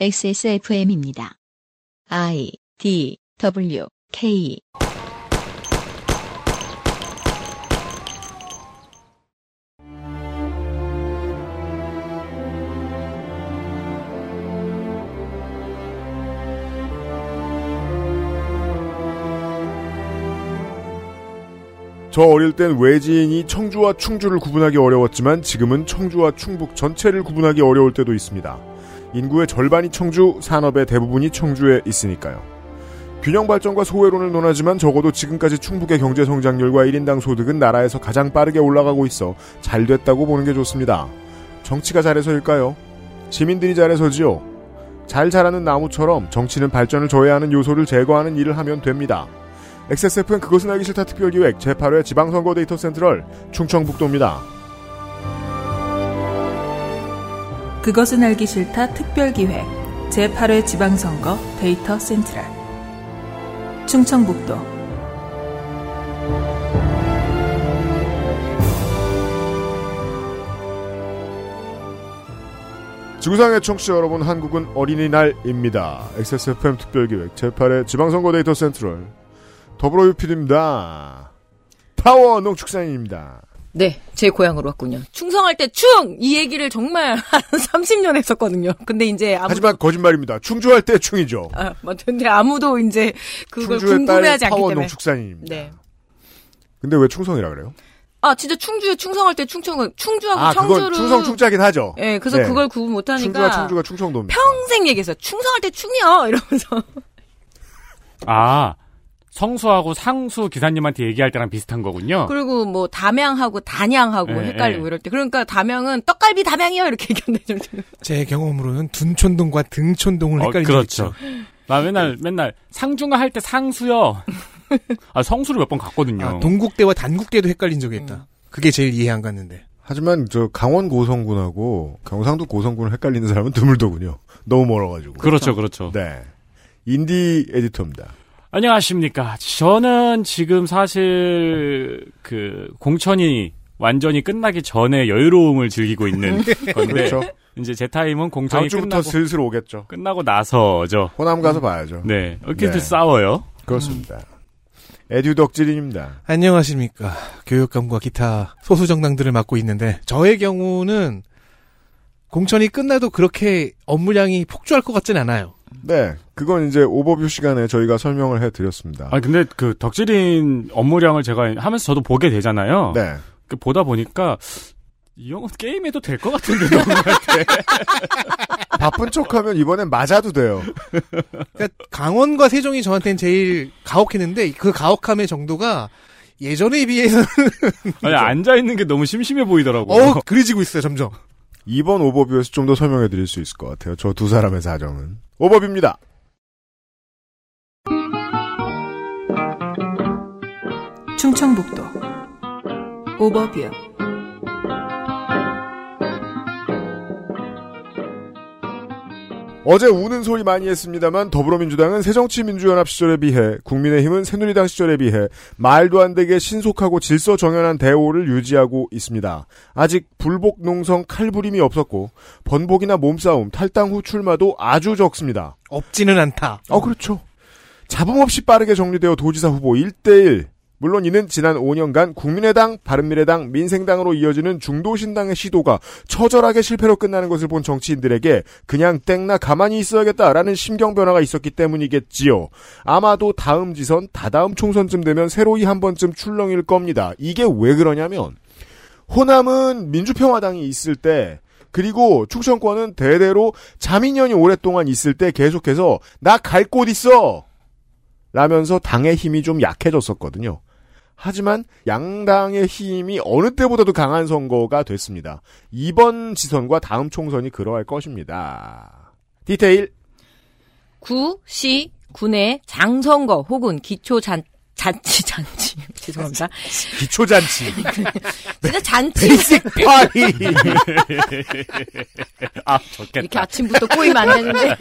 XSFM입니다. I D W K 저 어릴 땐 외지인이 청주와 충주를 구분하기 어려웠지만 지금은 청주와 충북 전체를 구분하기 어려울 때도 있습니다. 인구의 절반이 청주, 산업의 대부분이 청주에 있으니까요. 균형 발전과 소외론을 논하지만 적어도 지금까지 충북의 경제 성장률과 1인당 소득은 나라에서 가장 빠르게 올라가고 있어 잘 됐다고 보는 게 좋습니다. 정치가 잘해서일까요? 시민들이 잘해서지요. 잘 자라는 나무처럼 정치는 발전을 저해하는 요소를 제거하는 일을 하면 됩니다. XSF는 그것은 알기 싫다 특별기획 제8회 지방선거 데이터 센트럴 충청북도입니다. 그것은 알기 싫다 특별기획 제8회 지방선거 데이터 센트럴 충청북도 지구상의 청취자 여러분 한국은 어린이날입니다. XSFM 특별기획 제8회 지방선거 데이터 센트럴 더불어 유필입니다. 파워 농축산인입니다. 네, 제 고향으로 왔군요. 충성할 때 충! 이 얘기를 정말 한 30년 했었거든요. 근데 이제 아무도, 하지만 거짓말입니다. 충주할 때 충이죠. 아, 근데 아무도 이제 그걸 궁금해하지 않기 때문에. 농축산인입니다. 네. 근데 왜 충성이라 그래요? 아, 진짜 충주에 충성할 때 충청은, 충주하고 아, 청주를. 충성 충자긴 하죠. 예, 그래서 네. 그걸 구분 못하니까. 충주가 충주가 충청도입니다. 평생 얘기했어요. 충성할 때 충이요! 이러면서. 아, 성수하고 상수 기사님한테 얘기할 때랑 비슷한 거군요. 그리고 뭐, 담양하고 단양하고 예, 헷갈리고 예. 이럴 때. 그러니까 담양은 떡갈비 담양이요! 이렇게 좀. 제 경험으로는 둔촌동과 등촌동을 어, 헷갈리는 그렇죠. 나 맨날 맨날 상중하 할 때 상수요. 아 성수를 몇 번 갔거든요. 아, 동국대와 단국대도 헷갈린 적이 있다. 그게 제일 이해 안 갔는데. 하지만 저 강원 고성군하고 경상도 고성군을 헷갈리는 사람은 드물더군요. 너무 멀어가지고. 그렇죠, 그렇죠. 네. 인디 에디터입니다. 안녕하십니까. 저는 지금 사실 그 공천이 완전히 끝나기 전에 여유로움을 즐기고 있는 건데 그렇죠. 이제 제 타임은 다음 공천이 주부터 끝나고 슬슬 오겠죠. 끝나고 나서죠. 호남 가서 봐야죠. 네, 이렇게들 네. 싸워요. 그렇습니다. 에듀 덕질인입니다. 안녕하십니까. 교육감과 기타 소수 정당들을 맡고 있는데 저의 경우는 공천이 끝나도 그렇게 업무량이 폭주할 것 같진 않아요. 네. 그건 이제 오버뷰 시간에 저희가 설명을 해드렸습니다. 아 근데 그 덕질인 업무량을 제가 하면서 저도 보게 되잖아요. 네. 그 보다 보니까 이 형은 게임해도 될 것 같은데 너무한테. 바쁜 척하면 이번엔 맞아도 돼요. 그러니까 강원과 세종이 저한테는 제일 가혹했는데 그 가혹함의 정도가 예전에 비해서는 아니 앉아 있는 게 너무 심심해 보이더라고요. 어 그려지고 있어요 점점. 이번 오버뷰에서 좀 더 설명해 드릴 수 있을 것 같아요. 저 두 사람의 사정은. 오버뷰입니다. 충청북도 오버뷰 어제 우는 소리 많이 했습니다만 더불어민주당은 새정치민주연합 시절에 비해 국민의힘은 새누리당 시절에 비해 말도 안 되게 신속하고 질서 정연한 대오를 유지하고 있습니다. 아직 불복 농성 칼부림이 없었고 번복이나 몸싸움 탈당 후 출마도 아주 적습니다. 없지는 않다. 어 그렇죠. 잡음 없이 빠르게 정리되어 도지사 후보 1대1 물론 이는 지난 5년간 국민의당, 바른미래당, 민생당으로 이어지는 중도신당의 시도가 처절하게 실패로 끝나는 것을 본 정치인들에게 그냥 땡나 가만히 있어야겠다라는 심경 변화가 있었기 때문이겠지요. 아마도 다음 지선, 다다음 총선쯤 되면 새로이 한 번쯤 출렁일 겁니다. 이게 왜 그러냐면 호남은 민주평화당이 있을 때 그리고 충청권은 대대로 자민련이 오랫동안 있을 때 계속해서 나 갈 곳 있어 라면서 당의 힘이 좀 약해졌었거든요. 하지만 양당의 힘이 어느 때보다도 강한 선거가 됐습니다. 이번 지선과 다음 총선이 그러할 것입니다. 디테일 구, 시, 군의 장선거 혹은 기초 잔, 잔치, 잔치. 죄송합니다. 기초잔치. 진짜 잔치 베이직 파리. 아, 좋겠다. 이렇게 아침부터 꼬이면 안 되는데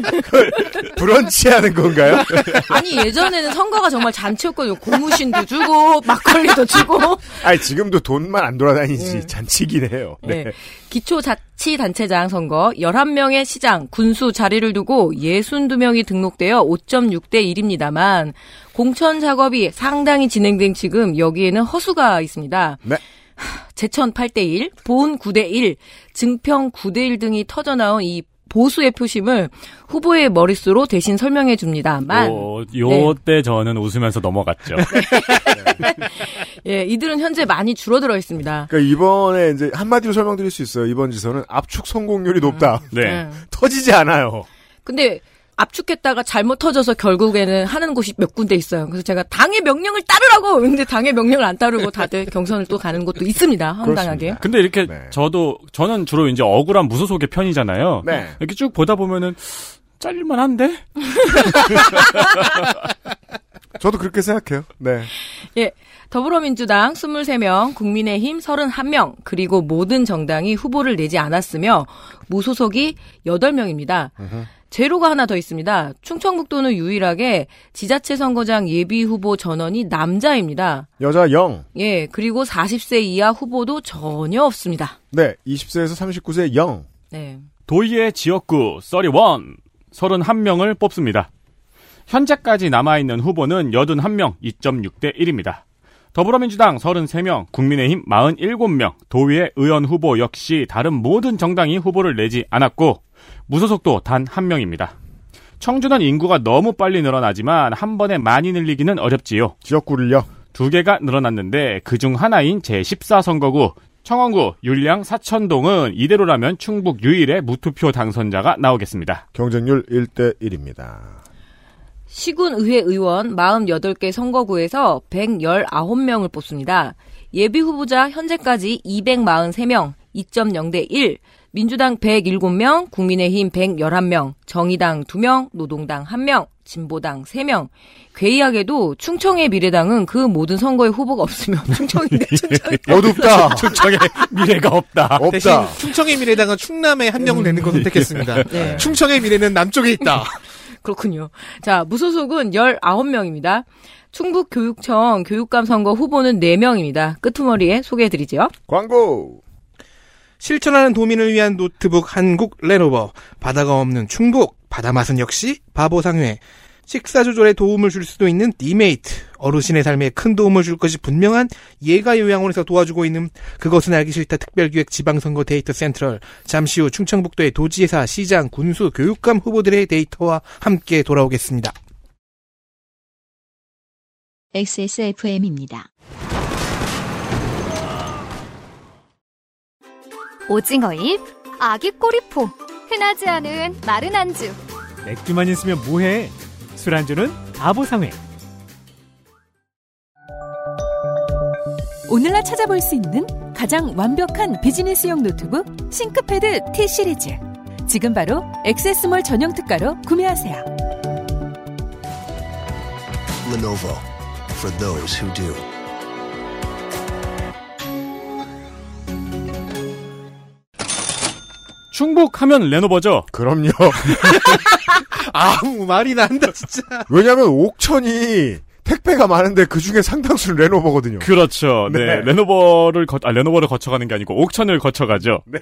브런치 하는 건가요? 아니 예전에는 선거가 정말 잔치였거든요. 고무신도 주고 막걸리도 주고 아니, 지금도 돈만 안 돌아다니지. 잔치긴 해요. 네. 네. 기초자치단체장 선거 11명의 시장, 군수 자리를 두고 62명이 등록되어 5.6대 1입니다만 공천 작업이 상당히 진행된 지금 여기에는 허수가 있습니다. 네. 제천 8대 1, 보은 9대 1, 증평 9대 1 등이 터져나온 이 보수의 표심을 후보의 머릿수로 대신 설명해 줍니다만 요, 요때 저는 웃으면서 넘어갔죠. 예, 이들은 현재 많이 줄어들어 있습니다. 그러니까 이번에 이제 한마디로 설명드릴 수 있어요. 이번 지선은 압축 성공률이 높다. 네. 예. 터지지 않아요. 근데 압축했다가 잘못 터져서 결국에는 하는 곳이 몇 군데 있어요. 그래서 제가 당의 명령을 따르라고 근데 당의 명령을 안 따르고 다들 경선을 또 가는 곳도 있습니다. 황당하게. 근데 이렇게 네. 저도 저는 주로 이제 억울한 무소속의 편이잖아요. 네. 이렇게 쭉 보다 보면은 잘릴만 한데? 저도 그렇게 생각해요. 네. 예. 더불어민주당 23명, 국민의힘 31명, 그리고 모든 정당이 후보를 내지 않았으며 무소속이 8명입니다. 제로가 하나 더 있습니다. 충청북도는 유일하게 지자체 선거장 예비 후보 전원이 남자입니다. 여자 0. 예, 그리고 40세 이하 후보도 전혀 없습니다. 네. 20세에서 39세 0. 네. 도의회 지역구 31, 31명을 뽑습니다. 현재까지 남아있는 후보는 81명, 2.6대 1입니다. 더불어민주당 33명, 국민의힘 47명, 도의회 의원 후보 역시 다른 모든 정당이 후보를 내지 않았고, 무소속도 단 한 명입니다. 청주는 인구가 너무 빨리 늘어나지만 한 번에 많이 늘리기는 어렵지요. 지역구를요. 두 개가 늘어났는데 그중 하나인 제14선거구 청원구 율량 사천동은 이대로라면 충북 유일의 무투표 당선자가 나오겠습니다. 경쟁률 1대 1입니다. 시군의회 의원 48개 선거구에서 119명을 뽑습니다. 예비 후보자 현재까지 243명, 2.0대 1, 민주당 107명, 국민의힘 111명, 정의당 2명, 노동당 1명, 진보당 3명. 괴이하게도 충청의 미래당은 그 모든 선거에 후보가 없으며 충청인데 충청 어둡다. 충청의 미래가 없다. 대신 없다. 충청의 미래당은 충남에 한 명을 내는 걸 선택했습니다. 네. 충청의 미래는 남쪽에 있다. 그렇군요. 자, 무소속은 19명입니다. 충북교육청 교육감 선거 후보는 4명입니다. 끄트머리에 소개해드리죠. 광고. 실천하는 도민을 위한 노트북 한국 레노버 바다가 없는 충북 바다 맛은 역시 바보상회 식사 조절에 도움을 줄 수도 있는 디메이트 어르신의 삶에 큰 도움을 줄 것이 분명한 예가 요양원에서 도와주고 있는 그것은 알기 싫다 특별기획 지방선거 데이터 센트럴 잠시 후 충청북도의 도지사 시장 군수 교육감 후보들의 데이터와 함께 돌아오겠습니다. XSFM입니다. 오징어잎, 아기 꼬리포, 흔하지 않은 마른 안주. 맥주만 있으면 뭐해? 술안주는 바보상회. 오늘날 찾아볼 수 있는 가장 완벽한 비즈니스용 노트북 싱크패드 T 시리즈. 지금 바로 액세스몰 전용 특가로 구매하세요. Lenovo for those who do. 충북하면 레노버죠. 그럼요. 아무 말이 난다 진짜. 왜냐면 옥천이 택배가 많은데 그 중에 상당수는 레노버거든요. 그렇죠. 네. 네. 레노버를 거, 아, 레노버를 거쳐가는 게 아니고 옥천을 거쳐가죠. 네.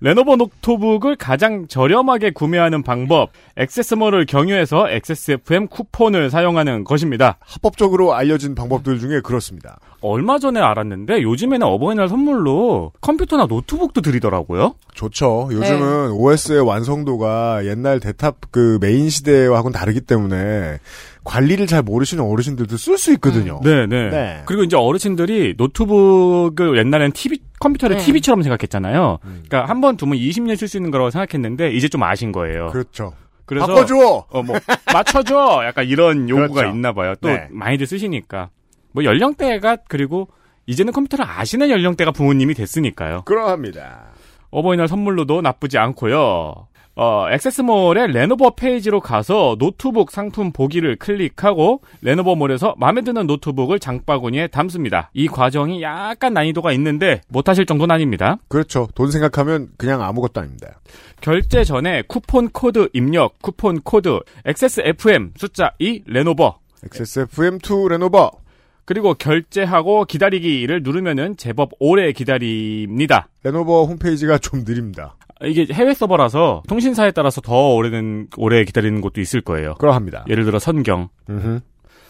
레노버 노트북을 가장 저렴하게 구매하는 방법, 액세스몰을 경유해서 XSFM 쿠폰을 사용하는 것입니다. 합법적으로 알려진 방법들 중에 그렇습니다. 얼마 전에 알았는데 요즘에는 어버이날 선물로 컴퓨터나 노트북도 드리더라고요. 좋죠. 요즘은 OS의 완성도가 옛날 대탑 그 메인 시대와는 다르기 때문에 관리를 잘 모르시는 어르신들도 쓸 수 있거든요. 네, 네. 네. 그리고 이제 어르신들이 노트북을 옛날엔 TV 컴퓨터를 네. TV처럼 생각했잖아요. 음. 그러니까 한 번 두면 20년 쓸 수 있는 거라고 생각했는데 이제 좀 아신 거예요. 그렇죠. 그래서 바꿔줘. 어, 뭐, 맞춰줘! 약간 이런 요구가 그렇죠. 있나 봐요. 또 네. 많이들 쓰시니까. 뭐 연령대가 그리고 이제는 컴퓨터를 아시는 연령대가 부모님이 됐으니까요. 그러합니다. 어버이날 선물로도 나쁘지 않고요. 어, 액세스몰의 레노버 페이지로 가서 노트북 상품 보기를 클릭하고 레노버몰에서 마음에 드는 노트북을 장바구니에 담습니다. 이 과정이 약간 난이도가 있는데 못하실 정도는 아닙니다. 그렇죠. 돈 생각하면 그냥 아무것도 아닙니다. 결제 전에 쿠폰 코드 입력, 쿠폰 코드 XSFM 숫자 2 레노버 XSFM2 레노버 그리고 결제하고 기다리기를 누르면은 제법 오래 기다립니다. 레노버 홈페이지가 좀 느립니다. 이게 해외 서버라서 통신사에 따라서 더 오래된 오래 기다리는 곳도 있을 거예요. 그러합니다. 예를 들어 선경. 음흠.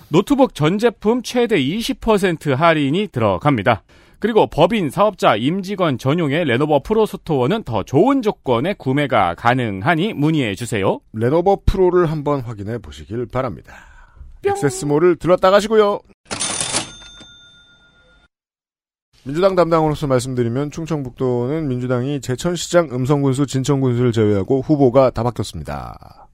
노트북 전 제품 최대 20% 할인이 들어갑니다. 그리고 법인, 사업자, 임직원 전용의 레노버 프로 스토어는 더 좋은 조건에 구매가 가능하니 문의해 주세요. 레노버 프로를 한번 확인해 보시길 바랍니다. 액세스몰을 들렀다 가시고요. 민주당 담당으로서 말씀드리면 충청북도는 민주당이 제천시장 음성군수 진천군수를 제외하고 후보가 다 바뀌었습니다.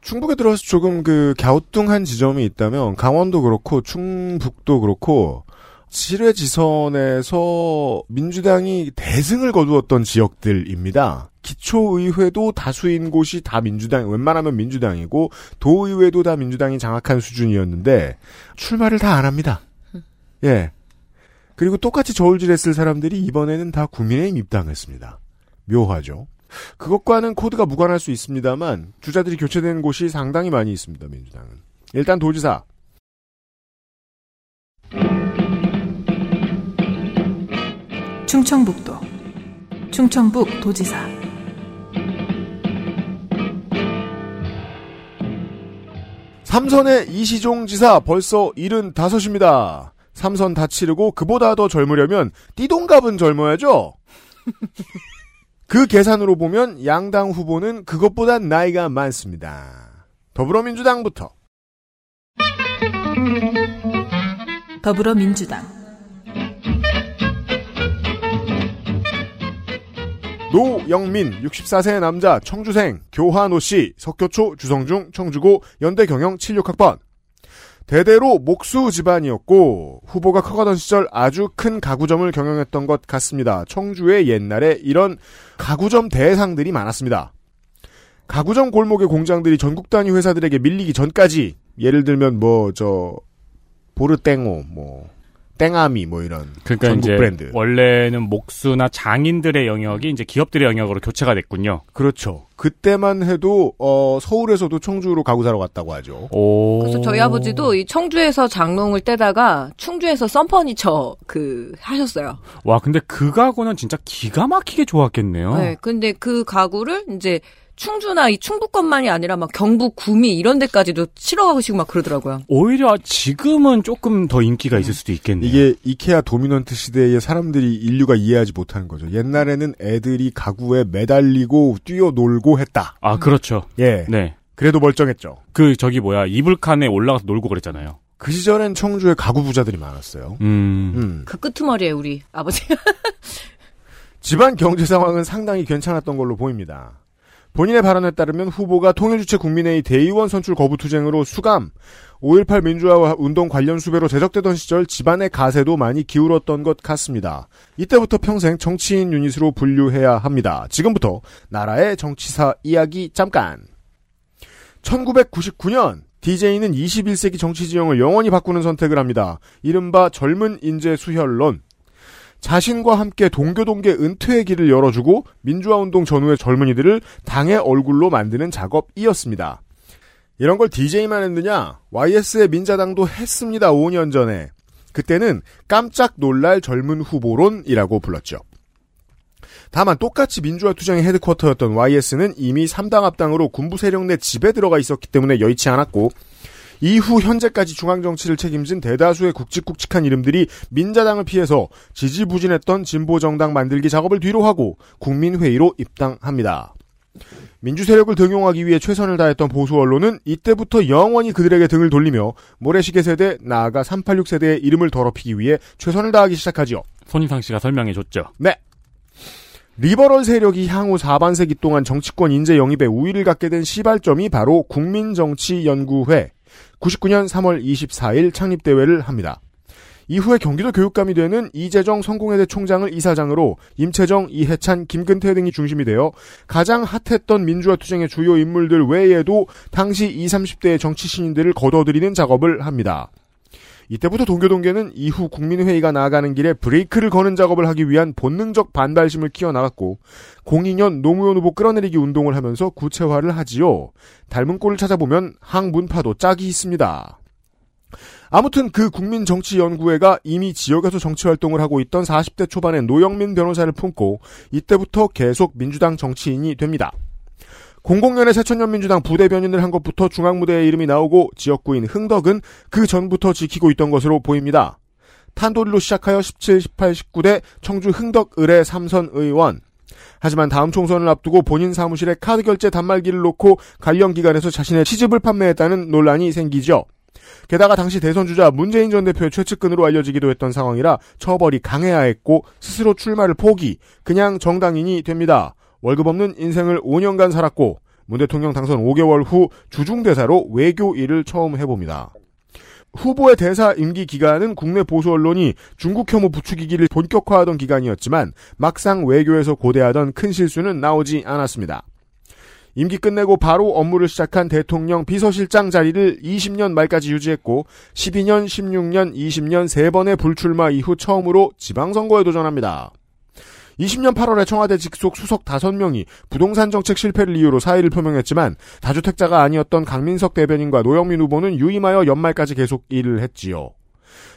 충북에 들어서 조금 그 갸우뚱한 지점이 있다면 강원도 그렇고 충북도 그렇고 7회 지선에서 민주당이 대승을 거두었던 지역들입니다. 기초의회도 다수인 곳이 다 민주당, 웬만하면 민주당이고 도의회도 다 민주당이 장악한 수준이었는데 출마를 다 안 합니다. 예. 그리고 똑같이 저울질했을 사람들이 이번에는 다 국민의힘 입당했습니다. 묘하죠. 그것과는 코드가 무관할 수 있습니다만 주자들이 교체되는 곳이 상당히 많이 있습니다. 민주당은. 일단 도지사. 충청북도 충청북 도지사 삼선의 이시종 지사 벌써 75입니다. 삼선 다 치르고 그보다 더 젊으려면 띠동갑은 젊어야죠. 그 계산으로 보면 양당 후보는 그것보다 나이가 많습니다. 더불어민주당부터 더불어민주당 노영민 64세 남자 청주생 교환호 씨 석교초 주성중 청주고 연대 경영 76학번 대대로 목수 집안이었고 후보가 커가던 시절 아주 큰 가구점을 경영했던 것 같습니다. 청주에 옛날에 이런 가구점 대상들이 많았습니다. 가구점 골목의 공장들이 전국 단위 회사들에게 밀리기 전까지 예를 들면 뭐 저 보르땡오 뭐 땡아미 뭐 이런 그러니까 전국 이제 브랜드 원래는 목수나 장인들의 영역이 이제 기업들의 영역으로 교체가 됐군요. 그렇죠. 그때만 해도 어 서울에서도 청주로 가구 사러 갔다고 하죠. 오. 그래서 저희 아버지도 이 청주에서 장롱을 떼다가 충주에서 썬퍼니처 그 하셨어요. 와, 근데 그 가구는 진짜 기가 막히게 좋았겠네요. 네, 근데 그 가구를 이제 충주나 이 충북권만이 아니라 막 경북 구미 이런 데까지도 실어가시고 막 그러더라고요. 오히려 지금은 조금 더 인기가 있을 수도 있겠네요. 이게 이케아 도미넌트 시대에 사람들이 인류가 이해하지 못하는 거죠. 옛날에는 애들이 가구에 매달리고 뛰어놀고 했다. 아, 그렇죠. 예. 네. 그래도 멀쩡했죠. 그 저기 뭐야 이불칸에 올라가서 놀고 그랬잖아요. 그 시절엔 청주에 가구 부자들이 많았어요. 음. 음. 그 끄트머리에 우리 아버지. 집안 경제 상황은 상당히 괜찮았던 걸로 보입니다. 본인의 발언에 따르면 후보가 통일주체 국민회의 대의원 선출 거부 투쟁으로 수감, 5.18 민주화 운동 관련 수배로 제적되던 시절 집안의 가세도 많이 기울었던 것 같습니다. 이때부터 평생 정치인 유닛으로 분류해야 합니다. 지금부터 나라의 정치사 이야기 잠깐. 1999년 DJ는 21세기 정치 지형을 영원히 바꾸는 선택을 합니다. 이른바 젊은 인재 수혈론. 자신과 함께 동교동계 은퇴의 길을 열어주고 민주화운동 전후의 젊은이들을 당의 얼굴로 만드는 작업이었습니다. 이런 걸 DJ만 했느냐? YS의 민자당도 했습니다. 5년 전에. 그때는 깜짝 놀랄 젊은 후보론이라고 불렀죠. 다만 똑같이 민주화 투쟁의 헤드쿼터였던 YS는 이미 3당 합당으로 군부 세력 내 집에 들어가 있었기 때문에 여의치 않았고 이후 현재까지 중앙정치를 책임진 대다수의 굵직굵직한 이름들이 민자당을 피해서 지지부진했던 진보정당 만들기 작업을 뒤로 하고 국민회의로 입당합니다. 민주세력을 등용하기 위해 최선을 다했던 보수 언론은 이때부터 영원히 그들에게 등을 돌리며 모래시계 세대 나아가 386 세대의 이름을 더럽히기 위해 최선을 다하기 시작하지요. 손인상 씨가 설명해 줬죠. 네. 리버럴 세력이 향후 4반세기 동안 정치권 인재 영입에 우위를 갖게 된 시발점이 바로 국민정치연구회 99년 3월 24일 창립대회를 합니다. 이후에 경기도 교육감이 되는 이재정 성공회대 총장을 이사장으로 임채정, 이해찬, 김근태 등이 중심이 되어 가장 핫했던 민주화 투쟁의 주요 인물들 외에도 당시 20, 30대의 정치 신인들을 거둬들이는 작업을 합니다. 이때부터 동교동계는 이후 국민회의가 나아가는 길에 브레이크를 거는 작업을 하기 위한 본능적 반발심을 키워나갔고 02년 노무현 후보 끌어내리기 운동을 하면서 구체화를 하지요. 닮은 꼴을 찾아보면 항문파도 짝이 있습니다. 아무튼 그 국민정치연구회가 이미 지역에서 정치활동을 하고 있던 40대 초반의 노영민 변호사를 품고 이때부터 계속 민주당 정치인이 됩니다. 00년에 새천년민주당 부대변인을 한 것부터 중앙무대에 이름이 나오고 지역구인 흥덕은 그 전부터 지키고 있던 것으로 보입니다. 탄도리로 시작하여 17, 18, 19대 청주 흥덕 을의 삼선 의원. 하지만 다음 총선을 앞두고 본인 사무실에 카드 결제 단말기를 놓고 관련 기관에서 자신의 취집을 판매했다는 논란이 생기죠. 게다가 당시 대선 주자 문재인 전 대표의 최측근으로 알려지기도 했던 상황이라 처벌이 강해야 했고 스스로 출마를 포기, 그냥 정당인이 됩니다. 월급 없는 인생을 5년간 살았고 문 대통령 당선 5개월 후 주중대사로 외교 일을 처음 해봅니다. 후보의 대사 임기 기간은 국내 보수 언론이 중국 혐오 부추기기를 본격화하던 기간이었지만 막상 외교에서 고대하던 큰 실수는 나오지 않았습니다. 임기 끝내고 바로 업무를 시작한 대통령 비서실장 자리를 20년 말까지 유지했고 12년, 16년, 20년 세 번의 불출마 이후 처음으로 지방선거에 도전합니다. 20년 8월에 청와대 직속 수석 5명이 부동산 정책 실패를 이유로 사의를 표명했지만 다주택자가 아니었던 강민석 대변인과 노영민 후보는 유임하여 연말까지 계속 일을 했지요.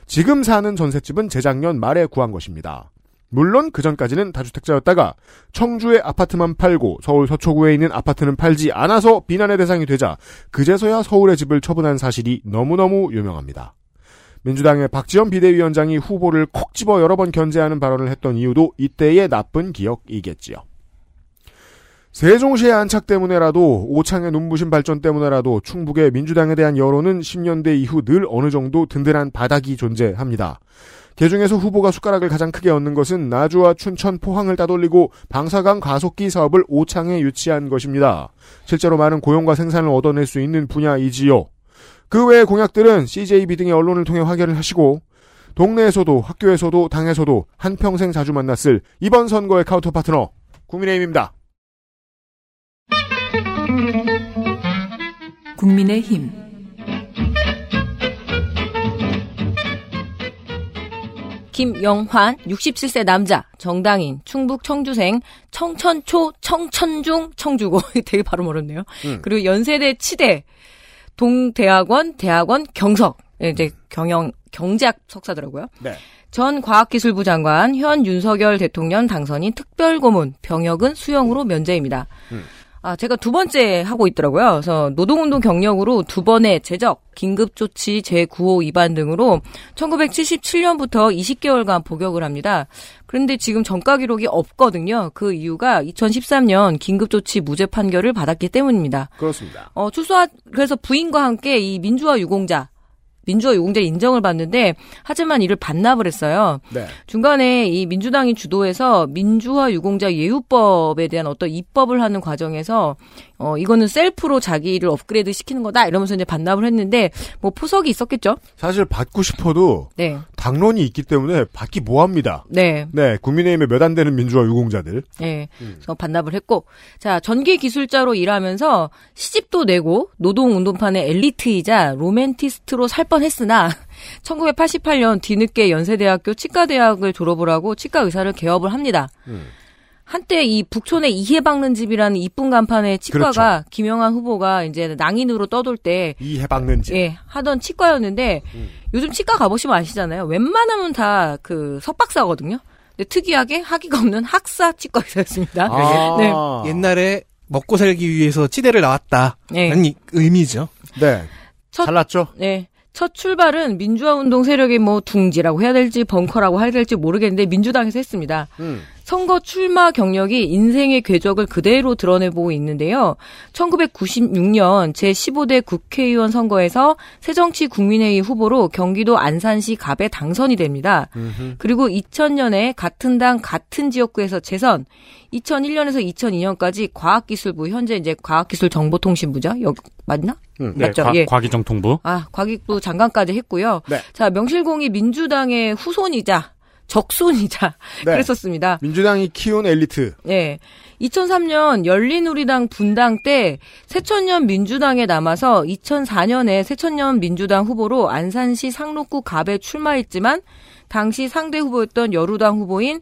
지금 사는 전셋집은 재작년 말에 구한 것입니다. 물론 그 전까지는 다주택자였다가 청주의 아파트만 팔고 서울 서초구에 있는 아파트는 팔지 않아서 비난의 대상이 되자 그제서야 서울의 집을 처분한 사실이 너무너무 유명합니다. 민주당의 박지원 비대위원장이 후보를 콕 집어 여러 번 견제하는 발언을 했던 이유도 이때의 나쁜 기억이겠지요. 세종시의 안착 때문에라도 오창의 눈부신 발전 때문에라도 충북의 민주당에 대한 여론은 10년대 이후 늘 어느 정도 든든한 바닥이 존재합니다. 개중에서 후보가 숟가락을 가장 크게 얻는 것은 나주와 춘천, 포항을 따돌리고 방사강 가속기 사업을 오창에 유치한 것입니다. 실제로 많은 고용과 생산을 얻어낼 수 있는 분야이지요. 그 외의 공약들은 CJB 등의 언론을 통해 확인을 하시고 동네에서도 학교에서도 당에서도 한평생 자주 만났을 이번 선거의 카운터 파트너 국민의힘입니다. 국민의힘 김영환 67세 남자 정당인 충북 청주생 청천초 청천중 청주고 되게 발음 어렵네요. 음. 그리고 연세대 치대 동대학원 대학원 경석 예, 이제 경영 경제학 석사더라고요. 네. 전 과학기술부 장관 현 윤석열 대통령 당선인 특별고문 병역은 수용으로 면제입니다. 음. 아, 제가 두 번째 하고 있더라고요. 그래서 노동운동 경력으로 두 번의 제적, 긴급조치 제9호 위반 등으로 1977년부터 20개월간 복역을 합니다. 그런데 지금 전가 기록이 없거든요. 그 이유가 2013년 긴급조치 무죄 판결을 받았기 때문입니다. 그렇습니다. 어, 출소하, 그래서 부인과 함께 이 민주화 유공자, 민주화 유공자 인정을 받는데 하지만 이를 반납을 했어요. 네. 중간에 이 민주당이 주도해서 민주화 유공자 예우법에 대한 어떤 입법을 하는 과정에서 어 이거는 셀프로 자기를 업그레이드 시키는 거다 이러면서 이제 반납을 했는데 뭐 포석이 있었겠죠. 사실 받고 싶어도 네. 당론이 있기 때문에 받기 뭐합니다. 네. 네, 국민의힘에 몇 안 되는 민주화 유공자들. 네. 그래서 반납을 했고, 자, 전기 기술자로 일하면서 시집도 내고 노동 운동판의 엘리트이자 로맨티스트로 살 뻔했으나 1988년 뒤늦게 연세대학교 치과대학을 졸업을 하고 치과 의사를 개업을 합니다. 음. 한때 이 북촌의 이해박는 집이라는 이쁜 간판의 치과가 김영환 후보가 이제 낭인으로 떠돌 때 이 해박는지. 예, 하던 치과였는데 음. 요즘 치과 가보시면 아시잖아요. 웬만하면 다 그 석박사거든요. 근데 특이하게 학위가 없는 학사 치과 의사였습니다. 아. 네. 옛날에 먹고 살기 위해서 치대를 나왔다. 네. 는 의미죠. 네. 첫- 잘났죠? 네. 첫 출발은 민주화 운동 세력이 뭐 둥지라고 해야 될지 벙커라고 해야 될지 모르겠는데 민주당에서 했습니다. 음. 선거 출마 경력이 인생의 궤적을 그대로 드러내보고 있는데요. 1996년 제15대 국회의원 선거에서 새정치 국민회의 후보로 경기도 안산시 갑에 당선이 됩니다. 그리고 2000년에 같은 당 같은 지역구에서 재선, 2001년에서 2002년까지 과학기술부 현재 이제 과학기술정보통신부죠. 여기 맞나? 음. 네, 맞죠? 과, 예. 과기정통부. 아, 과기부 장관까지 했고요. 네. 자, 명실공히 민주당의 후손이자 적손이자 네. 그랬었습니다. 민주당이 키운 엘리트. 네. 2003년 열린우리당 분당 때 새천년 민주당에 남아서 2004년에 새천년 민주당 후보로 안산시 상록구 갑에 출마했지만 당시 상대 후보였던 여루당 후보인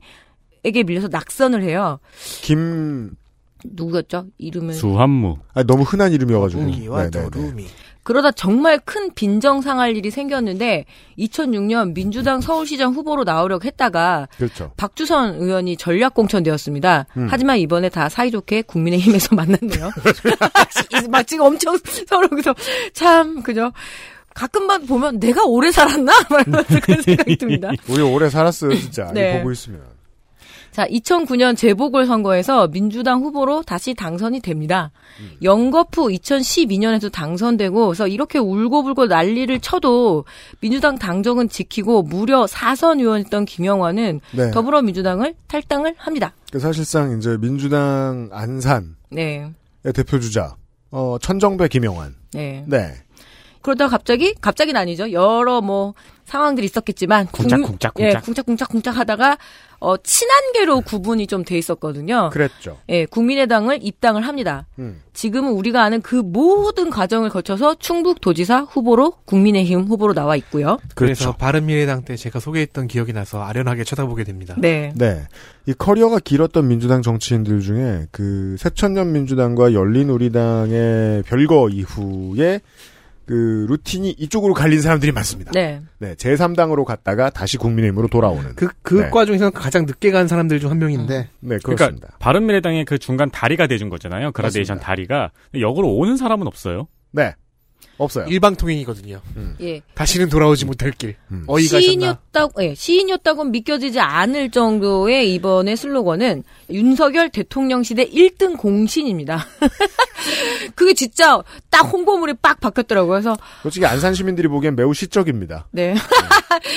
에게 밀려서 낙선을 해요. 김 누구였죠? 이름은 수한무. 아, 너무 흔한 이름이어가지고. 기와 네네 네. 그러다 정말 큰 빈정상할 일이 생겼는데 2006년 민주당 서울시장 후보로 나오려고 했다가 그렇죠. 박주선 의원이 전략 공천되었습니다. 음. 하지만 이번에 다 사이좋게 국민의힘에서 만났네요. 막 지금 엄청 서로 그래서 참 그죠. 가끔만 보면 내가 오래 살았나? 막 이런 그런 생각이 듭니다. 우리 오래 살았어요, 진짜. 네. 보고 있으면. 자, 2009년 재보궐선거에서 민주당 후보로 다시 당선이 됩니다. 음. 영거푸 2012년에도 당선되고, 그래서 이렇게 울고불고 난리를 쳐도 민주당 당정은 지키고 무려 4선 의원이었던 김영환은 네. 더불어민주당을 탈당을 합니다. 그 사실상 이제 민주당 안산의 네. 대표 주자, 어, 천정배 김영환. 네. 네. 그러다가 갑자기, 갑자기는 아니죠. 여러 뭐 상황들이 있었겠지만. 쿵짝, 예, 쿵짝. 쿵짝쿵짝쿵짝 하다가, 어, 친한계로 구분이 좀 돼 있었거든요. 그랬죠. 예, 국민의당을 입당을 합니다. 음. 지금은 우리가 아는 그 모든 과정을 거쳐서 충북 도지사 후보로 국민의힘 후보로 나와 있고요. 그래서 그렇죠. 바른미래당 때 제가 소개했던 기억이 나서 아련하게 쳐다보게 됩니다. 네. 네. 이 커리어가 길었던 민주당 정치인들 중에 그 새천년 민주당과 열린우리당의 별거 이후에 그 루틴이 이쪽으로 갈린 사람들이 많습니다. 네. 네. 제3당으로 갔다가 다시 국민의힘으로 돌아오는. 그, 그 네. 과 중에서 가장 늦게 간 사람들 중 한 명인데, 네, 그러니까 그렇습니다. 바른미래당의 그 중간 다리가 돼준 거잖아요. 그라데이션 맞습니다. 다리가. 역으로 오는 사람은 없어요. 네. 없어요. 일방통행이거든요. 예. 다시는 돌아오지 못할 길. 음. 어이 가셨나? 시인이었다고, 예, 시인이었다고 믿겨지지 않을 정도의 이번의 슬로건은 윤석열 대통령 시대 1등 공신입니다. 그게 진짜 딱 홍보물이 빡 바뀌었더라고요. 그래서, 솔직히 안산 시민들이 보기엔 매우 시적입니다. 네.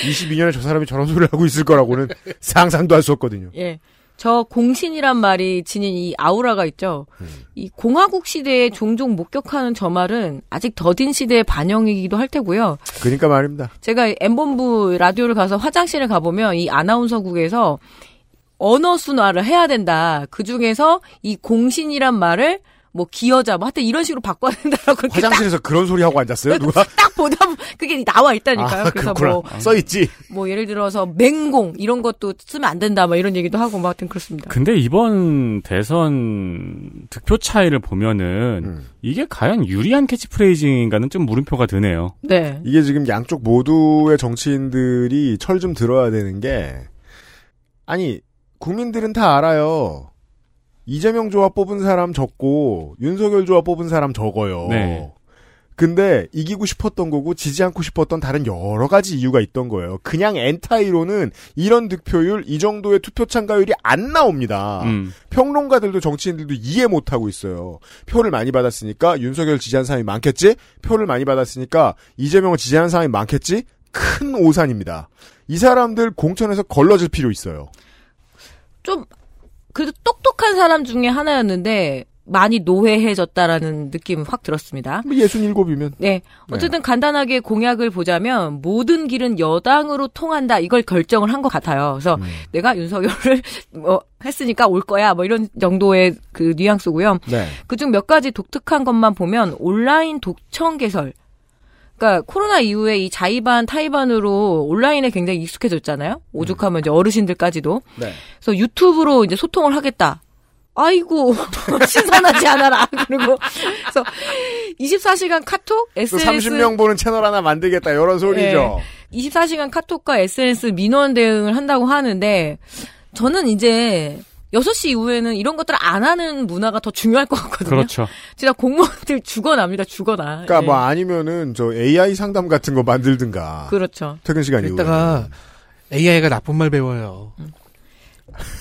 22년에 저 사람이 저런 소리를 하고 있을 거라고는 상상도 할 수 없거든요. 예. 저 공신이란 말이 지닌 이 아우라가 있죠. 이 공화국 시대에 종종 목격하는 저 말은 아직 더딘 시대의 반영이기도 할 테고요. 그러니까 말입니다. 제가 M본부 라디오를 가서 화장실을 가보면 이 아나운서국에서 언어 순화를 해야 된다. 그 중에서 이 공신이란 말을 뭐 기여자, 뭐 하여튼 이런 식으로 바꿔야 된다라고 화장실에서 그런 소리 하고 앉았어요? 누가? 딱, 딱 보다 그게 나와 있다니까요. 아, 그래서 그렇구나. 뭐, 써있지. 뭐 예를 들어서 맹공 이런 것도 쓰면 안 된다. 뭐 이런 얘기도 하고 뭐 하여튼 그렇습니다. 근데 이번 대선 득표 차이를 보면은 음. 이게 과연 유리한 캐치프레이즈인가는 좀 물음표가 드네요. 네. 이게 지금 양쪽 모두의 정치인들이 철 좀 들어야 되는 게, 아니, 국민들은 다 알아요. 이재명 조합 뽑은 사람 적고, 윤석열 조합 뽑은 사람 적어요. 네. 근데 이기고 싶었던 거고 지지 않고 싶었던 다른 여러 가지 이유가 있던 거예요. 그냥 엔타이로는 이런 득표율, 이 정도의 투표 참가율이 안 나옵니다. 음. 평론가들도 정치인들도 이해 못하고 있어요. 표를 많이 받았으니까 윤석열 지지한 사람이 많겠지? 표를 많이 받았으니까 이재명을 지지하는 사람이 많겠지? 큰 오산입니다. 이 사람들 공천에서 걸러질 필요 있어요. 좀 그래도 똑똑한 사람 중에 하나였는데 많이 노회해졌다라는 느낌이 확 들었습니다. 뭐 67이면. 네. 어쨌든 간단하게 공약을 보자면 모든 길은 여당으로 통한다 이걸 결정을 한 것 같아요. 그래서 음. 내가 윤석열을 뭐 했으니까 올 거야 뭐 이런 정도의 그 뉘앙스고요. 네. 그중 몇 가지 독특한 것만 보면 온라인 독청 개설. 그러니까 코로나 이후에 이 자의반 타의반으로 온라인에 굉장히 익숙해졌잖아요. 오죽하면 이제 어르신들까지도. 네. 그래서 유튜브로 이제 소통을 하겠다. 아이고 신선하지 않아라. 그리고 그래서 24시간 카톡, 또 SNS 30명 보는 채널 하나 만들겠다 이런 소리죠. 24시간 카톡과 SNS 민원 대응을 한다고 하는데 저는 이제 6시 이후에는 이런 것들을 안 하는 문화가 더 중요할 것 같거든요. 그렇죠. 진짜 공무원들 죽어납니다. 죽어나. 그러니까 예. 뭐 아니면은 저 AI 상담 같은 거 만들든가. 그렇죠. 퇴근 시간 이후에. 그랬다가 AI가 나쁜 말 배워요.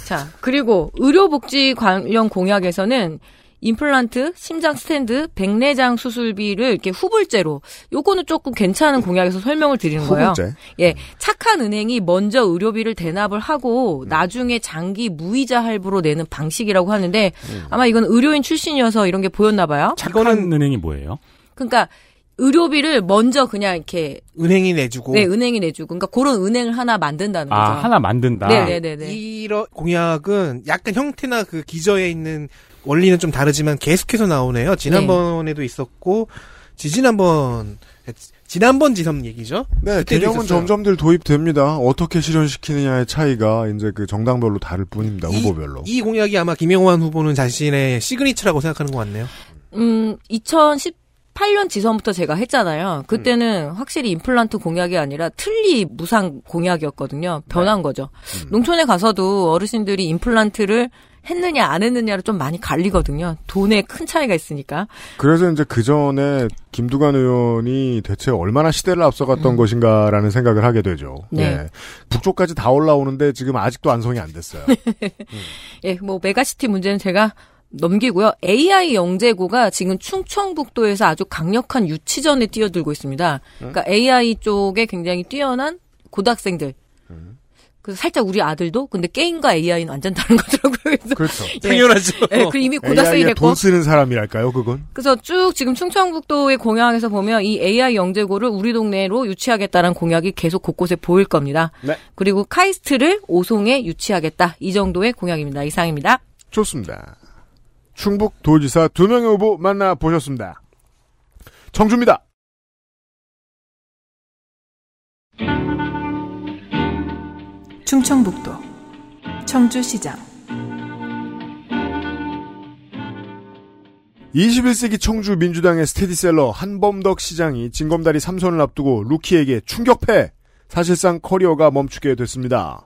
자, 그리고 의료복지 관련 공약에서는 임플란트, 심장 스탠드, 백내장 수술비를 이렇게 후불제로 요거는 조금 괜찮은 공약에서 설명을 드리는 거예요. 후불제. 예, 착한 은행이 먼저 의료비를 대납을 하고 음. 나중에 장기 무이자 할부로 내는 방식이라고 하는데 음. 아마 이건 의료인 출신이어서 이런 게 보였나 봐요. 착한 은행이 뭐예요? 그러니까 의료비를 먼저 그냥 이렇게 은행이 내주고 네, 은행이 내주고 그러니까 그런 은행을 하나 만든다는 거죠. 아, 하나 만든다. 네네네네. 이런 공약은 약간 형태나 그 기저에 있는 원리는 좀 다르지만 계속해서 나오네요. 지난번에도 있었고 지지난번 지난번 지선 얘기죠. 네, 개념은 있었어요. 점점들 도입됩니다. 어떻게 실현시키느냐의 차이가 이제 그 정당별로 다를 뿐입니다. 이- 후보별로. 이 공약이 아마 김영환 후보는 자신의 시그니처라고 생각하는 것 같네요. 음, 2018년 지선부터 제가 했잖아요. 그때는 확실히 임플란트 공약이 아니라 틀니 무상 공약이었거든요. 변한 거죠. 농촌에 가서도 어르신들이 임플란트를 했느냐 안 했느냐를 좀 많이 갈리거든요. 돈에 큰 차이가 있으니까. 그래서 이제 그 전에 김두관 의원이 대체 얼마나 시대를 앞서갔던 것인가라는 생각을 하게 되죠. 네. 예. 북쪽까지 다 올라오는데 지금 아직도 완성이 안 됐어요. 예, 뭐 메가시티 문제는 제가 넘기고요. AI 영재고가 지금 충청북도에서 아주 강력한 유치전에 뛰어들고 있습니다. 그러니까 AI 쪽에 굉장히 뛰어난 고등학생들. 그래서 살짝 우리 아들도 근데 게임과 AI는 완전 다른 거더라고요. 그래서 그렇죠. 당연하죠. 예, 그 이미 고등학생이 됐고. 돈 쓰는 사람이랄까요, 그건? 그래서 쭉 지금 충청북도의 공약에서 보면 이 AI 영재고를 우리 동네로 유치하겠다는 공약이 계속 곳곳에 보일 겁니다. 네. 그리고 카이스트를 오송에 유치하겠다. 이 정도의 공약입니다. 이상입니다. 좋습니다. 충북 도지사 두 명의 후보 만나보셨습니다. 청주입니다. 충청북도 청주시장 21세기 청주 민주당의 스테디셀러 한범덕 시장이 징검다리 3선을 앞두고 루키에게 충격패! 사실상 커리어가 멈추게 됐습니다.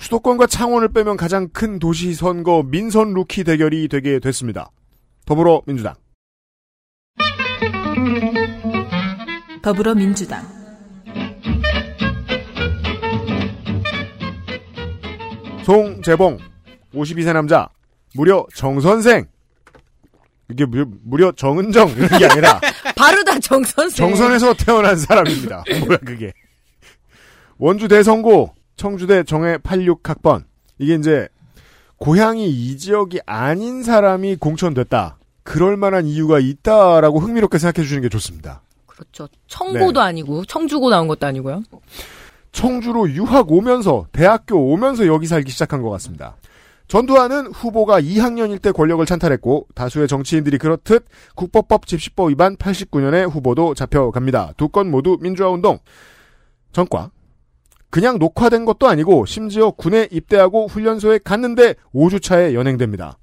수도권과 창원을 빼면 가장 큰 도시 선거 민선 루키 대결이 되게 됐습니다. 더불어민주당. 더불어민주당 송재봉 52세 남자 무려 정선생 이게 무려, 무려 정은정 이런 게 아니라 바르다 정선생. 정선에서 태어난 사람입니다. 뭐야 그게. 원주 대성고 청주대 정해 86학번 이게 이제 고향이 이 지역이 아닌 사람이 공천됐다. 그럴 만한 이유가 있다라고 흥미롭게 생각해 주시는 게 좋습니다. 그렇죠. 청고도 아니고 청주고 나온 것도 아니고요. 청주로 유학 오면서 대학교 오면서 여기 살기 시작한 것 같습니다. 전두환은 후보가 2학년일 때 권력을 찬탈했고 다수의 정치인들이 그렇듯 국법법 집시법 위반 89년에 후보도 잡혀갑니다. 두 건 모두 민주화운동 전과 그냥 녹화된 것도 아니고 심지어 군에 입대하고 훈련소에 갔는데 5주차에 연행됩니다.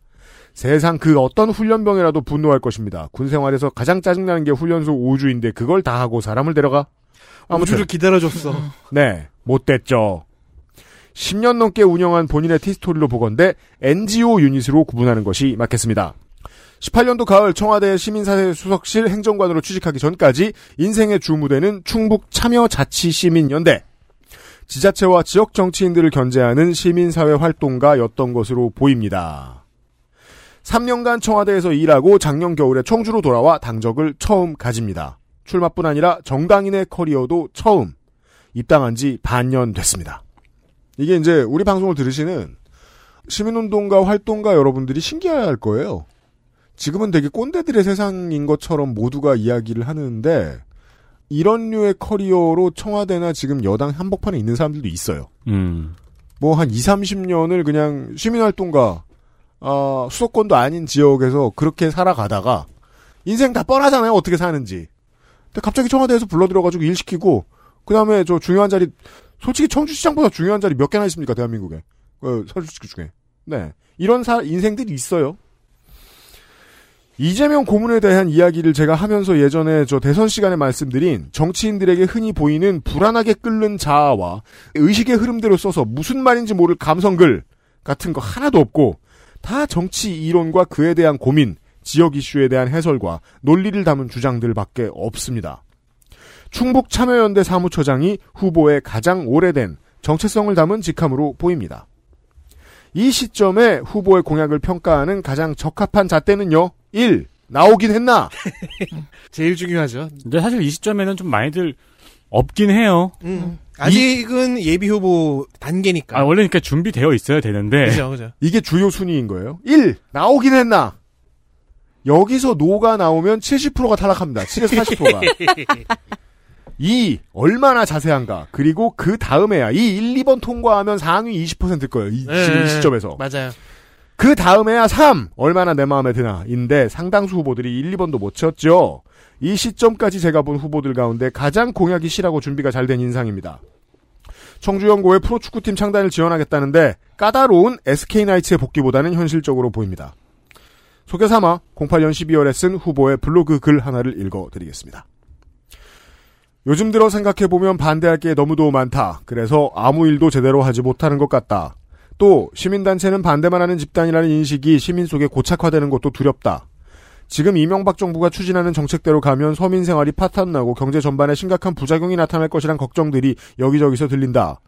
세상 그 어떤 훈련병이라도 분노할 것입니다. 군 생활에서 가장 짜증나는 게 훈련소 5주인데 그걸 다 하고 사람을 데려가? 아무튼 우주를 기다려줬어. 네, 못됐죠. 10년 넘게 운영한 본인의 티스토리로 보건대 NGO 유닛으로 구분하는 것이 맞겠습니다. 18년도 가을 청와대 시민사회 수석실 행정관으로 취직하기 전까지 인생의 주무대는 충북 참여자치시민연대. 지자체와 지역 정치인들을 견제하는 시민사회 활동가였던 것으로 보입니다. 3년간 청와대에서 일하고 작년 겨울에 청주로 돌아와 당적을 처음 가집니다. 출마뿐 아니라 정당인의 커리어도 처음 입당한 지 반년 됐습니다. 이게 이제 우리 방송을 들으시는 시민운동가 활동가 여러분들이 신기해할 거예요. 지금은 되게 꼰대들의 세상인 것처럼 모두가 이야기를 하는데 이런 류의 커리어로 청와대나 지금 여당 한복판에 있는 사람들도 있어요. 음. 뭐한 2, 30년을 그냥 시민활동가 아, 수도권도 아닌 지역에서 그렇게 살아가다가 인생 다 뻔하잖아요. 어떻게 사는지. 근데 갑자기 청와대에서 불러들여가지고 일 시키고 그 다음에 저 중요한 자리 솔직히 청주시장보다 중요한 자리 몇 개나 있습니까 대한민국에 어, 서울시장 중에 네 이런 사 인생들이 있어요. 이재명 고문에 대한 이야기를 제가 하면서 예전에 저 대선 시간에 말씀드린 정치인들에게 흔히 보이는 불안하게 끓는 자아와 의식의 흐름대로 써서 무슨 말인지 모를 감성글 같은 거 하나도 없고 다 정치 이론과 그에 대한 고민, 지역 이슈에 대한 해설과 논리를 담은 주장들밖에 없습니다. 충북 참여연대 사무처장이 후보의 가장 오래된 정체성을 담은 직함으로 보입니다. 이 시점에 후보의 공약을 평가하는 가장 적합한 잣대는요. 1. 나오긴 했나? 제일 중요하죠. 근데 사실 이 시점에는 좀 많이들 없긴 해요. 음. 아직은 예비 후보 단계니까. 아, 원래 그러니까 준비되어 있어야 되는데. 그죠, 그죠. 이게 주요 순위인 거예요. 1. 나오긴 했나? 여기서 노가 나오면 70%가 탈락합니다. 7에서 80%가. 2. 얼마나 자세한가. 그리고 그 다음에야 이 1, 2번 통과하면 상위 20%일 거예요. 이, 네, 지금 이 시점에서. 맞아요. 그 다음에야 3. 얼마나 내 마음에 드나. 인데 상당수 후보들이 1, 2번도 못 쳤죠. 이 시점까지 제가 본 후보들 가운데 가장 공약이 실하고 준비가 잘 된 인상입니다. 청주연고의 프로축구팀 창단을 지원하겠다는데 까다로운 SK나이츠의 복귀보다는 현실적으로 보입니다. 소개 삼아 08년 12월에 쓴 후보의 블로그 글 하나를 읽어드리겠습니다. 요즘 들어 생각해보면 반대할 게 너무도 많다. 그래서 아무 일도 제대로 하지 못하는 것 같다. 또 시민단체는 반대만 하는 집단이라는 인식이 시민 속에 고착화되는 것도 두렵다. 지금 이명박 정부가 추진하는 정책대로 가면 서민 생활이 파탄나고 경제 전반에 심각한 부작용이 나타날 것이란 걱정들이 여기저기서 들린다.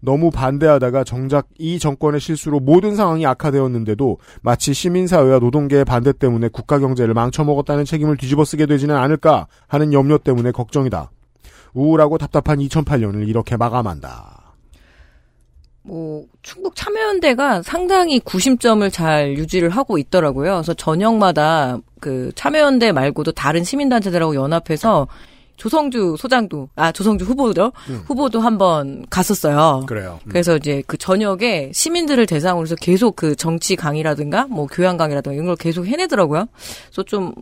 너무 반대하다가 정작 이 정권의 실수로 모든 상황이 악화되었는데도 마치 시민사회와 노동계의 반대 때문에 국가 경제를 망쳐먹었다는 책임을 뒤집어 쓰게 되지는 않을까 하는 염려 때문에 걱정이다. 우울하고 답답한 2008년을 이렇게 마감한다. 뭐 충북 참여연대가 상당히 구심점을 잘 유지를 하고 있더라고요. 그래서 저녁마다 그 참여연대 말고도 다른 시민단체들하고 연합해서 조성주 소장도 아 조성주 후보죠 음. 후보도 한번 갔었어요. 그래요. 음. 그래서 이제 그 저녁에 시민들을 대상으로 해서 계속 그 정치 강의라든가 뭐 교양 강의라든가 이런 걸 계속 해내더라고요. 그래서 좀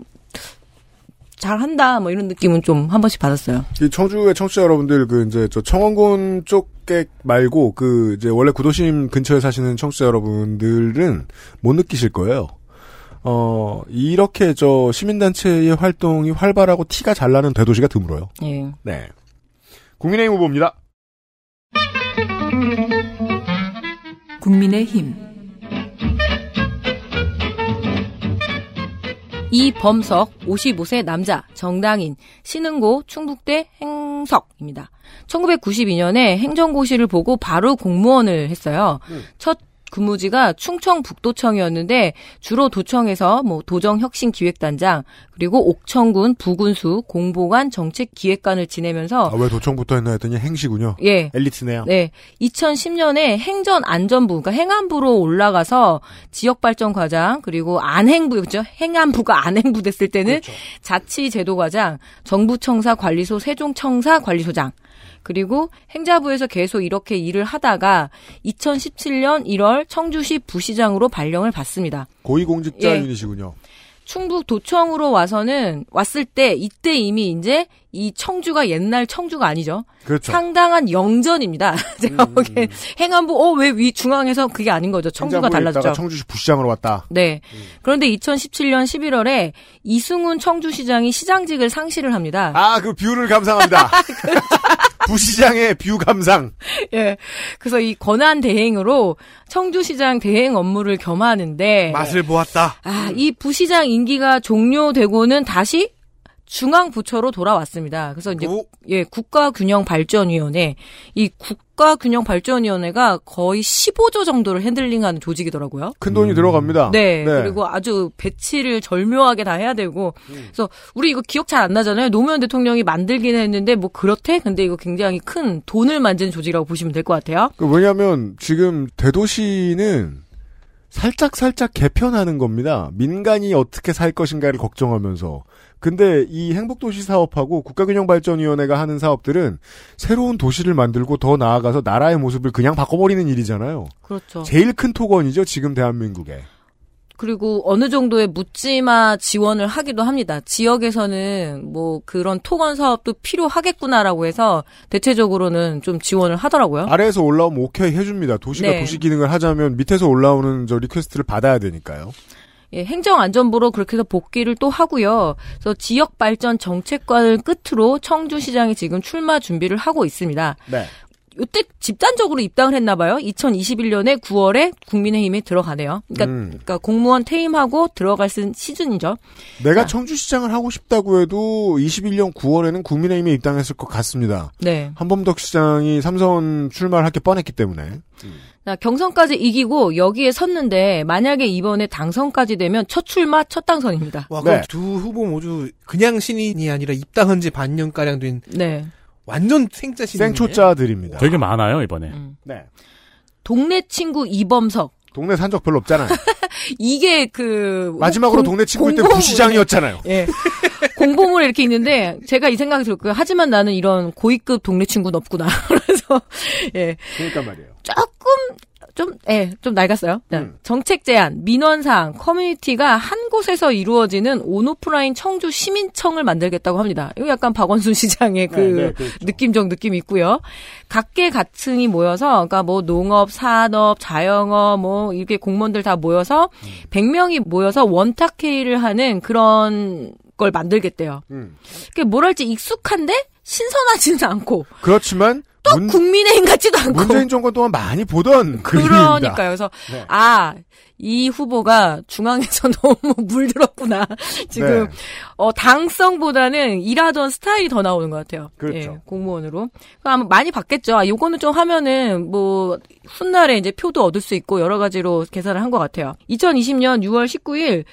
잘한다 뭐 이런 느낌은 좀 한 번씩 받았어요. 이 청주의 청취자 여러분들 그 이제 저 청원군 쪽에 말고 그 이제 원래 구도심 근처에 사시는 청취자 여러분들은 못 느끼실 거예요. 어 이렇게 저 시민단체의 활동이 활발하고 티가 잘 나는 대도시가 드물어요. 예. 네. 국민의힘 후보입니다. 국민의힘 이범석 55세 남자 정당인 신흥고 충북대 행석입니다. 1992년에 행정고시를 보고 바로 공무원을 했어요. 첫 근무지가 충청북도청이었는데 주로 도청에서 뭐 도정혁신기획단장 그리고 옥천군 부군수 공보관 정책기획관을 지내면서 아, 왜 도청부터 했나 했더니 행시군요. 예. 엘리트네요. 네. 2010년에 행전안전부, 그러니까 행안부로 올라가서 지역발전과장, 그리고 안행부, 그죠? 행안부가 안행부 됐을 때는 자치제도과장, 정부청사 관리소 세종청사 관리소장, 그리고 행자부에서 계속 이렇게 일을 하다가 2017년 1월 청주시 부시장으로 발령을 받습니다. 고위공직자 예. 유닛이군요. 충북 도청으로 와서는 왔을 때 이때 이미 이제 이 청주가 옛날 청주가 아니죠. 그렇죠. 상당한 영전입니다. 제가 음. 보기엔 행안부 어 왜 위 중앙에서 그게 아닌 거죠. 청주가 달라졌죠. 청주시 부시장으로 왔다. 네. 그런데 2017년 11월에 이승훈 청주시장이 시장직을 상실을 합니다. 아, 그 view를 감상합니다. 부시장의 view 감상. 예. 그래서 이 권한 대행으로 청주시장 대행 업무를 겸하는데 맛을 보았다. 아, 이 부시장 임기가 종료되고는 다시 중앙부처로 돌아왔습니다. 그래서 이제 오. 예, 국가균형발전위원회 이 국가균형발전위원회가 거의 15조 정도를 핸들링하는 조직이더라고요. 큰 돈이 들어갑니다. 네, 그리고 아주 배치를 절묘하게 다 해야 되고 그래서 우리 이거 기억 잘 안 나잖아요. 노무현 대통령이 만들긴 했는데 뭐 그렇대. 근데 이거 굉장히 큰 돈을 만드는 조직이라고 보시면 될 것 같아요. 그 왜냐하면 지금 대도시는 살짝 살짝 개편하는 겁니다. 민간이 어떻게 살 것인가를 걱정하면서. 근데 이 행복도시 사업하고 국가균형발전위원회가 하는 사업들은 새로운 도시를 만들고 더 나아가서 나라의 모습을 그냥 바꿔버리는 일이잖아요. 그렇죠. 제일 큰 토건이죠, 지금 대한민국에. 그리고 어느 정도의 묻지마 지원을 하기도 합니다. 지역에서는 뭐 그런 토건 사업도 필요하겠구나라고 해서 대체적으로는 좀 지원을 하더라고요. 아래에서 올라오면 오케이 해줍니다. 도시가 네. 도시 기능을 하자면 밑에서 올라오는 저 request를 받아야 되니까요. 예, 행정안전부로 그렇게 해서 복귀를 또 하고요. 그래서 지역 발전 정책관을 끝으로 청주시장이 지금 출마 준비를 하고 있습니다. 네. 이때 집단적으로 입당을 했나 봐요. 2021년에 9월에 국민의힘에 들어가네요. 그러니까, 음. 그러니까 공무원 퇴임하고 들어갈 쓴 시즌이죠. 내가 자. 청주시장을 하고 싶다고 해도 21년 9월에는 국민의힘에 입당했을 것 같습니다. 네. 한범덕 시장이 삼선 출마를 할게 뻔했기 때문에. 나 경선까지 이기고 여기에 섰는데 만약에 이번에 당선까지 되면 첫 출마 첫 당선입니다. 와, 그럼 네. 두 후보 모두 그냥 신인이 아니라 입당한 지 반년 가량 된 네. 완전 생짜 신인. 생초자들입니다. 되게 많아요 이번에. 음. 네. 동네 친구 이범석. 동네 산적 별로 없잖아요. 이게 그 마지막으로 공- 동네 친구일 때 부시장이었잖아요. 예. 공보물 이렇게 있는데 제가 이 생각이 들었고요. 하지만 나는 이런 고위급 동네 친구는 없구나. 그래서 예. 그러니까 말이에요. 조금 좀, 예, 좀 낡았어요. 네. 음. 정책 제안, 민원사항, 커뮤니티가 한 곳에서 이루어지는 온오프라인 청주 시민청을 만들겠다고 합니다. 이거 약간 박원순 시장의 그 네, 네, 그렇죠. 느낌적 느낌이 있고요. 각계 각층이 모여서, 그러니까 뭐 농업, 산업, 자영업, 뭐 이렇게 공무원들 다 모여서 음. 100명이 모여서 원탁회의를 하는 그런 걸 만들겠대요. 음. 그게 뭐랄지 익숙한데 신선하지는 않고 그렇지만 또 문, 국민의힘 같지도 않고 문재인 정권 동안 많이 보던 그림입니다. 그러니까요. 그래서 네. 아, 이 후보가 중앙에서 너무 물들었구나. 지금 네. 어 당성보다는 일하던 스타일이 더 나오는 것 같아요. 그렇죠. 예, 공무원으로. 아마 많이 받겠죠. 아, 요거는 좀 하면은 뭐 훗날에 이제 표도 얻을 수 있고 여러 가지로 계산을 한 것 같아요. 2020년 6월 19일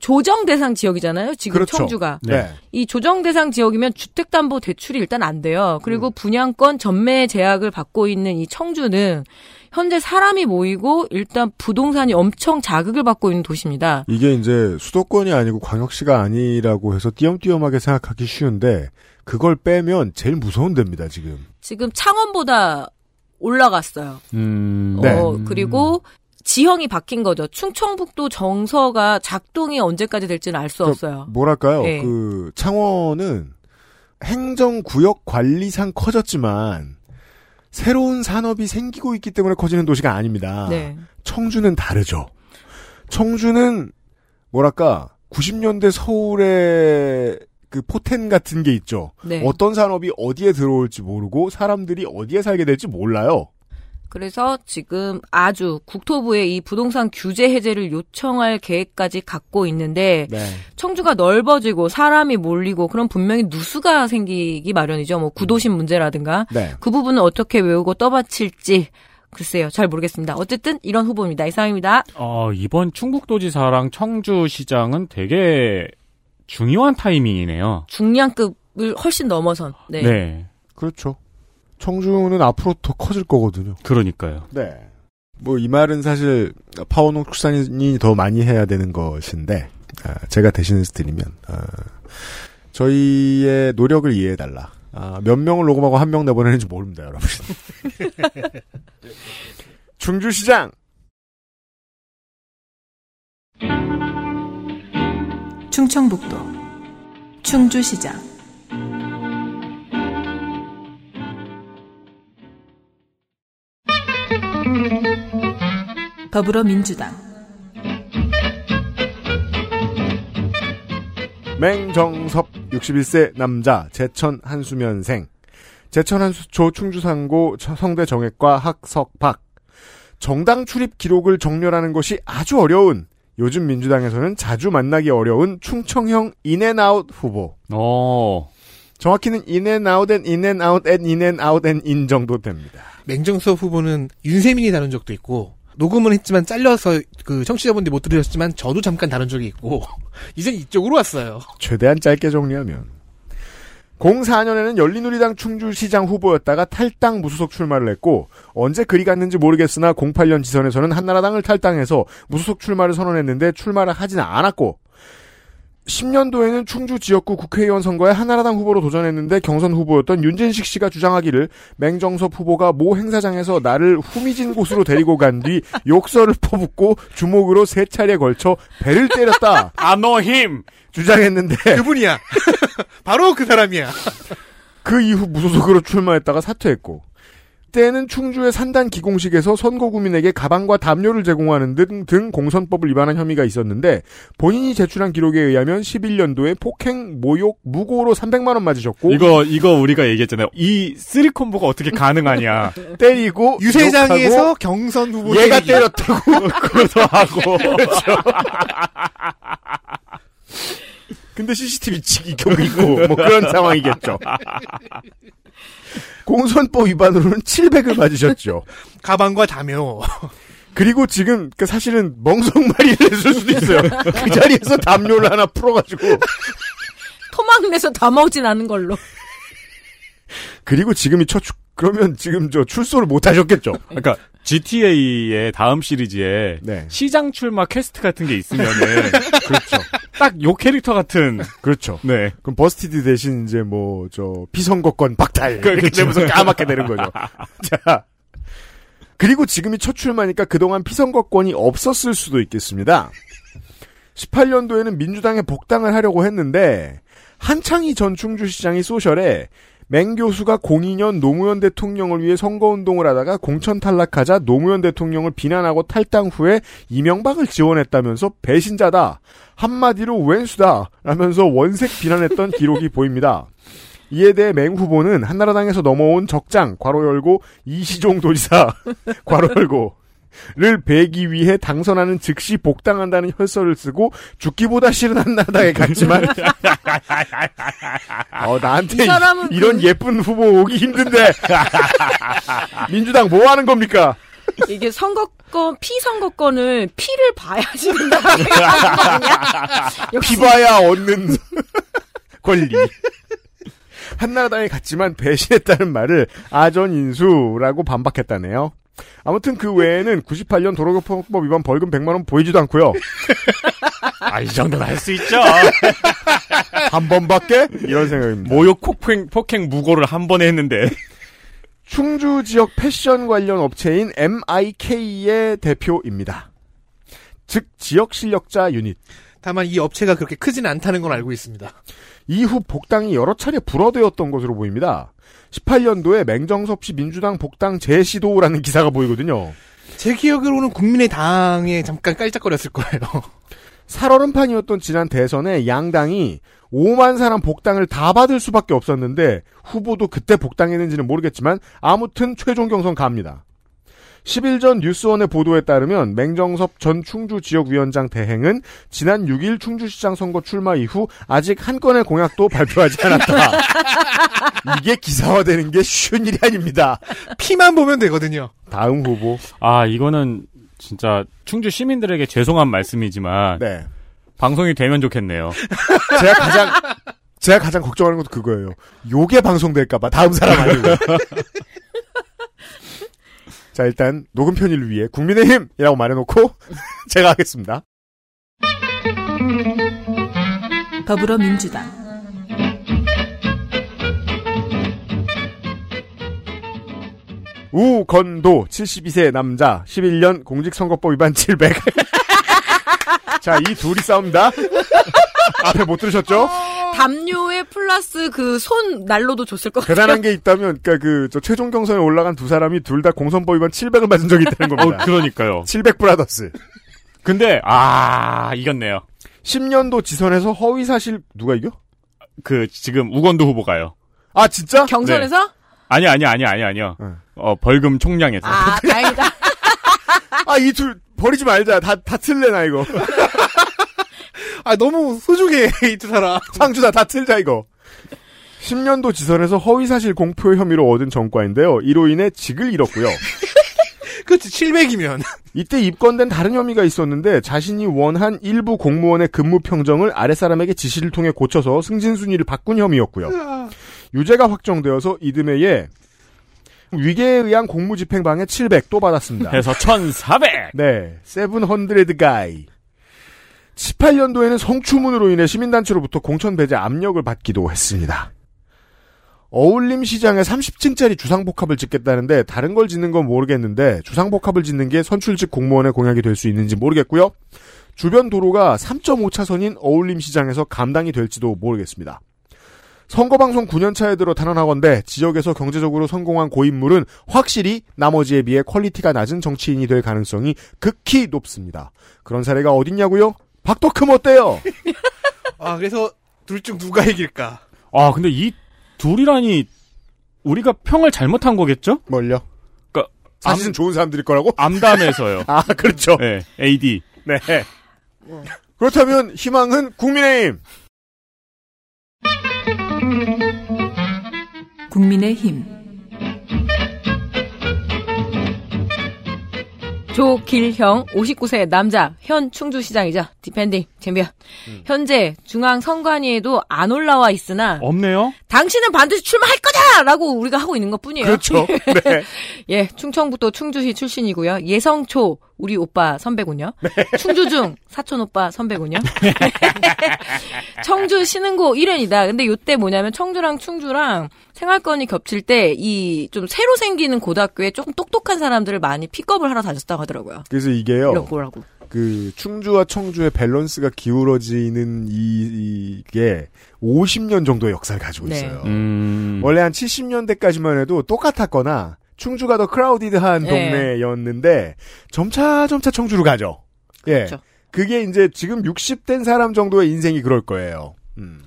조정 대상 지역이잖아요. 지금 그렇죠. 청주가. 네. 이 조정 대상 지역이면 주택담보 대출이 일단 안 돼요. 음. 그리고 분양권 전매 제약을 받고 있는 이 청주는 현재 사람이 모이고 일단 부동산이 엄청 자극을 받고 있는 도시입니다. 이게 이제 수도권이 아니고 광역시가 아니라고 해서 띄엄띄엄하게 생각하기 쉬운데 그걸 빼면 제일 무서운 데입니다 지금. 지금 창원보다 올라갔어요. 음. 네. 어, 그리고 지형이 바뀐 거죠. 충청북도 정서가 작동이 언제까지 될지는 알수 그, 없어요. 뭐랄까요? 네. 그 창원은 행정구역 관리상 커졌지만 새로운 산업이 생기고 있기 때문에 커지는 도시가 아닙니다. 네. 청주는 다르죠. 청주는 뭐랄까 90년대 서울의 그 포텐 같은 게 있죠. 네. 어떤 산업이 어디에 들어올지 모르고 사람들이 어디에 살게 될지 몰라요. 그래서 지금 아주 국토부에 이 부동산 규제 해제를 요청할 계획까지 갖고 있는데 네. 청주가 넓어지고 사람이 몰리고 그럼 분명히 누수가 생기기 마련이죠. 뭐 구도심 문제라든가 네. 그 부분은 어떻게 외우고 떠받칠지 글쎄요. 잘 모르겠습니다. 어쨌든 이런 후보입니다. 이상입니다. 어, 이번 충북도지사랑 청주시장은 되게 중요한 타이밍이네요. 중량급을 훨씬 넘어선. 네. 네. 그렇죠. 청주는 앞으로 더 커질 거거든요. 그러니까요. 네. 뭐 이 말은 사실 파워농 축산인이 더 많이 해야 되는 것인데 아, 제가 대신해서 드리면 아, 저희의 노력을 이해해달라. 아, 몇 명을 녹음하고 한 명 내보내는지 모릅니다, 여러분. 충주시장 충청북도 충주시장 더불어민주당 맹정섭 61세 남자 제천 한수면생 제천 한수초 충주상고 성대 정외과 학석박 정당 출입 기록을 정렬하는 것이 아주 어려운 요즘 민주당에서는 자주 만나기 어려운 충청형 in and out 후보 어. 정확히는 인앤아웃 앤 인앤아웃 앤 인앤아웃 앤인 정도 됩니다. 맹정섭 후보는 윤세민이 다룬 적도 있고 녹음은 했지만 잘려서 그 청취자분들이 못 들으셨지만 저도 잠깐 다룬 적이 있고 이젠 이쪽으로 왔어요. 최대한 짧게 정리하면 04년에는 열린우리당 충주시장 후보였다가 탈당 무소속 출마를 했고 언제 그리 갔는지 모르겠으나 08년 지선에서는 한나라당을 탈당해서 무소속 출마를 선언했는데 출마를 하지는 않았고 10년도에는 충주 지역구 국회의원 선거에 한나라당 후보로 도전했는데 경선 후보였던 윤진식 씨가 주장하기를 맹정섭 후보가 모 행사장에서 나를 후미진 곳으로 데리고 간 뒤 욕설을 퍼붓고 주먹으로 세 차례에 걸쳐 배를 때렸다 아노힘 주장했는데 그분이야. 바로 그 사람이야. 그 이후 무소속으로 출마했다가 사퇴했고 때는 충주의 산단 기공식에서 선거 구민에게 가방과 담요를 제공하는 등, 등 공선법을 위반한 혐의가 있었는데 본인이 제출한 기록에 의하면 11년도에 폭행, 모욕, 무고로 300만 원 맞으셨고 이거 이거 우리가 얘기했잖아요. 이 three combo가 어떻게 가능하냐. 때리고 유세장에서 경선 후보 얘가. 때렸다고 그것도 하고. 근데 CCTV 치기 경우 있고 뭐 그런 상황이겠죠. 공선법 위반으로는 700을 맞으셨죠. 가방과 담요. 그리고 지금 그 사실은 멍석말이를 했을 수도 있어요. 그 자리에서 담요를 하나 풀어가지고 토막 내서 담아오진 않은 걸로. 그리고 지금이 첫 출- 그러면 지금 저 출소를 못 하셨겠죠. 그러니까 GTA의 다음 시리즈에 네. 시장 출마 퀘스트 같은 게 있으면은 그렇죠. 딱 요 캐릭터 같은 그렇죠. 네. 그럼 busted 대신 이제 뭐 저 피선거권 박탈 그- 이렇게 그렇죠. 되면서 까맣게 되는 거죠. 자 그리고 지금이 첫 출마니까 그동안 피선거권이 없었을 수도 있겠습니다. 18년도에는 민주당에 복당을 하려고 했는데 한창희 전 충주시장이 social에 맹 교수가 02년 노무현 대통령을 위해 선거운동을 하다가 공천 탈락하자 노무현 대통령을 비난하고 탈당 후에 이명박을 지원했다면서 배신자다. 한마디로 왼수다. 라면서 원색 비난했던 기록이 보입니다. 이에 대해 맹 후보는 한나라당에서 넘어온 적장, 괄호 열고, 이시종 도지사, 괄호 열고, 를 배기 위해 당선하는 즉시 복당한다는 혈서를 쓰고 죽기보다 싫은 한나라당에 갔지만 어, 나한테 이 사람은 이, 런 그- 예쁜 후보 오기 힘든데 민주당 뭐 하는 겁니까? 이게 선거권, 피선거권을 피를 봐야지? 역시 피봐야 얻는 권리. 한나라당에 갔지만 배신했다는 말을 아전인수라고 반박했다네요. 아무튼 그 외에는 98년 도로교통법 위반 벌금 100만 원 보이지도 않고요. 아, 이 정도는 할 수 있죠. 한 번밖에 이런 생각입니다. 모욕 폭행, 폭행 무고를 한 번에 했는데. 충주 지역 패션 관련 업체인 MIK의 대표입니다. 즉 지역 실력자 유닛. 다만 이 업체가 그렇게 크진 않다는 건 알고 있습니다. 이후 복당이 여러 차례 불어되었던 것으로 보입니다. 18년도에 맹정섭 씨 민주당 복당 재시도라는 기사가 보이거든요. 제 기억으로는 국민의당에 잠깐 깔짝거렸을 거예요. 살얼음판이었던 지난 대선에 양당이 5만 사람 복당을 다 받을 수밖에 없었는데 후보도 그때 복당했는지는 모르겠지만 아무튼 최종 경선 갑니다. 10일 전 뉴스원의 보도에 따르면 맹정섭 전 충주 지역위원장 대행은 지난 6일 충주시장 선거 출마 이후 아직 한 건의 공약도 발표하지 않았다. 이게 기사화되는 게 쉬운 일이 아닙니다. 피만 보면 되거든요. 다음 후보. 아, 이거는 진짜 충주 시민들에게 죄송한 말씀이지만 네. 방송이 되면 좋겠네요. 제가 가장 제가 가장 걱정하는 것도 그거예요. 요게 방송될까봐 다음 사람 아니고. 자 일단 녹음 편의를 위해 국민의힘이라고 말해놓고 제가 하겠습니다. 더불어민주당 우건도 72세 남자 11년 공직선거법 위반 700. 자 이 둘이 싸웁니다. 앞에 못 들으셨죠? 담요에 플러스 그 손 난로도 줬을 것 같아요. 대단한 게 있다면 그러니까 그 저 최종 경선에 올라간 두 사람이 둘 다 공선법 위반 700을 맞은 적이 있다는 어, 겁니다. 그러니까요. 700 브라더스. 근데 아, 이겼네요. 10년도 지선에서 허위 사실 누가 이겨? 그 지금 우건도 후보가요. 아 진짜? 경선에서? 아니 아니 아니 아니 아니요. 네. 어, 벌금 총량에서. 아, 다행이다. 아 이 둘 버리지 말자. 다 다 틀래나 이거. 아 너무 소중해 이 두 사람. 상주다 다 틀자 이거. 10년도 지선에서 허위사실 공표 혐의로 얻은 전과인데요. 이로 인해 직을 잃었고요. 그렇지 700이면 이때 입건된 다른 혐의가 있었는데 자신이 원한 일부 공무원의 근무 평정을 아랫사람에게 지시를 통해 고쳐서 승진 순위를 바꾼 혐의였고요. 유죄가 확정되어서 이듬해에 위계에 의한 공무집행방해 700 또 받았습니다. 해서 1,400. 네, seven hundred guy. 18년도에는 성추문으로 인해 시민단체로부터 공천 배제 압력을 받기도 했습니다. 어울림 시장에 30층짜리 주상복합을 짓겠다는데 다른 걸 짓는 건 모르겠는데 주상복합을 짓는 게 선출직 공무원의 공약이 될 수 있는지 모르겠고요. 주변 도로가 3.5차선인 어울림 시장에서 감당이 될지도 모르겠습니다. 선거방송 9년차에 들어 단언하건대 지역에서 경제적으로 성공한 고인물은 확실히 나머지에 비해 quality가 낮은 정치인이 될 가능성이 극히 높습니다. 그런 사례가 어딨냐고요? 박덕흠 어때요? 아, 그래서 둘 중 누가 이길까? 아, 근데 이 둘이라니 우리가 평을 잘못한 거겠죠? 뭘요? 그러니까 아, 사실은 암, 좋은 사람들일 거라고? 암담해서요. 아, 그렇죠. 네, AD. 네. 그렇다면 희망은 국민의힘. 국민의힘. 조길형 59세 남자 현 충주시장이자 defending champion 현재 중앙 선관위에도 안 올라와 있으나 없네요. 당신은 반드시 출마할 거다라고 우리가 하고 있는 것뿐이에요. 그렇죠. 네. 예, 충청북도 충주시 출신이고요. 예성초 우리 오빠 선배군요. 충주중 사촌 오빠 선배군요. 청주 신흥고 1년이다. 근데 요때 뭐냐면 청주랑 충주랑 생활권이 겹칠 때 이 좀 새로 생기는 고등학교에 조금 똑똑한 사람들을 많이 픽업을 하러 다녔다고 하더라고요. 그래서 이게요. 거라고. 그 충주와 청주의 밸런스가 기울어지는 이, 이게 50년 정도의 역사를 가지고 네. 있어요. 음. 원래 한 70년대까지만 해도 똑같았거나 충주가 더 크라우디드한 네. 동네였는데 점차 점차 청주로 가죠. 예. 그렇죠. 그게 이제 지금 60된 사람 정도의 인생이 그럴 거예요. 음.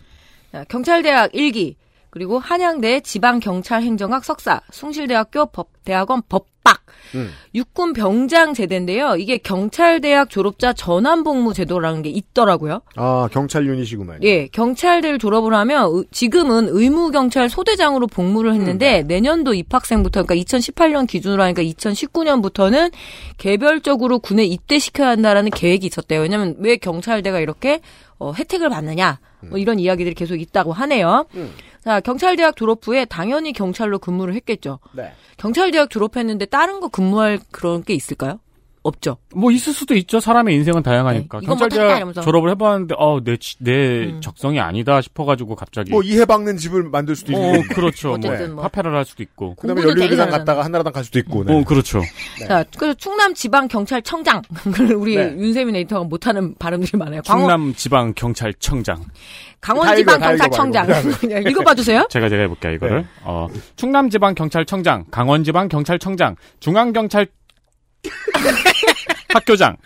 자, 경찰대학 1기, 그리고 한양대 지방경찰행정학 석사, 숭실대학교 법대학원 법박, 음. 육군 병장 제대인데요. 이게 경찰대학 졸업자 전환복무 제도라는 게 있더라고요. 아, 경찰 유닛이구만. 예, 경찰대를 졸업을 하면 의- 지금은 의무경찰 소대장으로 복무를 했는데 내년도 입학생부터 그러니까 2018년 기준으로 하니까 2019년부터는 개별적으로 군에 입대시켜야 한다라는 계획이 있었대요. 왜냐면 왜 경찰대가 이렇게 어, 혜택을 받느냐 뭐 이런 이야기들이 계속 있다고 하네요. 음. 자, 경찰대학 졸업 후에 당연히 경찰로 근무를 했겠죠. 네. 경찰대학 졸업했는데 다른 거 근무할 그런 게 있을까요? 없죠. 뭐 있을 수도 있죠. 사람의 인생은 다양하니까. 네, 못했다 경찰대학. 졸업을 해봤는데 어내 내 음. 적성이 아니다 싶어가지고 갑자기 뭐 이해 박는 집을 만들 수도 있고. 어 그렇죠. 뭐 어쨌든 뭐. 파페를 할 수도 있고. 그다음에 잘하잖아. 갔다가 한나라당 갈 수도 있고. 네. 어 그렇죠. 자, 그래서 충남 지방 경찰청장 우리 네. 윤세민 에디터가 못하는 발음들이 많아요. 충남 지방 경찰청장. 강원 지방 다 읽어, 다 경찰청장 읽어봐, 주세요. 제가 제가 해볼게요 이거를. 네. 어 충남 지방 경찰청장, 강원 지방 경찰청장, 중앙 경찰 학교장.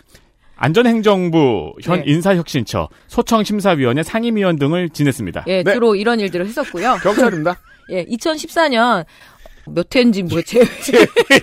안전행정부 현 네. 인사혁신처 소청심사위원회 상임위원 등을 지냈습니다. 예, 네. 주로 이런 일들을 했었고요. 경찰입니다. 예, 2014년 몇 회인지 뭐 제,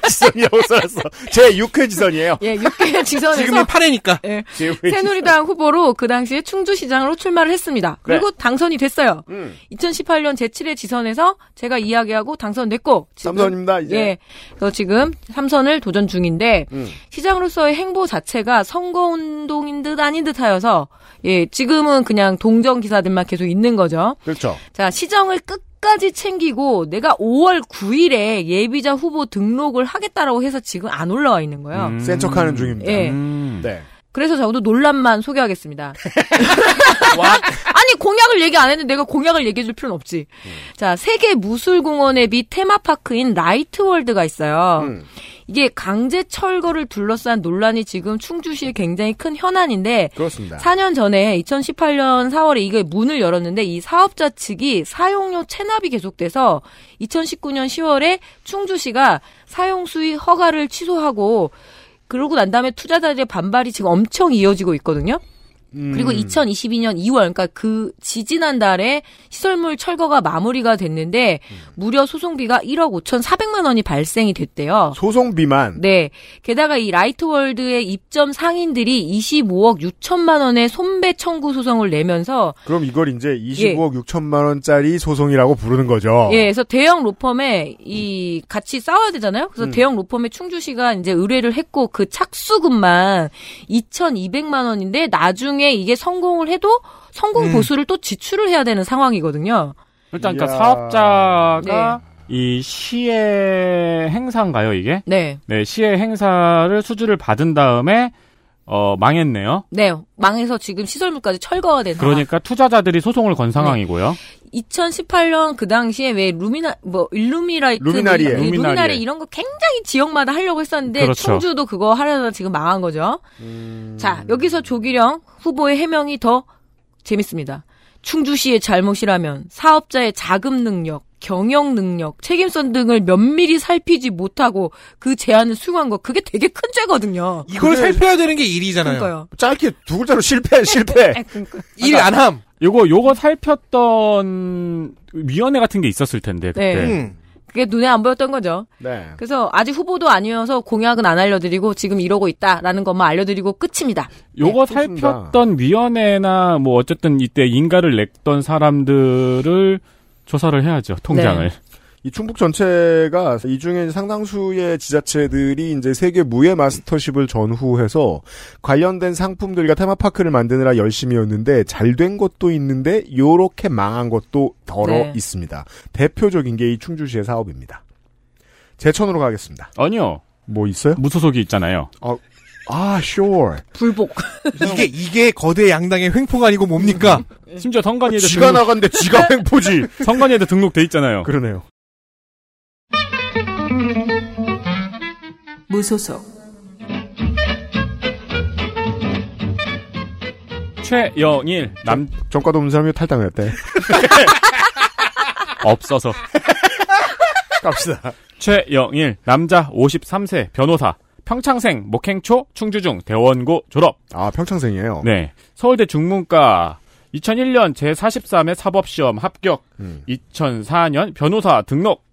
지선이라고 써놨어. 제 6회 지선이에요. 예, 6개 지선에서 지금이 8회니까. 예, 제 6회 새누리당 후보로 그 당시에 충주시장으로 출마를 했습니다. 그리고 당선이 됐어요. 음. 2018년 제7회 지선에서 제가 이야기하고 당선됐고 지금 삼선입니다, 이제. 예. 그래서 지금 삼선을 도전 중인데 음. 시장으로서의 행보 자체가 선거운동인 듯 아닌 듯 하여서 예, 지금은 그냥 동정 기사들만 계속 있는 거죠. 그렇죠. 자, 시정을 끝 까지 챙기고 내가 5월 9일에 예비자 후보 등록을 하겠다라고 해서 지금 안 올라와 있는 거예요. 음. 센 척하는 중입니다. 예. 음. 네. 그래서 저도 논란만 소개하겠습니다. 아니 공약을 얘기 안 했는데 내가 공약을 얘기해 줄 필요는 없지. 자 세계 무술공원의 밑 테마파크인 라이트월드가 있어요. 음. 이게 강제 철거를 둘러싼 논란이 지금 충주시에 굉장히 큰 현안인데 그렇습니다. 4년 전에 2018년 4월에 이게 문을 열었는데 이 사업자 측이 사용료 체납이 계속돼서 2019년 10월에 충주시가 사용 수익 허가를 취소하고 그러고 난 다음에 투자자들의 반발이 지금 엄청 이어지고 있거든요. 그리고 음. 2022년 2월, 그러니까 그 지지난 달에 시설물 철거가 마무리가 됐는데 무려 소송비가 1억 5,400만 원이 발생이 됐대요. 소송비만 네. 게다가 이 라이트월드의 입점 상인들이 25억 6천만 원의 손배 청구 소송을 내면서 그럼 이걸 이제 25억 6천만 원짜리 소송이라고 부르는 거죠. 예, 그래서 대형 로펌에 이 같이 싸워야 되잖아요. 그래서 음. 대형 로펌에 충주시가 이제 의뢰를 했고 그 착수금만 2,200만 원인데 나중에 이게 성공을 해도 성공 음. 보수를 또 지출을 해야 되는 상황이거든요. 일단 그러니까. 사업자가 이 시의 행사인가요 이게? 네. 네 시의 행사를 수주를 받은 다음에 어 망했네요. 네. 망해서 지금 시설물까지 철거가 된. 그러니까 투자자들이 소송을 건 상황이고요. 2018년 그 당시에 왜 루미나 뭐 일루미라이트 루미나리에. 뭐 이- 루미나리에. 루미나리 이런 거 굉장히 지역마다 하려고 했었는데 그렇죠. 충주도 그거 하려다 지금 망한 거죠. 음. 자, 여기서 조기령 후보의 해명이 더 재밌습니다. 충주시의 잘못이라면 사업자의 자금 능력, 경영 능력, 책임성 등을 면밀히 살피지 못하고 그 제안을 수용한 거 그게 되게 큰 죄거든요. 이걸 살펴야 되는 게 일이잖아요. 그러니까요. 짧게 두 글자로 실패, 실패. 에, 그러니까. 일안 함. 요거 요거 살폈던 위원회 같은 게 있었을 텐데 그때. 네. 음. 그게 눈에 안 보였던 거죠. 네. 그래서 아직 후보도 아니어서 공약은 안 알려드리고 지금 이러고 있다라는 것만 알려드리고 끝입니다. 요거 네. 살폈던 위원회나 뭐 어쨌든 이때 인가를 냈던 사람들을 조사를 해야죠 통장을. 이 충북 전체가 이 중에 상당수의 지자체들이 이제 세계 무예 마스터십을 전후해서 관련된 상품들과 테마파크를 만드느라 열심히였는데 잘 된 것도 있는데 요렇게 망한 것도 덜어 네. 있습니다. 대표적인 게 이 충주시의 사업입니다. 제천으로 가겠습니다. 아니요. 뭐 있어요? 무소속이 있잖아요. 아, sure. 불복. 이게 이게 거대 양당의 횡포가 아니고 뭡니까? 심지어 성관위에도 지가 등록, 나간데 지가 횡포지. 성관위에도 등록돼 있잖아요. 그러네요. 무소속 최영일 남 전과도 없는 사람이 탈당을 했대. 없어서 갑시다. 최영일 남자 53세 변호사 평창생 목행초 충주중 대원고 졸업 아, 평창생이에요. 네 서울대 중문과 2001년 제43회 사법시험 합격 음. 2004년 변호사 등록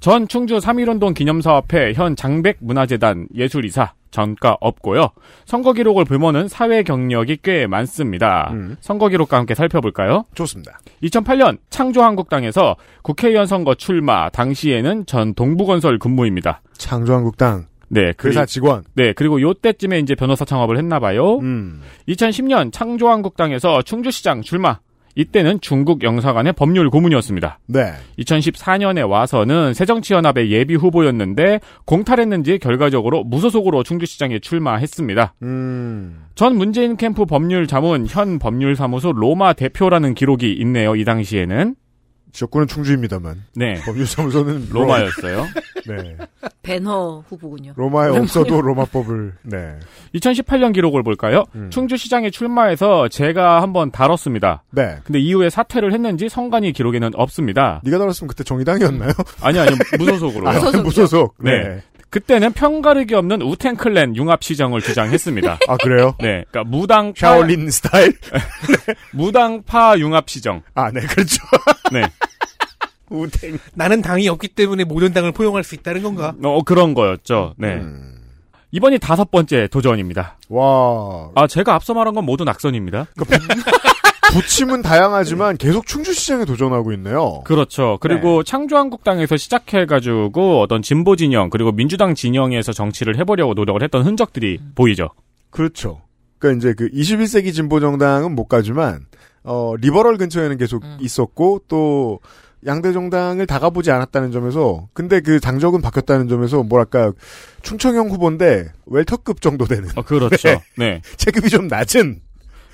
전 충주 3.1운동 기념사업회 현 장백 문화재단 예술이사 전과 없고요. 선거 기록을 보면은 사회 경력이 꽤 많습니다. 음. 선거 기록과 함께 살펴볼까요? 좋습니다. 2008년 창조한국당에서 국회의원 선거 출마 당시에는 전 동부건설 근무입니다. 창조한국당 네, 그리, 회사 직원. 네, 그리고 요때쯤에 이제 변호사 창업을 했나 봐요. 음. 2010년 창조한국당에서 충주시장 출마. 이때는 중국 영사관의 법률 고문이었습니다. 네. 2014년에 와서는 새정치연합의 예비 후보였는데 공탈했는지 결과적으로 무소속으로 충주시장에 출마했습니다. 음. 전 문재인 캠프 법률 자문 현 법률사무소 로마 대표라는 기록이 있네요. 이 당시에는 지역구는 충주입니다만. 네 법률사무소는 로마였어요. 네. 배너 후보군요. 로마에 없어도 로마법을. 네. 2018년 기록을 볼까요? 음. 충주시장에 출마해서 제가 한번 다뤘습니다. 네. 근데 이후에 사퇴를 했는지 성관이 기록에는 없습니다. 네가 달았으면 그때 정의당이었나요? 아니 아니 무소속으로요. 아? 무소속. 네. 네. 그때는 편가르기 없는 우텐 클랜 융합 시정을 주장했습니다. 아, 그래요? 네, 그러니까 무당파 샤올린 스타일? 무당파 융합 시정. 아, 네, 그렇죠. 네, 우탱. 나는 당이 없기 때문에 모든 당을 포용할 수 있다는 건가? 어 그런 거였죠. 네, 음. 이번이 다섯 번째 도전입니다. 와. 아 제가 앞서 말한 건 모두 낙선입니다. 부침은 다양하지만 계속 충주시장에 도전하고 있네요. 그렇죠. 그리고 창조한국당에서 시작해가지고 어떤 진보 진영 그리고 민주당 진영에서 정치를 해보려고 노력을 했던 흔적들이 보이죠. 그렇죠. 그러니까 이제 그 21세기 진보 정당은 못 가지만 어 리버럴 근처에는 계속 음. 있었고 또 양대 정당을 다 가보지 않았다는 점에서 근데 그 당적은 바뀌었다는 점에서 뭐랄까 충청형 후보인데 웰터급 정도 되는 어, 그렇죠. 네. 체급이 좀 낮은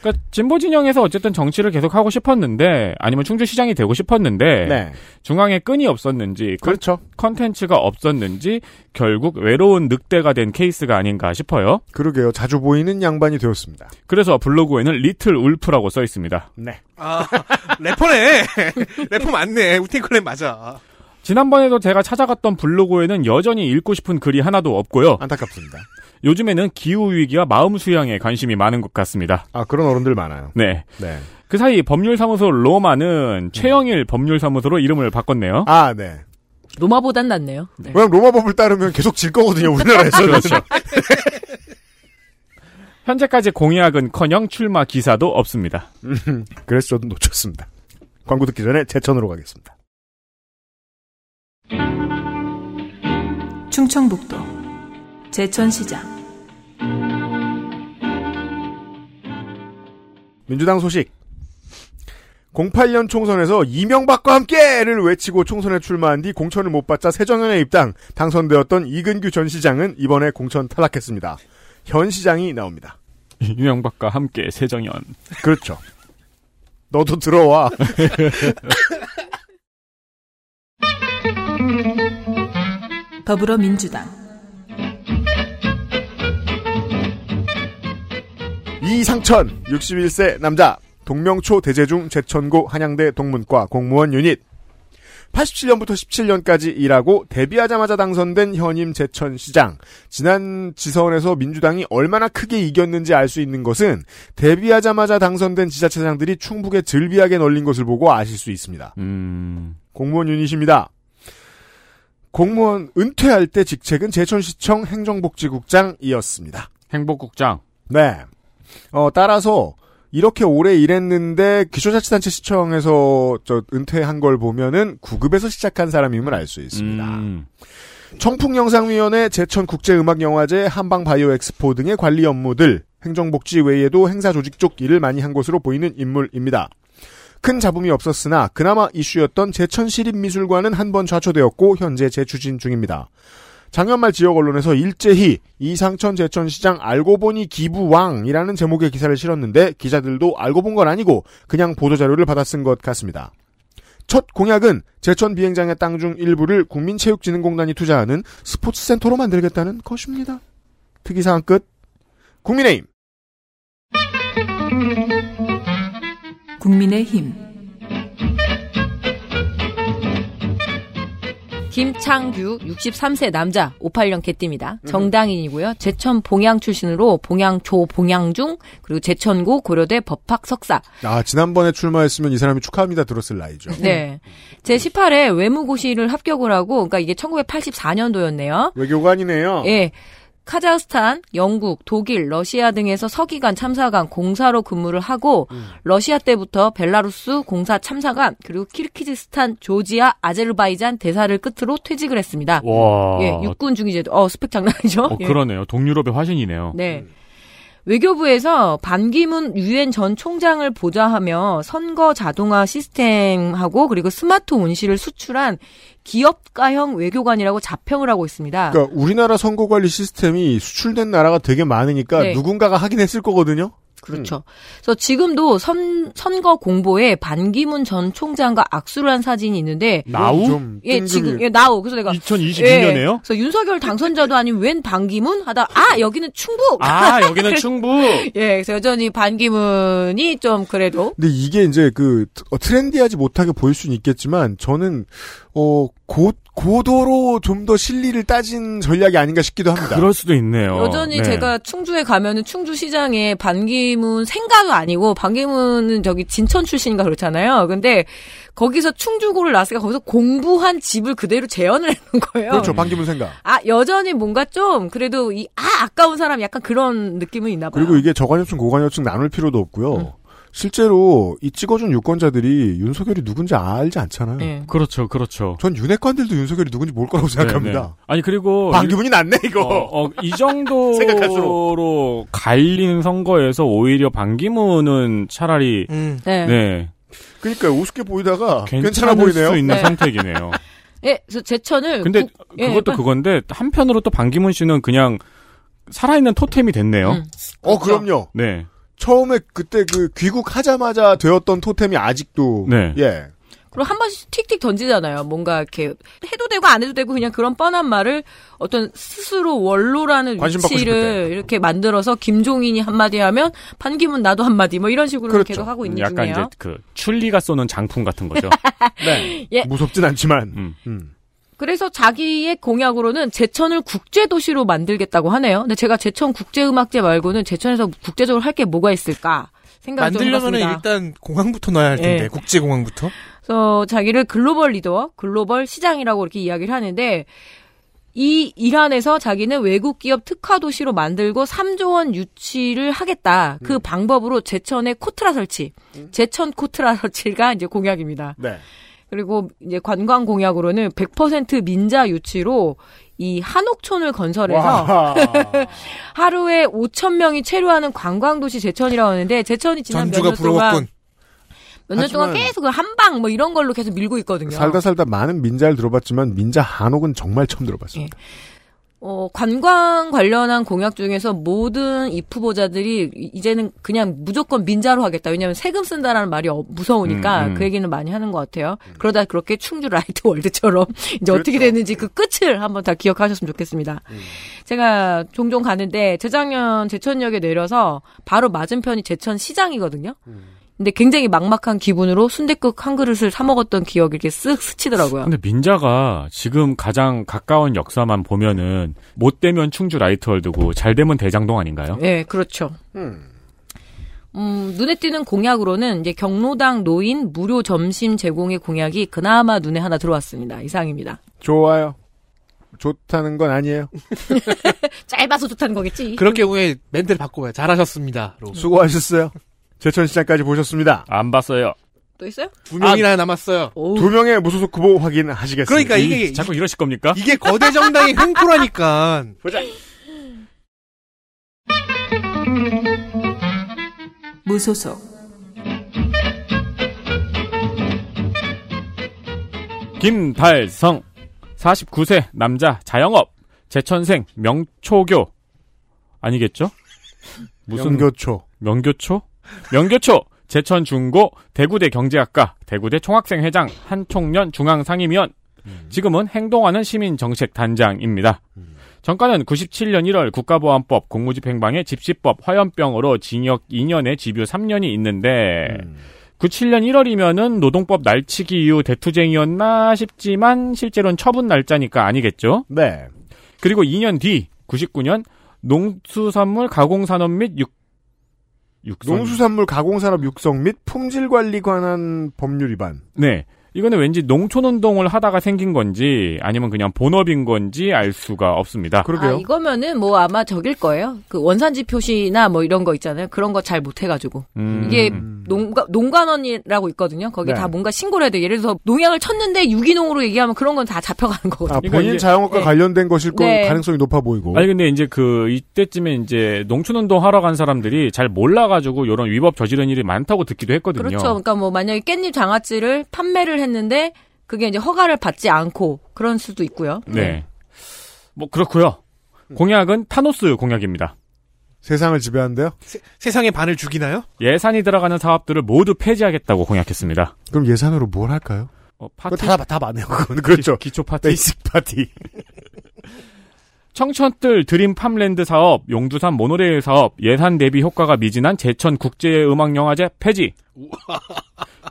그러니까 진보 진영에서 어쨌든 정치를 계속 하고 싶었는데 아니면 충주시장이 되고 싶었는데 네 중앙에 끈이 없었는지 컨- 그렇죠 content가 없었는지 결국 외로운 늑대가 된 케이스가 아닌가 싶어요. 그러게요 자주 보이는 양반이 되었습니다 그래서 블로그에는 리틀 울프라고 써 있습니다. 네 아, 래퍼네. 래퍼 맞네. 우탱클랜 맞아. 지난번에도 제가 찾아갔던 블로그에는 여전히 읽고 싶은 글이 하나도 없고요. 안타깝습니다 요즘에는 기후 위기와 마음 수양에 관심이 많은 것 같습니다. 아 그런 어른들 많아요 네. 네 그 사이 법률사무소 로마는 최영일 법률사무소로 이름을 바꿨네요. 아, 네. 로마보단 낫네요. 네. 왜냐면 로마 법을 따르면 계속 질 거거든요, 우리나라에서. 그렇죠. 현재까지 공약은커녕 출마 기사도 없습니다. 그래서 저도 놓쳤습니다. 광고 듣기 전에 제천으로 가겠습니다. 충청북도 제천시장 민주당 소식. 08년 총선에서 이명박과 함께를 외치고 총선에 출마한 뒤 공천을 못 받자 새정연에 입당 당선되었던 이근규 전 시장은 이번에 공천 탈락했습니다. 현 시장이 나옵니다. 유명박과 함께 세정연. 그렇죠. 너도 들어와. 더불어민주당 이상천 61세 남자 동명초 대제중 제천고 한양대 동문과 공무원 유닛 87년부터 17년까지 일하고 데뷔하자마자 당선된 현임 제천시장. 지난 지선에서 민주당이 얼마나 크게 이겼는지 알 수 있는 것은 데뷔하자마자 당선된 지자체장들이 충북에 즐비하게 널린 것을 보고 아실 수 있습니다. 음, 공무원 유닛입니다. 공무원 은퇴할 때 직책은 제천시청 행정복지국장이었습니다. 행복국장. 네. 어, 따라서 이렇게 오래 일했는데 기초자치단체 시청에서 저 은퇴한 걸 보면은 9급에서 시작한 사람임을 알 수 있습니다. 음. 청풍영상위원회 제천국제음악영화제 한방바이오엑스포 등의 관리 업무들 행정복지 외에도 행사 조직 쪽 일을 많이 한 것으로 보이는 인물입니다. 큰 잡음이 없었으나 그나마 이슈였던 제천 시립미술관은 한 번 좌초되었고 현재 재추진 중입니다. 작년 말 지역 언론에서 일제히 이상천 제천시장 알고 보니 기부왕이라는 제목의 기사를 실었는데 기자들도 알고 본 건 아니고 그냥 보도자료를 받아 쓴 것 같습니다. 첫 공약은 제천 비행장의 땅 중 일부를 국민체육진흥공단이 투자하는 스포츠센터로 만들겠다는 것입니다. 특이사항 끝. 국민의힘. 국민의힘 김창규 63세 남자 58년 개띠입니다. 정당인이고요. 제천 봉양 출신으로 봉양초 봉양중 그리고 제천고 고려대 법학 석사. 아, 지난번에 출마했으면 이 사람이 축하합니다 들었을 나이죠. 네. 제 18회 외무고시를 합격을 하고 그러니까 이게 1984년도였네요. 외교관이네요. 예. 카자흐스탄, 영국, 독일, 러시아 등에서 서기관, 참사관, 공사로 근무를 하고 러시아 때부터 벨라루스 공사 참사관 그리고 키르키즈스탄, 조지아, 아제르바이잔 대사를 끝으로 퇴직을 했습니다. 와. 예, 육군 중위제도 어 스펙 장난 아니죠? 어, 예. 그러네요. 동유럽의 화신이네요. 네. 외교부에서 반기문 유엔 전 총장을 보좌하며 선거 자동화 시스템하고 그리고 스마트 온실을 수출한 기업가형 외교관이라고 자평을 하고 있습니다. 그러니까 우리나라 선거관리 시스템이 수출된 나라가 되게 많으니까 네. 누군가가 하긴 했을 거거든요. 그렇죠. 그래서 지금도 선, 선거 공보에 반기문 전 총장과 악수를 한 사진이 있는데 나우? 좀 예, 뜬금이- 지금 예, 나오. 그래서 내가 2022년에요? 예, 그래서 윤석열 당선자도 아닌 웬 반기문 하다 아 여기는 충북. 아, 여기는 충북. 예, 그래서 여전히 반기문이 좀 그래도 근데 이게 이제 그 어, 트렌디하지 못하게 보일 수는 있겠지만 저는 어 고, 고도로 좀 더 실리를 따진 전략이 아닌가 싶기도 합니다. 그럴 수도 있네요. 여전히 네. 제가 충주에 가면은 충주 시장에 반기문 생가도 아니고 반기문은 저기 진천 출신인가 그렇잖아요. 근데 거기서 충주고를 나왔으니까 거기서 공부한 집을 그대로 재현을 해놓은 거예요. 그렇죠. 반기문 생각. 아 여전히 뭔가 좀 그래도 이 아 아까운 사람 약간 그런 느낌은 있나 봐요. 그리고 이게 저관여층 고관여층 나눌 필요도 없고요. 음. 실제로 이 찍어준 유권자들이 윤석열이 누군지 알지 않잖아요. 예. 그렇죠, 그렇죠. 전 윤핵관들도 윤석열이 누군지 모를 거라고 생각합니다. 네, 네. 아니 그리고 반기문이 낫네 이거. 어, 어, 이. 정도로 갈린 선거에서 오히려 반기문은 차라리 음. 네. 네, 그러니까 우습게 보이다가 괜찮아 보이네요. 수 있는 네. 선택이네요. 예, 그래서 제천을 근데 국- 예, 그것도 빨리- 그건데 한편으로 또 반기문 씨는 그냥 살아있는 토템이 됐네요. 음. 어 그렇죠. 그럼요. 네, 처음에 그때 그 귀국하자마자 되었던 토템이 아직도 네. 예. 그리고 한 번씩 틱틱 던지잖아요. 뭔가 이렇게 해도 되고 안 해도 되고 그냥 그런 뻔한 말을 어떤 스스로 원로라는 위치를 이렇게 만들어서 김종인이 한마디 하면 판기문 나도 한마디 뭐 이런 식으로 그렇죠. 계속 하고 있는 약간 중이에요. 이제 그 출리가 쏘는 장풍 같은 거죠. 네. 예. 무섭진 않지만. 음. 음. 그래서 자기의 공약으로는 제천을 국제도시로 만들겠다고 하네요. 근데 제가 제천 국제음악제 말고는 제천에서 국제적으로 할 게 뭐가 있을까 만들려면은 해봤습니다. 일단 공항부터 넣어야 할 텐데 예. 국제공항부터. 그래서 자기를 글로벌 리더, 글로벌 시장이라고 이렇게 이야기를 하는데 이 일환에서 자기는 외국 기업 특화 도시로 만들고 3조 원 유치를 하겠다. 그 방법으로 제천의 코트라 설치, 제천 코트라 설치가 이제 공약입니다. 네. 그리고 이제 관광 공약으로는 100% 민자 유치로 이 한옥촌을 건설해서 와. 하루에 5천 명이 체류하는 관광도시 제천이라고 하는데 제천이 지난 몇 년 동안 부러웠군. 몇년 동안 계속 그 한방 뭐 이런 걸로 계속 밀고 있거든요. 살다 살다 많은 민자를 들어봤지만 민자 한옥은 정말 처음 들어봤습니다. 어, 관광 관련한 공약 중에서 모든 입후보자들이 이- 이제는 그냥 무조건 민자로 하겠다. 왜냐하면 세금 쓴다라는 말이 어- 무서우니까 음, 음. 그 얘기는 많이 하는 것 같아요. 그러다 그렇게 충주 라이트 월드처럼 이제 어떻게 됐는지 그 끝을 한번 다 기억하셨으면 좋겠습니다. 제가 종종 가는데 재작년 제천역에 내려서 바로 맞은편이 제천 시장이거든요. 근데 굉장히 막막한 기분으로 순댓국 한 그릇을 사 먹었던 기억이 이렇게 쓱 스치더라고요. 근데 민자가 지금 가장 가까운 역사만 보면은 못 되면 충주 라이트월드고 잘 되면 대장동 아닌가요? 네, 그렇죠. 음, 눈에 띄는 공약으로는 이제 경로당 노인 무료 점심 제공의 공약이 그나마 눈에 하나 들어왔습니다. 이상입니다. 좋아요. 좋다는 건 아니에요. 짧아서 좋다는 거겠지. 그럴 경우에 멘트를 바꿔봐요. 잘하셨습니다. 로. 수고하셨어요. 제천 시장까지 보셨습니다. 안 봤어요. 또 있어요? 두 명이나 남았어요. 두 명의 무소속 후보 확인하시겠습니다. 그러니까 이- 이게 자꾸 이러실 겁니까? 이게 거대 정당의 횡포라니까. 보자. 무소속 김달성 49세 남자 자영업 제천생 명초교 아니겠죠? 무슨 명교초. 명교초? 명교초 제천 중고 대구대 경제학과 대구대 총학생 회장 한총련 중앙 상임위원 지금은 행동하는 시민 정책 단장입니다. 정가는 97년 1월 국가보안법 공무집행방해 집시법 화염병으로 징역 2년에 집유 3년이 있는데 97년 1월이면은 노동법 날치기 이후 대투쟁이었나 싶지만 실제로는 처분 날짜니까 아니겠죠? 네. 그리고 2년 뒤 99년 농수산물 가공산업 및 육, 육성 농수산물 가공산업 육성 및 품질 관리 관한 법률 위반. 네. 이거는 왠지 농촌운동을 하다가 생긴 건지 아니면 그냥 본업인 건지 알 수가 없습니다. 아, 이거면은 뭐 아마 저길 거예요. 그 원산지 표시나 뭐 이런 거 있잖아요. 그런 거 잘 못 해가지고. 음. 이게 농가, 농관원이라고 있거든요. 거기 네. 다 뭔가 신고를 해야 돼. 예를 들어서 농약을 쳤는데 유기농으로 얘기하면 그런 건 다 잡혀가는 거거든요. 아, 본인 이제- 자영업과 네. 관련된 것일 건 네. 가능성이 높아 보이고. 아니 근데 이제 그 이때쯤에 이제 농촌운동 하러 간 사람들이 잘 몰라가지고 이런 위법 저지른 일이 많다고 듣기도 했거든요. 그렇죠. 그러니까 뭐 만약에 깻잎 장아찌를 판매를 했는데 그게 이제 허가를 받지 않고 그런 수도 있고요. 네. 뭐 그렇고요. 공약은 타노스 공약입니다. 세상을 지배한대요? 세상의 반을 죽이나요? 예산이 들어가는 사업들을 모두 폐지하겠다고 공약했습니다. 그럼 예산으로 뭘 할까요? 어, 파티 그거 다, 다 많네요. 그건. 그렇죠. 기, 초 파티. basic party. 청천뜰 dream farmland 사업, 용두산 모노레일 사업, 예산 대비 효과가 미진한 제천 국제음악영화제 폐지.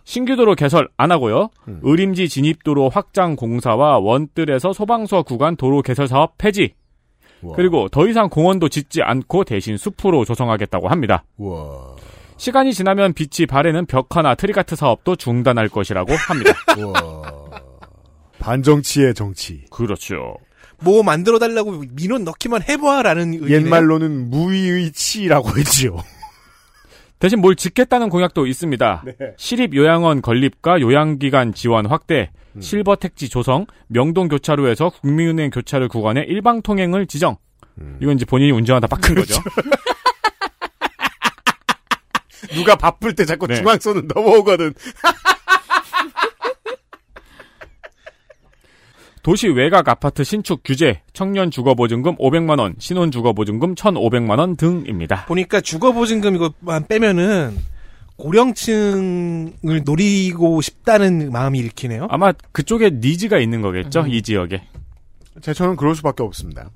신규도로 개설 안 하고요. 의림지 진입도로 확장 공사와 원뜰에서 소방서 구간 도로 개설 사업 폐지. 그리고 더 이상 공원도 짓지 않고 대신 숲으로 조성하겠다고 합니다. 우와. 시간이 지나면 빛이 바래는 벽화나 트릭아트 사업도 중단할 것이라고 합니다. 우와. 반정치의 정치. 그렇죠. 뭐 만들어 달라고 민원 넣기만 해봐라는 의미네요. 옛말로는 무위의 치라고 했지요. 대신 뭘 짓겠다는 공약도 있습니다. 네. 시립 요양원 건립과 요양기관 지원 확대, 음. 실버 택지 조성, 명동 교차로에서 국민은행 교차로 구간의 일방 통행을 지정. 음. 이건 이제 본인이 운전하다 빡큰 그렇죠. 거죠. 누가 바쁠 때 자꾸 네. 중앙선은 넘어오거든. 도시 외곽 아파트 신축 규제, 청년 주거보증금 500만 원, 신혼 주거보증금 1,500만 원 등입니다. 보니까 주거보증금 이것만 빼면은 고령층을 노리고 싶다는 마음이 읽히네요. 아마 그쪽에 니즈가 있는 거겠죠, 음. 이 지역에. 제천은 그럴 수밖에 없습니다.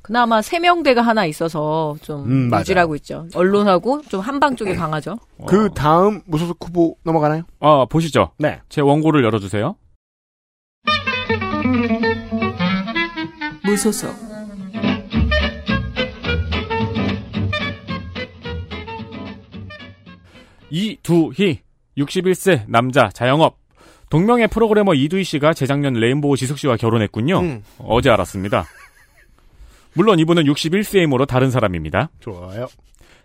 그나마 세명대가 하나 있어서 좀 음. 유지하고 있죠. 언론하고 좀 한방 쪽이 강하죠. 그 다음 무소속 후보 넘어가나요? 어, 보시죠. 네. 제 원고를 열어주세요. 무소속 이두희 61세 남자 자영업 동명의 프로그래머 이두희 씨가 재작년 레인보우 지숙 씨와 결혼했군요. 음. 어제 알았습니다. 물론 이분은 61세이므로 다른 사람입니다. 좋아요.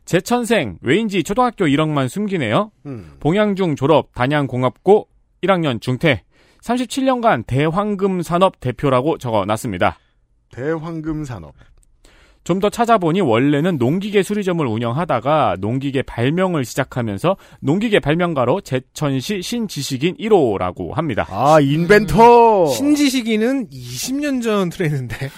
제 천생 왜인지 초등학교 1학만 숨기네요. 음. 봉양중 졸업 단양공업고 1학년 중퇴 37년간 대황금 산업 대표라고 적어놨습니다. 대황금 산업. 좀 더 찾아보니 원래는 농기계 수리점을 운영하다가 농기계 발명을 시작하면서 농기계 발명가로 제천시 신지식인 1호라고 합니다. 아, 인벤터! 신지식인은 20년 전 트레이드인데.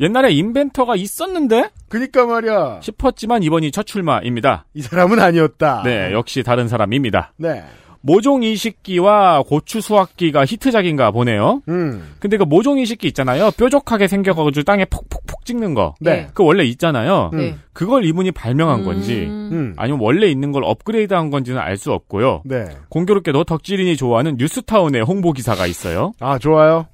옛날에 인벤터가 있었는데 그니까 말이야. 싶었지만 이번이 첫 출마입니다. 이 사람은 아니었다. 네, 역시 다른 사람입니다. 네. 모종 이식기와 고추 수확기가 히트작인가 보네요. 음. 근데 그 모종 이식기 있잖아요. 뾰족하게 생겨가지고 땅에 폭폭폭 찍는 거. 네. 그 원래 있잖아요. 네. 그걸 이분이 발명한 건지 음. 아니면 원래 있는 걸 업그레이드한 건지는 알 수 없고요. 네. 공교롭게도 덕질인이 좋아하는 뉴스타운의 홍보 기사가 있어요. 아, 좋아요.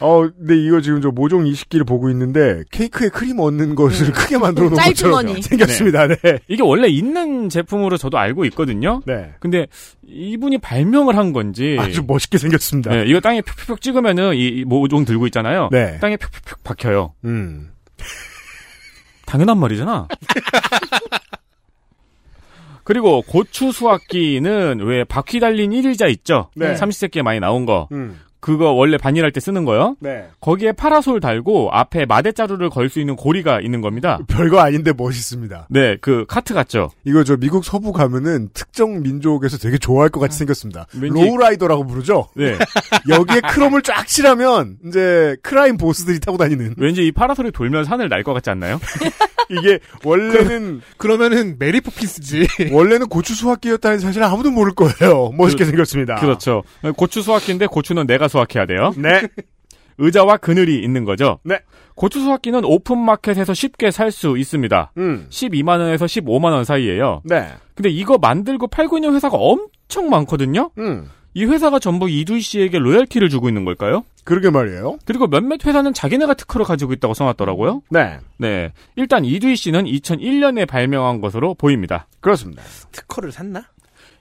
어, 근데 이거 지금 저 모종 이식기를 보고 있는데 케이크에 크림 얹는 것을 크게 만들어 놓은 것처럼. 생겼습니다. 네. 이게 원래 있는 제품으로 저도 알고 있거든요. 네. 근데 이분이 발명을 한 건지 아주 멋있게 생겼습니다. 네, 이거 땅에 푹푹푹 찍으면은 이, 이 모종 들고 있잖아요. 네. 땅에 푹푹푹 박혀요. 음. 당연한 말이잖아. 그리고 고추 수확기는 왜 바퀴 달린 일 의자 있죠? 네. 삼시세끼에 많이 나온 거. 음. 그거 원래 밭일할 때 쓰는 거요. 네. 거기에 파라솔 달고 앞에 마대자루를 걸 수 있는 고리가 있는 겁니다. 별거 아닌데 멋있습니다. 네, 그 카트 같죠. 이거 저 미국 서부 가면은 특정 민족에서 되게 좋아할 것 같이 생겼습니다. 왠지- lowrider라고 부르죠? 네. 여기에 크롬을 쫙 칠하면 이제 crime boss들이 타고 다니는 왠지 이 파라솔이 돌면서 하늘 날것 같지 않나요? 이게 원래는 그러면은 메리 포핀스지. 원래는 고추 수확기였다는 사실 아무도 모를 거예요. 멋있게 그- 생겼습니다. 그렇죠. 고추 수확기인데 고추는 내가 수확해야 돼요. 네. 의자와 그늘이 있는 거죠. 네. 고추 수확기는 open market에서 쉽게 살 수 있습니다. 음. 12만 원에서 15만 원 사이예요. 네. 근데 이거 만들고 팔고 있는 회사가 엄청 많거든요. 음. 이 회사가 전부 이두희 씨에게 로열티를 주고 있는 걸까요? 그러게 말이에요. 그리고 몇몇 회사는 자기네가 특허를 가지고 있다고 써놨더라고요. 네. 네. 일단 이두희 씨는 2001년에 발명한 것으로 보입니다. 그렇습니다. 특허를 샀나?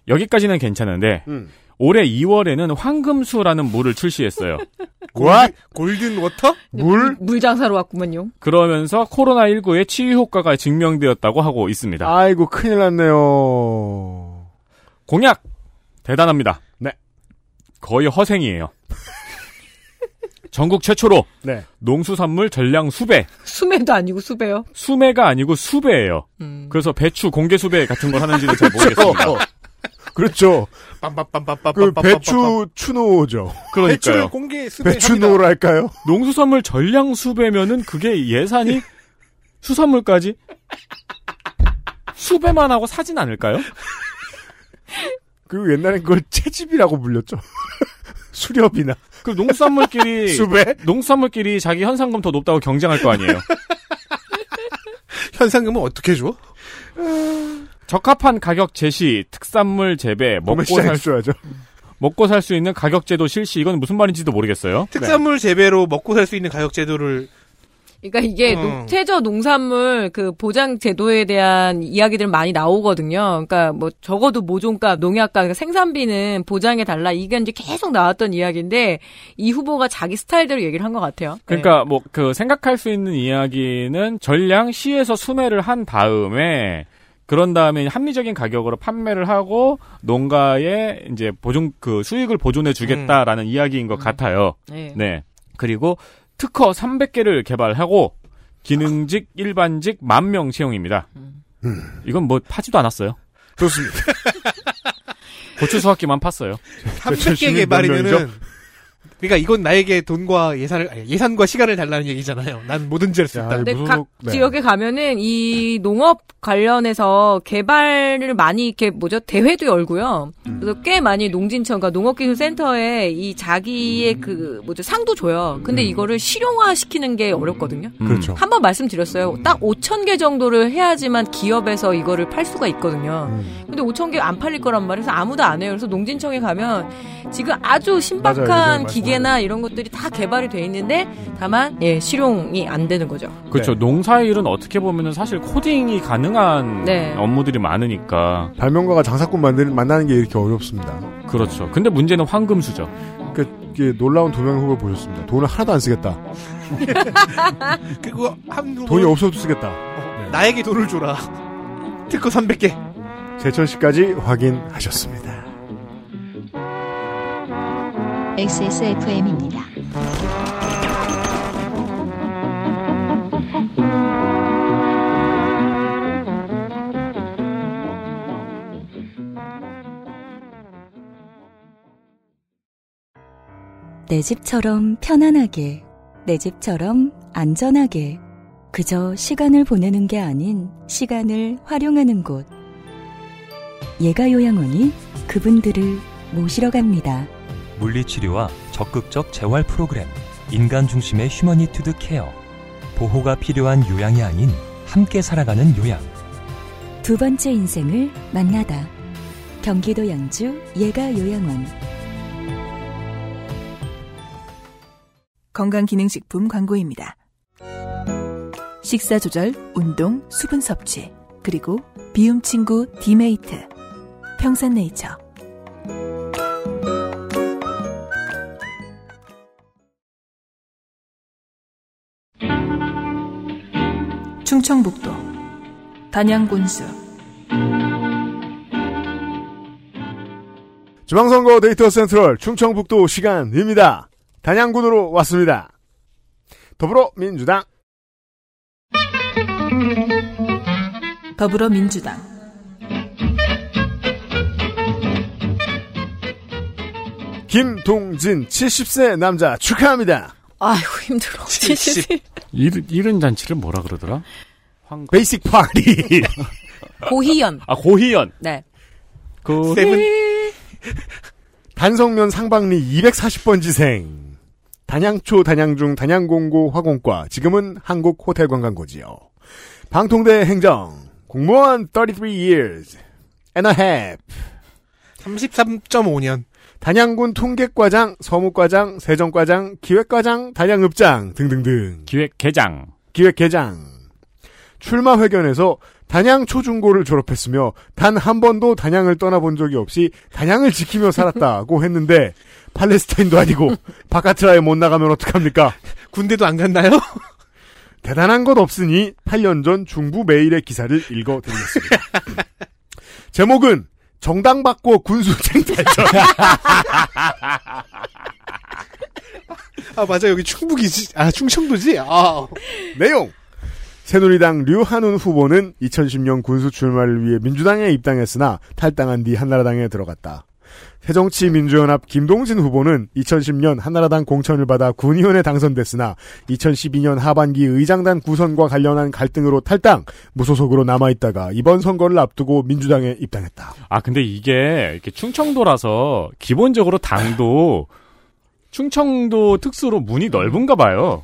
여기까지는 괜찮은데 음. 올해 2월에는 황금수라는 물을 출시했어요. What? Golden water? 물? 물 장사로 왔구만요. 그러면서 코로나19의 치유 효과가 증명되었다고 하고 있습니다. 아이고 큰일 났네요. 공약 대단합니다. 네. 거의 허생이에요. 전국 최초로 네. 농수산물 전량 수배. 수매도 아니고 수배요. 수매가 아니고 수배예요. 음. 그래서 배추 공개 수배 같은 걸 하는지는 잘 모르겠습니다. 그렇죠. 빰빰빰빰빰빰. 그 배추 추노죠. 그러니까요. 공개 수배합니다. 배추노랄까요? 농수산물 전량 수배면은 그게 예산이 수산물까지 수배만 하고 사진 않을까요? 그리고 옛날엔 그걸 채집이라고 불렸죠. 수렵이나 그 농수산물끼리 수배. 농수산물끼리 자기 현상금 더 높다고 경쟁할 거 아니에요. 현상금은 어떻게 줘? 적합한 가격 제시, 특산물 재배, 먹고 살 살줘야죠. 먹고 살 수 있는 가격 제도 실시 이건 무슨 말인지도 모르겠어요. 특산물 재배로 먹고 살 수 있는 가격 제도를 그러니까 이게 음. 농- 최저 농산물 그 보장 제도에 대한 이야기들 많이 나오거든요. 그러니까 뭐 적어도 모종값, 농약값, 그러니까 생산비는 보장해 달라 이게 이제 계속 나왔던 이야기인데 이 후보가 자기 스타일대로 얘기를 한 것 같아요. 그러니까 뭐그 생각할 수 있는 이야기는 전량 시에서 수매를 한 다음에 그런 다음에 합리적인 가격으로 판매를 하고 농가에 이제 보존 그 수익을 보존해 주겠다라는 이야기인 것 같아요. 네. 네. 그리고 특허 300개를 개발하고 기능직 일반직 만 명 채용입니다. 이건 뭐 파지도 않았어요. 좋습니다. 고추 수확기만 팠어요. 300개 시민 개발이면은? 그러니까 이건 나에게 돈과 예산을 아니, 예산과 시간을 달라는 얘기잖아요. 난 뭐든지 할수 야, 있다. 근데 무슨 각 속- 네. 지역에 가면은 이 농업 관련해서 개발을 많이 이렇게 뭐죠 대회도 열고요. 그래서 꽤 많이 농진청과 농업기술센터에 이 자기의 그 뭐죠 상도 줘요. 근데 이거를 실용화 시키는 게 어렵거든요. 음. 그렇죠. 한번 말씀드렸어요. 딱 5천 개 정도를 해야지만 기업에서 이거를 팔 수가 있거든요. 음. 근데 5천 개 안 팔릴 거란 말이에요. 그래서 아무도 안 해요. 그래서 농진청에 가면 지금 아주 맞아요. 신박한 예전에 기계 나 이런 것들이 다 개발이 돼 있는데 다만 예 실용이 안 되는 거죠. 그렇죠. 농사일은 어떻게 보면은 사실 코딩이 가능한 네. 업무들이 많으니까. 발명가가 장사꾼 만드는, 만나는 게 이렇게 어렵습니다. 그렇죠. 근데 문제는 황금수죠. 그, 놀라운 두 명의 후보 보셨습니다. 돈을 하나도 안 쓰겠다. 그거 한 후보 돈이 없어도 쓰겠다. 나에게 돈을 줘라. 특허 300개. 제천 씨까지 확인하셨습니다. XSFM입니다. 내 집처럼 편안하게, 내 집처럼 안전하게, 그저 시간을 보내는 게 아닌 시간을 활용하는 곳. 예가 요양원이 그분들을 모시러 갑니다. 물리치료와 적극적 재활 프로그램, 인간 중심의 휴머니투드 케어, 보호가 필요한 요양이 아닌 함께 살아가는 요양. 두 번째 인생을 만나다. 경기도 양주 예가요양원. 건강기능식품 광고입니다. 식사 조절, 운동, 수분 섭취, 그리고 비움 친구 디메이트. 평산네이처. 충청북도 단양군수 지방선거 데이터 센트럴 충청북도 시간입니다. 단양군으로 왔습니다. 더불어민주당 더불어민주당 김동진 70세 남자 축하합니다. 아이고 힘들어. 70. 이른, 이른 잔치를 뭐라 그러더라? 베이식 파티. 고희연. 아, 고희연. 네. 그, 세븐 단성면 상방리 240번 지생. 단양초, 단양중, 단양공고, 화공과. 지금은 한국 호텔 관광고지요. 방통대 행정. 공무원 33 years and a half. 33.5년. 단양군 통계과장, 서무과장, 세정과장, 기획과장, 단양읍장 등등등. 기획계장. 기획계장. 출마 회견에서 단양 초중고를 졸업했으며 단 한 번도 단양을 떠나본 적이 없이 단양을 지키며 살았다고 했는데 팔레스타인도 아니고 바카트라에 못 나가면 어떡합니까? 군대도 안 갔나요? 대단한 것 없으니 8년 전 중부 메일의 기사를 읽어드리겠습니다. 제목은 정당 받고 군수 쟁탈전. 아 맞아 여기 충북이지. 아 충청도지. 아 내용. 새누리당 류한훈 후보는 2010년 군수 출마를 위해 민주당에 입당했으나 탈당한 뒤 한나라당에 들어갔다. 새정치민주연합 김동진 후보는 2010년 한나라당 공천을 받아 군의원에 당선됐으나 2012년 하반기 의장단 구선과 관련한 갈등으로 탈당, 무소속으로 남아있다가 이번 선거를 앞두고 민주당에 입당했다. 아, 근데 이게 이렇게 충청도라서 기본적으로 당도 충청도 특수로 문이 넓은가 봐요.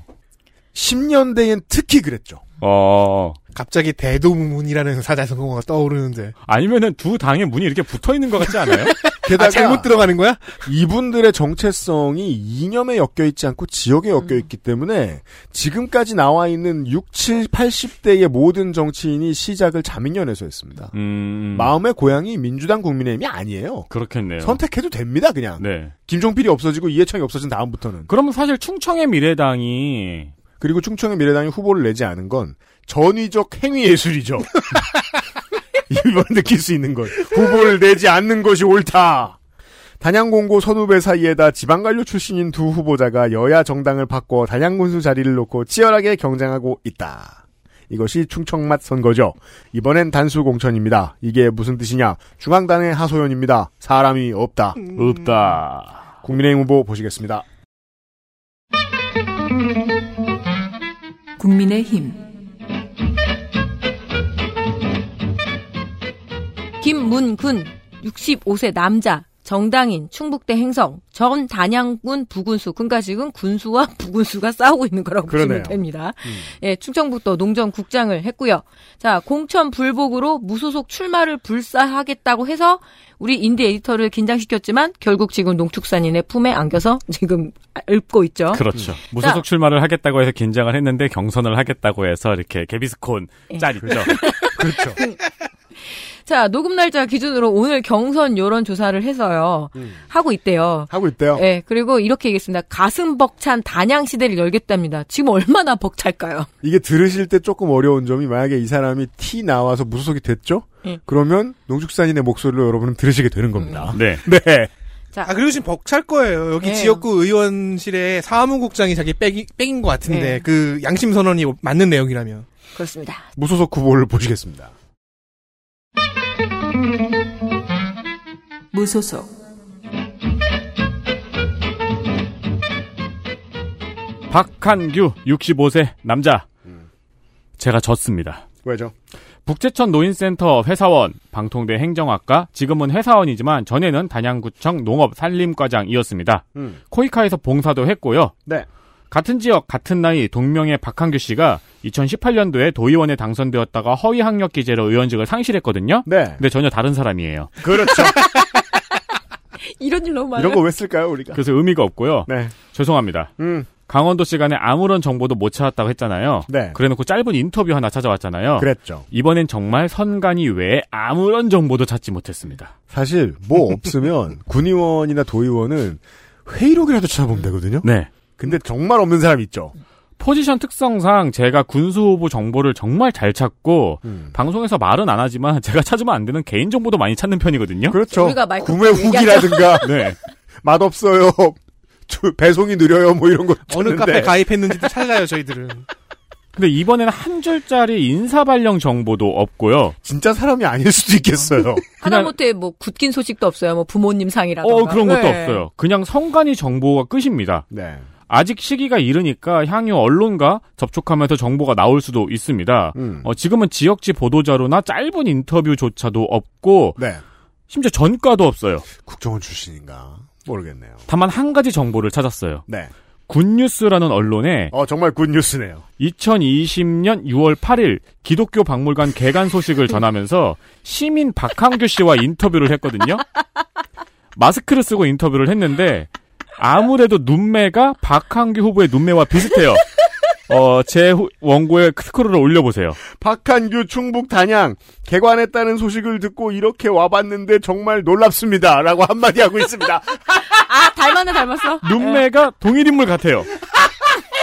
10년대엔 특히 그랬죠. 어, 갑자기 대도문이라는 사자성어가 떠오르는데. 아니면은 두 당의 문이 이렇게 붙어 있는 것 같지 않아요? 아, 잘못 들어가는 거야? 이분들의 정체성이 이념에 엮여 있지 않고 지역에 엮여 있기 때문에 지금까지 나와 있는 6, 7, 80대의 모든 정치인이 시작을 자민련에서 했습니다. 음, 마음의 고향이 민주당 국민의힘이 아니에요. 그렇겠네요. 선택해도 됩니다, 그냥. 네. 김종필이 없어지고 이해창이 없어진 다음부터는. 그러면 사실 충청의 미래당이 그리고 충청의 미래당이 후보를 내지 않은 건 전위적 행위 예술이죠. 이번 느낄 수 있는 것. 후보를 내지 않는 것이 옳다. 단양공고 선후배 사이에다 지방관료 출신인 두 후보자가 여야 정당을 바꿔 단양군수 자리를 놓고 치열하게 경쟁하고 있다. 이것이 충청맛 선거죠. 이번엔 단수 공천입니다. 이게 무슨 뜻이냐? 중앙당의 하소연입니다. 사람이 없다. 없다. 국민의힘 후보 보시겠습니다. 국민의힘. 김문군 65세 남자 정당인 충북대 행성 전 단양군 부군수 그러니까 지금 군수와 부군수가 싸우고 있는 거라고 그러네요. 보시면 됩니다. 예, 충청북도 농정국장을 했고요. 자, 공천 불복으로 무소속 출마를 불사하겠다고 해서 우리 인디 에디터를 긴장시켰지만 결국 지금 농축산인의 품에 안겨서 지금 읊고 있죠. 그렇죠. 무소속 출마를 하겠다고 해서 긴장을 했는데 경선을 하겠다고 해서 이렇게 개비스콘 예. 짤 있죠. 그렇죠. 자, 녹음 날짜 기준으로 오늘 경선 여론 조사를 해서요. 하고 있대요. 하고 있대요. 예, 그리고 이렇게 얘기했습니다. 가슴 벅찬 단양 시대를 열겠답니다. 지금 얼마나 벅찰까요? 이게 들으실 때 조금 어려운 점이 만약에 이 사람이 T 나와서 무소속이 됐죠? 예. 그러면 농축산인의 목소리로 여러분은 들으시게 되는 겁니다. 네. 네. 아 그리고 지금 벅찰 거예요. 여기 네. 지역구 의원실에 사무국장이 자기 백이, 백인 것 같은데 네. 그 양심 선언이 맞는 내용이라면. 그렇습니다. 무소속 후보를 보시겠습니다. 무소속 박한규 65세 남자. 제가 졌습니다. 왜죠? 북제천 노인센터 회사원, 방통대 행정학과, 지금은 회사원이지만 전에는 단양구청 농업산림과장이었습니다. 음. 코이카에서 봉사도 했고요. 네. 같은 지역, 같은 나이 동명의 박한규 씨가 2018년도에 도의원에 당선되었다가 허위 학력 기재로 의원직을 상실했거든요. 네. 근데 전혀 다른 사람이에요. 그렇죠. 이런 일 너무 많아요. 이런 거 왜 쓸까요, 우리가? 그래서 의미가 없고요. 네. 죄송합니다. 음. 강원도 시간에 아무런 정보도 못 찾았다고 했잖아요. 네. 그래놓고 짧은 인터뷰 하나 찾아왔잖아요. 그랬죠. 이번엔 정말 선관위 외에 아무런 정보도 찾지 못했습니다. 사실 뭐 없으면 군의원이나 도의원은 회의록이라도 찾아보면 되거든요. 네. 근데 정말 없는 사람 있죠. 포지션 특성상 제가 군수 후보 정보를 정말 잘 찾고 음. 방송에서 말은 안 하지만 제가 찾으면 안 되는 개인 정보도 많이 찾는 편이거든요. 그렇죠. 우리가 구매 후기라든가 네. 맛없어요. 저- 배송이 느려요. 뭐 이런 거 어느. 카페 가입했는지도 찾아가요 저희들은. 근데 이번에는 한 줄짜리 인사 발령 정보도 없고요. 진짜 사람이 아닐 수도 있겠어요. 하다못해 뭐 궂긴 소식도 없어요. 뭐 부모님 상이라던가. 어 그런 것도 네. 없어요. 그냥 선관위 정보가 끝입니다. 네. 아직 시기가 이르니까 향후 언론과 접촉하면서 정보가 나올 수도 있습니다. 음. 어, 지금은 지역지 보도자료나 짧은 인터뷰조차도 없고 네. 심지어 전과도 없어요. 국정원 출신인가 모르겠네요. 다만 한 가지 정보를 찾았어요. 네. 굿뉴스라는 언론에 어 정말 good news네요. 2020년 6월 8일 기독교 박물관 개관 소식을 전하면서 시민 박항규 씨와 인터뷰를 했거든요. 마스크를 쓰고 인터뷰를 했는데 아무래도 눈매가 박항규 후보의 눈매와 비슷해요. 어, 제 후- 원고에 스크롤을 올려보세요. 박한규 충북 단양 개관했다는 소식을 듣고 이렇게 와봤는데 정말 놀랍습니다 라고 한마디 하고 있습니다. 아 닮았네 닮았어. 눈매가 동일 인물 같아요.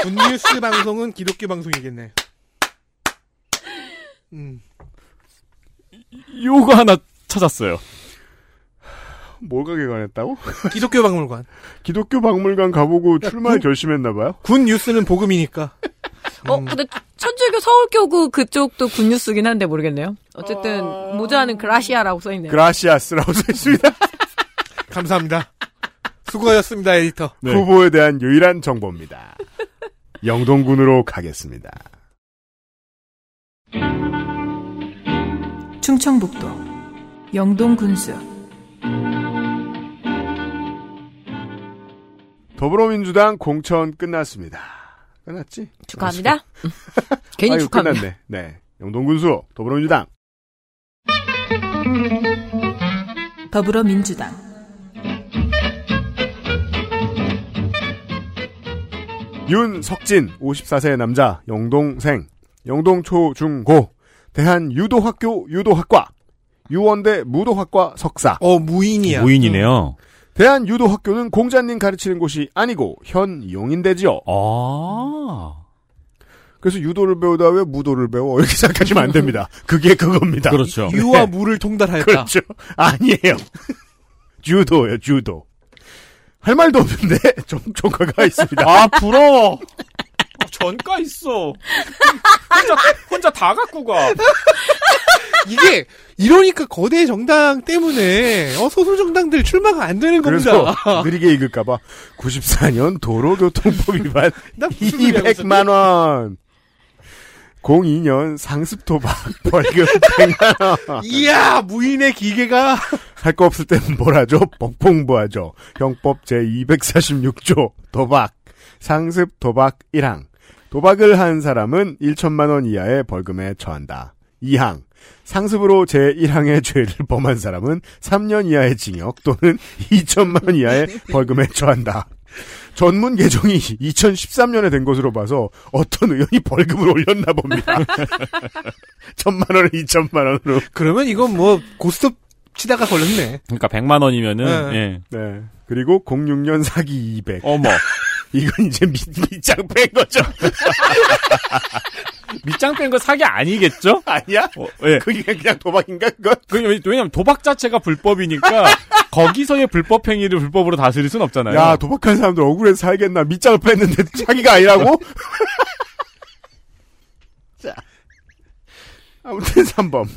굿뉴스 방송은 기독교 방송이겠네. 음. 요거 하나 찾았어요. 뭐가 개관했다고? 기독교 박물관. 기독교 박물관 가보고 출마 결심했나봐요. 굿뉴스는 복음이니까. 어 근데 천주교 서울교구 그쪽도 굿뉴스긴 한데 모르겠네요. 어쨌든 모자는 그라시아라고 써있네요. 그라시아스라고 써있습니다. 감사합니다. 수고하셨습니다, 에디터. 네. 후보에 대한 유일한 정보입니다. 영동군으로 가겠습니다. 충청북도 영동군수 더불어민주당 공천 끝났습니다. 끝났지? 축하합니다. 괜히 아이고, 축하합니다. 끝났네. 네. 영동군수 더불어민주당 더불어민주당 윤석진 54세 남자 영동생 영동초중고 대한유도학교 유도학과 유원대 무도학과 석사 어, 무인이야. 무인이네요. 대한유도학교는 공자님 가르치는 곳이 아니고 현 용인대지요. 아. 그래서 유도를 배우다 왜 무도를 배워 이렇게 생각하시면 안 됩니다. 그게 그겁니다. 그렇죠. 유와 무를 통달하였다. 그렇죠. 아니에요. 주도요, 주도. 할 말도 없는데 좀 조카가 있습니다. 아, 부러워. 어, 전가 있어. 혼자, 혼자 다 갖고 가. 이게 이러니까 거대 정당 때문에 어, 소수 정당들 출마가 안 되는 그래서 겁니다. 느리게 읽을까봐 94년 도로교통법 위반 나 무슨 소리 하고 있었지? 200만 원. 02년 상습 도박 벌금 100만 원. 이야 무인의 기계가 할 거 없을 땐뭘 하죠? 법 공부하죠. 형법 제 246조 도박 상습 도박 1항 도박을 한 사람은 1천만 원 이하의 벌금에 처한다. 2항 상습으로 제1항의 죄를 범한 사람은 3년 이하의 징역 또는 2천만 원 이하의 벌금에 처한다. 전문 개정이 2013년에 된 것으로 봐서 어떤 의원이 벌금을 올렸나 봅니다. 천만 원을 2천만 원으로. 그러면 이건 뭐 고스톱 치다가 걸렸네. 그러니까 100만 원이면은, 네. 예. 네. 그리고 06년 사기 200. 어머. 이건 이제 밑, 밑장 뺀 거죠. 밑장 뺀 거 사기 아니겠죠? 아니야? 어, 예. 그게 그냥 도박인가, 그건? 그, 왜냐면 도박 자체가 불법이니까 거기서의 불법 행위를 불법으로 다스릴 순 없잖아요. 야, 도박한 사람들 억울해서 살겠나. 밑장을 뺐는데 사기가 아니라고? 자. 아무튼 3번.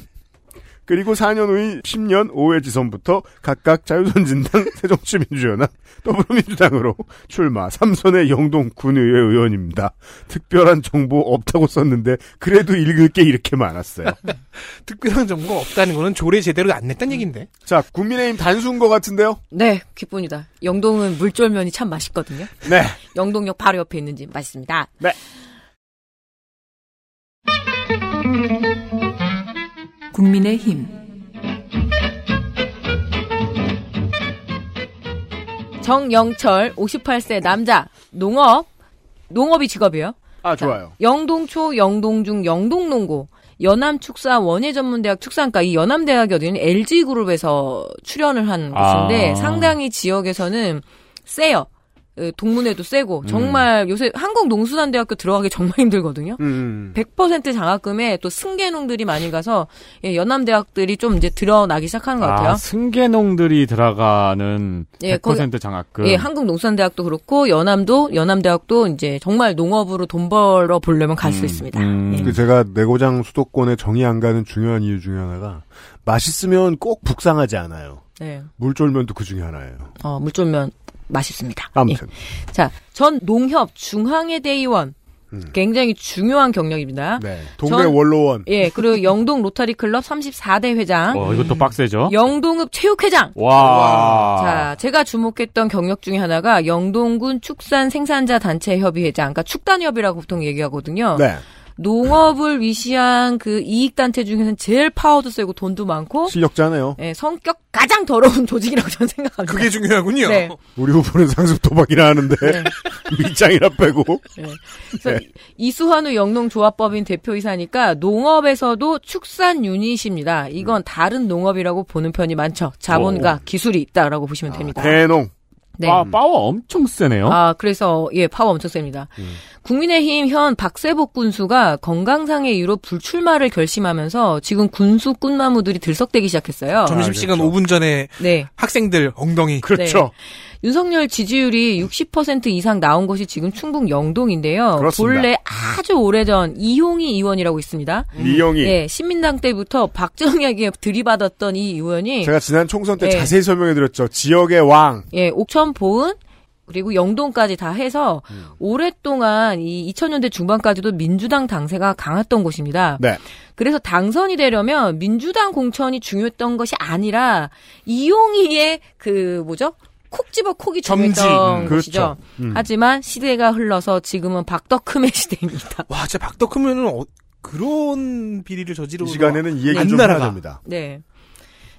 그리고 4년 후인 10년 5회 지선부터 각각 자유선진당, 새정치민주연합, 더불어민주당으로 출마 3선의 영동 군의회 의원입니다. 특별한 정보 없다고 썼는데 그래도 읽을 게 이렇게 많았어요. 특별한 정보가 없다는 거는 조례 제대로 안 냈단 얘긴데. 자, 국민의힘 단수인 것 같은데요? 네, 기쁩니다. 영동은 물쫄면이 참 맛있거든요. 네. 영동역 바로 옆에 있는 집 맛있습니다. 네. 국민의힘 정영철 58세 남자 농업 농업이 직업이에요. 아, 좋아요. 영동초, 영동중, 영동농고, 연암축사 원예전문대학 축산과 이 연암대학이 어디는 LG그룹에서 출연을 한 아. 곳인데 상당히 지역에서는 세요. 에, 동문회도 세고 음. 정말 요새 한국 농수산대학교 들어가기 정말 힘들거든요. 음. 100% 장학금에 또 승계농들이 많이 가서 예, 연남 대학들이 좀 이제 드러나기 시작하는 것 같아요. 아, 승계농들이 들어가는 예, 100% 거기- 장학금. 예, 한국 농수산대학도 그렇고 연암도 연암대학도 이제 정말 농업으로 돈 벌어 보려면 갈수 있습니다. 예. 그 제가 내고장 수도권에 정이 안 가는 중요한 이유 중에 하나가 맛있으면 꼭 북상하지 않아요. 네. 물쫄면도 그 중에 하나예요. 어, 물쫄면 맛있습니다. 아무튼 예. 자, 전 농협 중앙회 대의원 굉장히 중요한 경력입니다. 음. 네. 동네 전- 원로원. 예, 그리고 영동 로터리 클럽 34대 회장. 어, 이것도 빡세죠? 영동읍 체육회장. 와. 자, 제가 주목했던 경력 중에 하나가 영동군 축산 생산자 단체 협의회장, 그러니까 축단협이라고 보통 얘기하거든요. 네. 농업을 위시한 그 이익 단체 중에서는 제일 파워도 세고 돈도 많고 실력자네요. 예, 성격 가장 더러운 조직이라고 저는 생각합니다. 그게 중요하군요. 네. 우리 후보는 상습 도박이라 하는데 밑장이나 빼고. 네. 그래서 이수환우 영농조합법인 대표이사니까 농업에서도 축산 유닛입니다. 이건 다른 농업이라고 보는 편이 많죠. 자본과 기술이 있다라고 보시면 됩니다. 대농. 네. 아, 파워 엄청 세네요. 아, 그래서 예, 파워 엄청 셉니다. 국민의힘 현 박세복 군수가 건강상의 이유로 불출마를 결심하면서 지금 군수 꿈나무들이 들썩대기 시작했어요. 점심시간 5분 전에 네. 학생들 엉덩이. 그렇죠. 윤석열 지지율이 60% 이상 나온 곳이 지금 충북 영동인데요. 그렇습니다. 본래 아주 오래전 이용희 의원이라고 있습니다. 이영희. 예, 신민당 때부터 박정희에게 들이받았던 이 의원이 제가 지난 총선 때 예. 자세히 설명해 드렸죠. 지역의 왕. 예, 옥천 보은 그리고 영동까지 다 해서 음. 오랫동안 이 2000년대 중반까지도 민주당 당세가 강했던 곳입니다. 네. 그래서 당선이 되려면 민주당 공천이 중요했던 것이 아니라 이용희의 그 뭐죠? 콕 집어 콕이 점지. 중요했던 음, 것이죠. 그렇죠. 음. 하지만 시대가 흘러서 지금은 박덕흠의 시대입니다. 와, 진짜 박덕흠은 어, 그런 비리를 저지르고 이 시간에는 이 얘기 안 좀 해야. 됩니다. 네.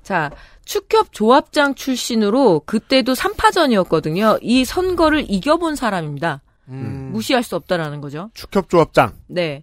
자, 축협 조합장 출신으로 그때도 3파전이었거든요. 이 선거를 이겨본 사람입니다. 음. 무시할 수 없다라는 거죠. 축협조합장. 네.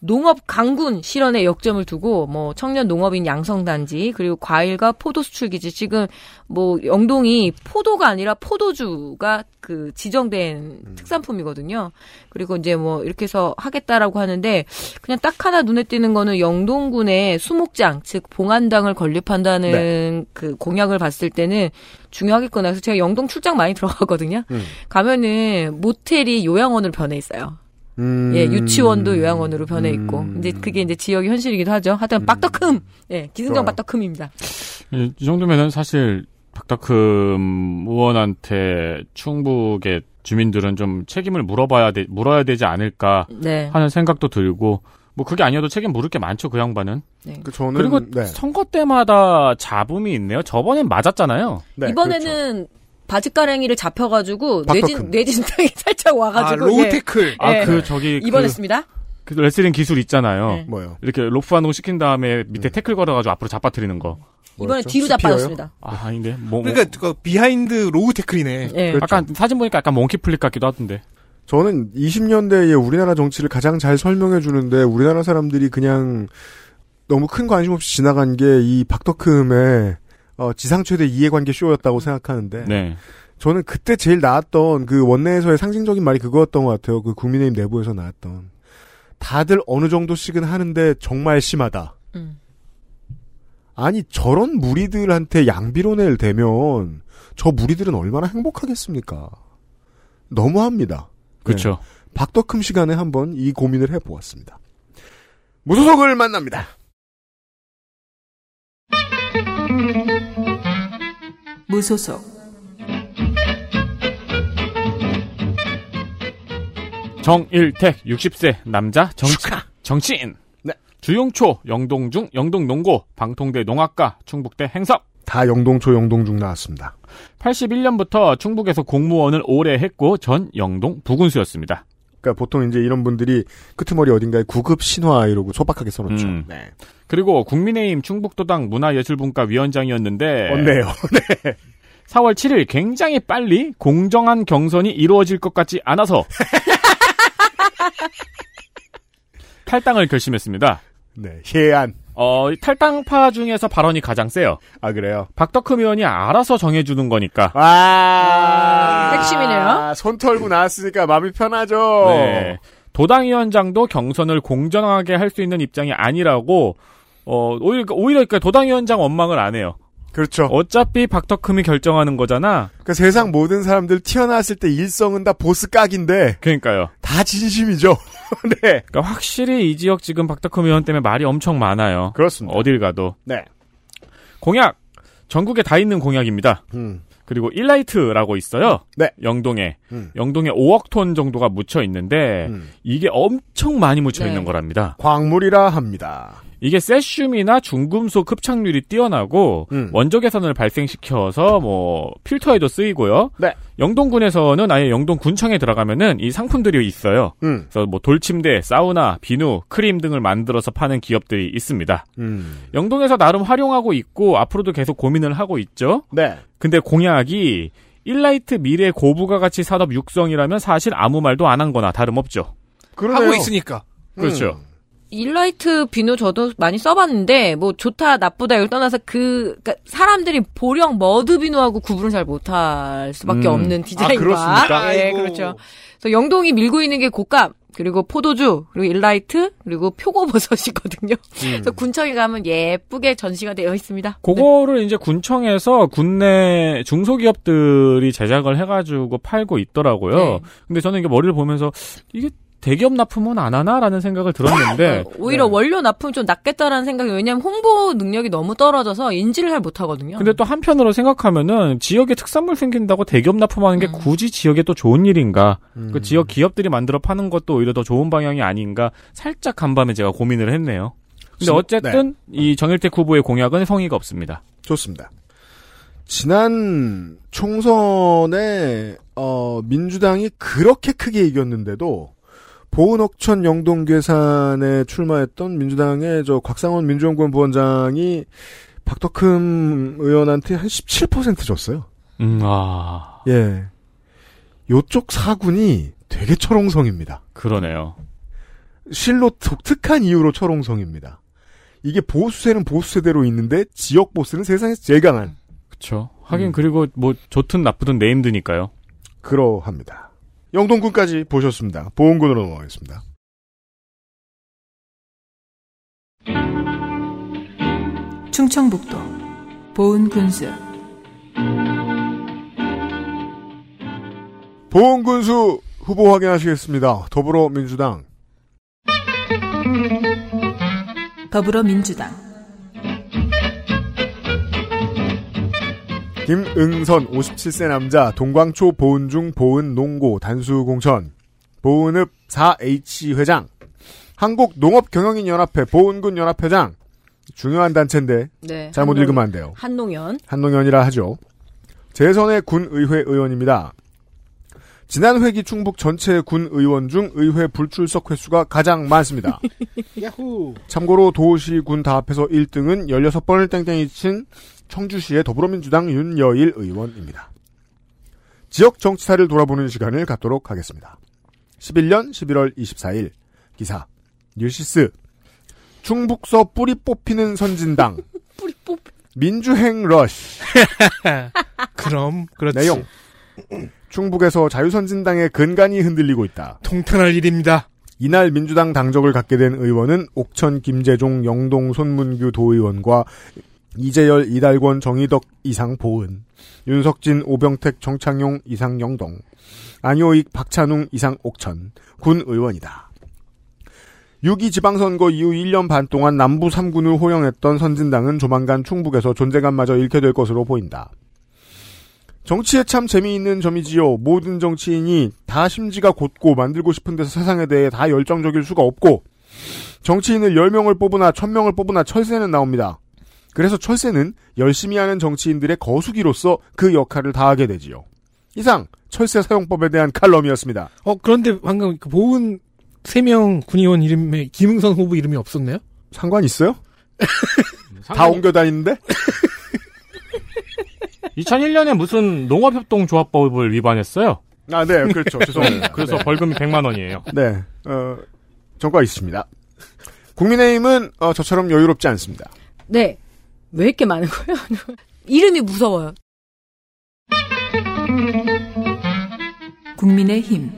농업 강군 실현에 역점을 두고 뭐 청년 농업인 양성단지 그리고 과일과 포도 수출 기지 지금 뭐 영동이 포도가 아니라 포도주가 그 지정된 특산품이거든요. 그리고 이제 뭐 이렇게 해서 하겠다라고 하는데 그냥 딱 하나 눈에 띄는 거는 영동군의 수목장 즉 봉안당을 건립한다는 네. 그 공약을 봤을 때는 중요하겠구나. 그래서 제가 영동 출장 많이 들어가거든요. 음. 가면은 모텔이 요양원으로 변해 있어요. 음. 예, 유치원도 요양원으로 변해 있고 이제 그게 이제 지역의 현실이기도 하죠. 하여튼 빡덕흠, 예, 기승전. 빡덕흠입니다. 이, 이 정도면은 사실 박덕흠 의원한테 충북의 주민들은 좀 책임을 물어봐야 돼, 물어야 되지 않을까 네. 하는 생각도 들고 뭐 그게 아니어도 책임 물을 게 많죠 그 양반은. 네. 그 저는 그리고 네. 선거 때마다 잡음이 있네요. 저번엔 맞았잖아요. 네, 이번에는 바지가랭이를 잡혀가지고. 뇌진 뇌진탕이 살짝 와가지고 아, low 예. 태클. 아 예. 그 저기 입원했습니다. 그, 그 레슬링 기술 있잖아요. 네. 뭐요? 이렇게 로프 반동 시킨 다음에 밑에 태클 걸어가지고 앞으로 잡아뜨리는 거. 이번에 뒤로 잡아졌습니다. 아 아닌데 뭐, 뭐 그러니까 그 behind low tackle이네. 예. 그렇죠. 약간 사진 보니까 약간 monkey flip 같기도 하던데. 저는 20년대에 우리나라 정치를 가장 잘 설명해 주는데 우리나라 사람들이 그냥 너무 큰 관심 없이 지나간 게 이 박덕흠의 어, 지상 최대 이해관계 쇼였다고 생각하는데 네. 저는 그때 제일 나왔던 그 원내에서의 상징적인 말이 그거였던 것 같아요. 그 국민의힘 내부에서 나왔던 다들 어느 정도씩은 하는데 정말 심하다. 음. 아니 저런 무리들한테 양비론을 대면 저 무리들은 얼마나 행복하겠습니까? 너무합니다. 그렇죠. 네. 박덕흠 시간에 한번 이 고민을 해보았습니다. 무소속을 만납니다. 무소속 정일택 60세 남자 정치, 정치인. 네. 주용초 영동중 영동농고 방통대 농학과 충북대 행석. 다 영동초 영동중 나왔습니다. 81년부터 충북에서 공무원을 오래 했고 전 영동 부군수였습니다. 그러니까 보통 이제 이런 분들이 끄트머리 어딘가에 구급 신화 이러고 소박하게 써놓죠. 음. 네. 그리고 국민의힘 충북도당 문화예술분과 위원장이었는데 없네요. 네. 4월 7일 굉장히 빨리 공정한 경선이 이루어질 것 같지 않아서 탈당을 결심했습니다. 네. 해안. 어, 이 탈당파 중에서 발언이 가장 세요. 아, 그래요? 박덕흠 의원이 알아서 정해주는 거니까. 아. 핵심이네요. 손 털고 나왔으니까 마음이 편하죠. 네. 도당위원장도 경선을 공정하게 할 수 있는 입장이 아니라고, 어, 오히려, 오히려 그러니까 도당위원장 원망을 안 해요. 그렇죠. 어차피 박덕흠이 결정하는 거잖아. 그 세상 모든 사람들 튀어나왔을 때 일성은 다 보스 깍인데 그러니까요. 다 진심이죠. 네. 그러니까 확실히 이 지역 지금 박덕흠 의원 때문에 말이 엄청 많아요. 그렇습니다. 어딜 가도. 네. 공약. 전국에 다 있는 공약입니다. 음. 그리고 일라이트라고 있어요. 네. 영동에. 음. 영동에 5억 톤 정도가 묻혀 있는데 음. 이게 엄청 많이 묻혀 네. 있는 거랍니다. 광물이라 합니다. 이게 세슘이나 중금속 흡착률이 뛰어나고 음. 원조 개선을 발생시켜서 뭐 필터에도 쓰이고요. 네. 영동군에서는 아예 영동 군청에 들어가면은 이 상품들이 있어요. 음. 그래서 뭐 돌침대, 사우나, 비누, 크림 등을 만들어서 파는 기업들이 있습니다. 음. 영동에서 나름 활용하고 있고 앞으로도 계속 고민을 하고 있죠. 네. 근데 공약이 일라이트 미래 고부가 가치 산업 육성이라면 사실 아무 말도 안 한 거나 다름없죠. 그러네요. 하고 있으니까. 그렇죠. 일라이트 비누 저도 많이 써봤는데 뭐 좋다 나쁘다 이걸 떠나서 그 그러니까 사람들이 보령 머드 비누하고 구분을 잘 못할 수밖에 음. 없는 디자인과 아, 그렇습니까? 예, 아이고. 그렇죠. 그래서 영동이 밀고 있는 게 곶감 그리고 포도주 그리고 일라이트 그리고 표고버섯이거든요. 음. 그래서 군청에 가면 예쁘게 전시가 되어 있습니다. 그거를 이제 군청에서 군내 중소기업들이 제작을 해가지고 팔고 있더라고요. 네. 근데 저는 이게 머리를 보면서 이게 대기업 납품은 안 하나라는 생각을 들었는데 어, 오히려 원료 납품이 좀 낫겠다라는 생각이 왜냐하면 홍보 능력이 너무 떨어져서 인지를 잘 못하거든요. 근데 또 한편으로 생각하면은 지역에 특산물 생긴다고 대기업 납품하는 음. 게 굳이 지역에 또 좋은 일인가? 그 지역 기업들이 만들어 파는 것도 오히려 더 좋은 방향이 아닌가? 살짝 간밤에 제가 고민을 했네요. 근데 진- 어쨌든 이 정일택 후보의 공약은 성의가 없습니다. 좋습니다. 지난 총선에 어, 민주당이 그렇게 크게 이겼는데도 보은옥천 영동괴산에 출마했던 민주당의 저 곽상원 민주연구원 부원장이 박덕흠 의원한테 한 17% 줬어요. 음, 아, 예. 요쪽 사군이 되게 철옹성입니다. 그러네요. 실로 독특한 이유로 철옹성입니다. 이게 보수세는 보수세대로 있는데 지역 보스는 세상에서 제일 강한 그쵸. 하긴 음. 그리고 뭐 좋든 나쁘든 네임드니까요. 그러합니다. 영동군까지 보셨습니다. 보험군으로 넘어가겠습니다. 충청북도 보은군수 보험군수 후보 확인하시겠습니다. 더불어민주당 더불어민주당 김응선 57세 남자 동광초 보은중 보은 농고 단수공천 보은읍 4H 회장 한국농업경영인연합회 보은군 연합회장 중요한 단체인데 네, 잘못 한농- 읽으면 안 돼요. 한농연 한농연이라 하죠. 재선의 군의회 의원입니다. 지난 회기 충북 전체 군 의원 중 의회 불출석 횟수가 가장 많습니다. 야후. 참고로 도시 군 다 합해서 1등은 16번을 땡땡이 친 청주시의 더불어민주당 윤여일 의원입니다. 지역 정치사를 돌아보는 시간을 갖도록 하겠습니다. 11년 11월 24일 기사 뉴시스 충북서 뿌리 뽑히는 선진당 뿌리 뽑 민주행 러쉬 그럼 그렇지. 내용 충북에서 자유선진당의 근간이 흔들리고 있다. 통탄할 일입니다. 이날 민주당 당적을 갖게 된 의원은 옥천 김재종 영동 손문규 도의원과 이재열 이달권 정의덕 이상 보은 윤석진 오병택 정창용 이상 영동 안효익 박찬웅 이상 옥천 군 의원이다. 6.2 지방선거 이후 1년 반 동안 남부 3군을 호령했던 선진당은 조만간 충북에서 존재감마저 잃게 될 것으로 보인다. 정치에 참 재미있는 점이지요. 모든 정치인이 다 심지가 곧고 만들고 싶은 데서 세상에 대해 다 열정적일 수가 없고 정치인을 10명을 뽑으나 1000명을 뽑으나 철새는 나옵니다. 그래서 철새는 열심히 하는 정치인들의 거수기로서 그 역할을 다하게 되지요. 이상 철새 사용법에 대한 칼럼이었습니다. 어 그런데 방금 그 보은 세 명 군의원 이름에 김응선 후보 이름이 없었나요? 상관 있어요? 다 상관이- 옮겨 다니는데? 2001년에 무슨 농업협동조합법을 위반했어요. 아, 네, 그렇죠. 죄송합니다. 그래서 네. 벌금이 100만 원이에요. 네, 어, 정과 있습니다. 국민의힘은 어, 저처럼 여유롭지 않습니다. 네. 왜 이렇게 많은 거예요? 이름이 무서워요. 국민의 힘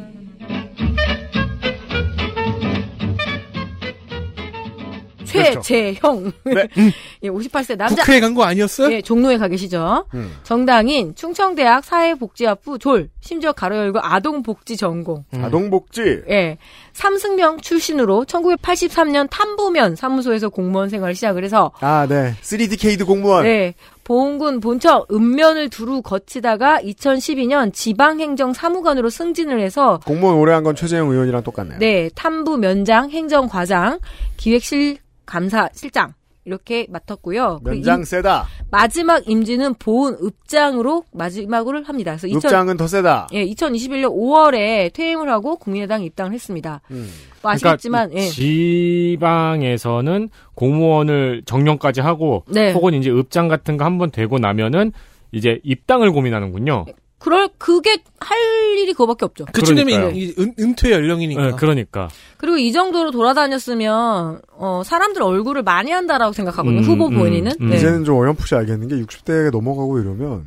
그렇죠. 최재형. 네. 예, 58세 남자. 국회에 간 거 아니었어요? 예, 종로에 가 계시죠. 음. 정당인 충청대학 사회복지학부 졸, 심지어 가로 열고 아동복지 전공. 아동복지. 예. 삼승명 출신으로 1983년 탐부면 사무소에서 공무원 생활을 시작을 해서 아, 네. 3DK드 공무원. 네. 보훈군 본청 읍면을 두루 거치다가 2012년 지방행정 사무관으로 승진을 해서 공무원 오래 한 건 최재형 의원이랑 똑같네요. 네, 탐부 면장, 행정과장, 기획실 감사 실장 이렇게 맡았고요. 그리고 면장 임- 세다. 마지막 임지는 보훈 읍장으로 마지막으로 합니다. 그래서 2000 읍장은 더 세다. 예, 2021년 5월에 퇴임을 하고 국민의당 입당을 했습니다. 음. 뭐 아시겠지만 그러니까 예. 지방에서는 공무원을 정년까지 하고 네. 혹은 이제 읍장 같은 거 한번 되고 나면은 이제 입당을 고민하는군요. 그럴 그게 할 일이 그거밖에 없죠. 그쯤 되면 은, 은퇴 연령이니까. 네, 그러니까. 그리고 이 정도로 돌아다녔으면 어, 사람들 얼굴을 많이 한다라고 생각하거든요. 음, 후보 음, 본인은. 음. 네. 이제는 좀 어렴풋이 알겠는 게 60대에 넘어가고 이러면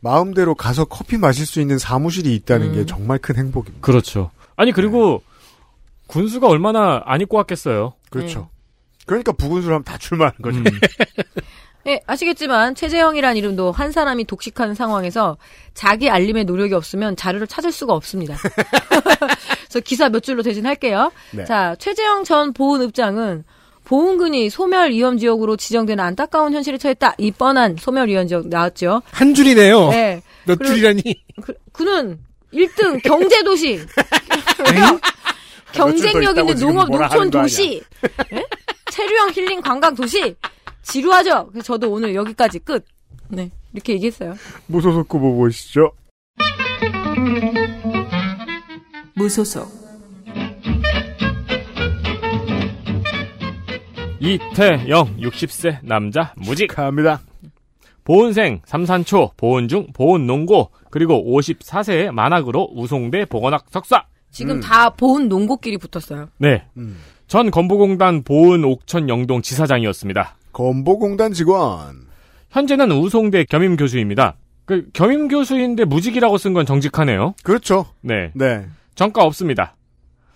마음대로 가서 커피 마실 수 있는 사무실이 있다는 음. 게 정말 큰 행복입니다. 그렇죠. 아니 그리고 군수가 얼마나 안 입고 왔겠어요. 그렇죠. 그러니까 부군수를 하면 다 출마하는 거죠. 음. 예, 아시겠지만 최재형이란 이름도 한 사람이 독식하는 상황에서 자기 알림의 노력이 없으면 자료를 찾을 수가 없습니다. 그래서 기사 몇 줄로 대신할게요. 네. 자, 최재형 전 보훈읍장은 보훈군이 소멸 위험 지역으로 지정되는 안타까운 현실에 처했다. 이 뻔한 소멸 위험 지역 나왔죠. 한 줄이네요. 네. 몇 줄이라니. 그, 그는 1등 경제 도시. 경쟁력 있다고 있는 농업 농촌 도시. 예? 체류형 힐링 관광 도시. 지루하죠? 그래서 저도 오늘 여기까지 끝. 네. 이렇게 얘기했어요. 무소속 후보 보시죠. 무소속 이태영 60세 남자 무직 갑니다. 보은생 삼산초 보은중 보은농고 그리고 54세의 만학으로 우송대 보건학 석사 지금 음. 다 보훈 농고끼리 붙었어요. 네. 음. 전 건보공단 보은 옥천 영동 지사장이었습니다. 건보공단 직원. 현재는 우송대 겸임 교수입니다. 그 겸임 교수인데 무직이라고 쓴 건 정직하네요. 그렇죠. 네. 네. 정가 없습니다.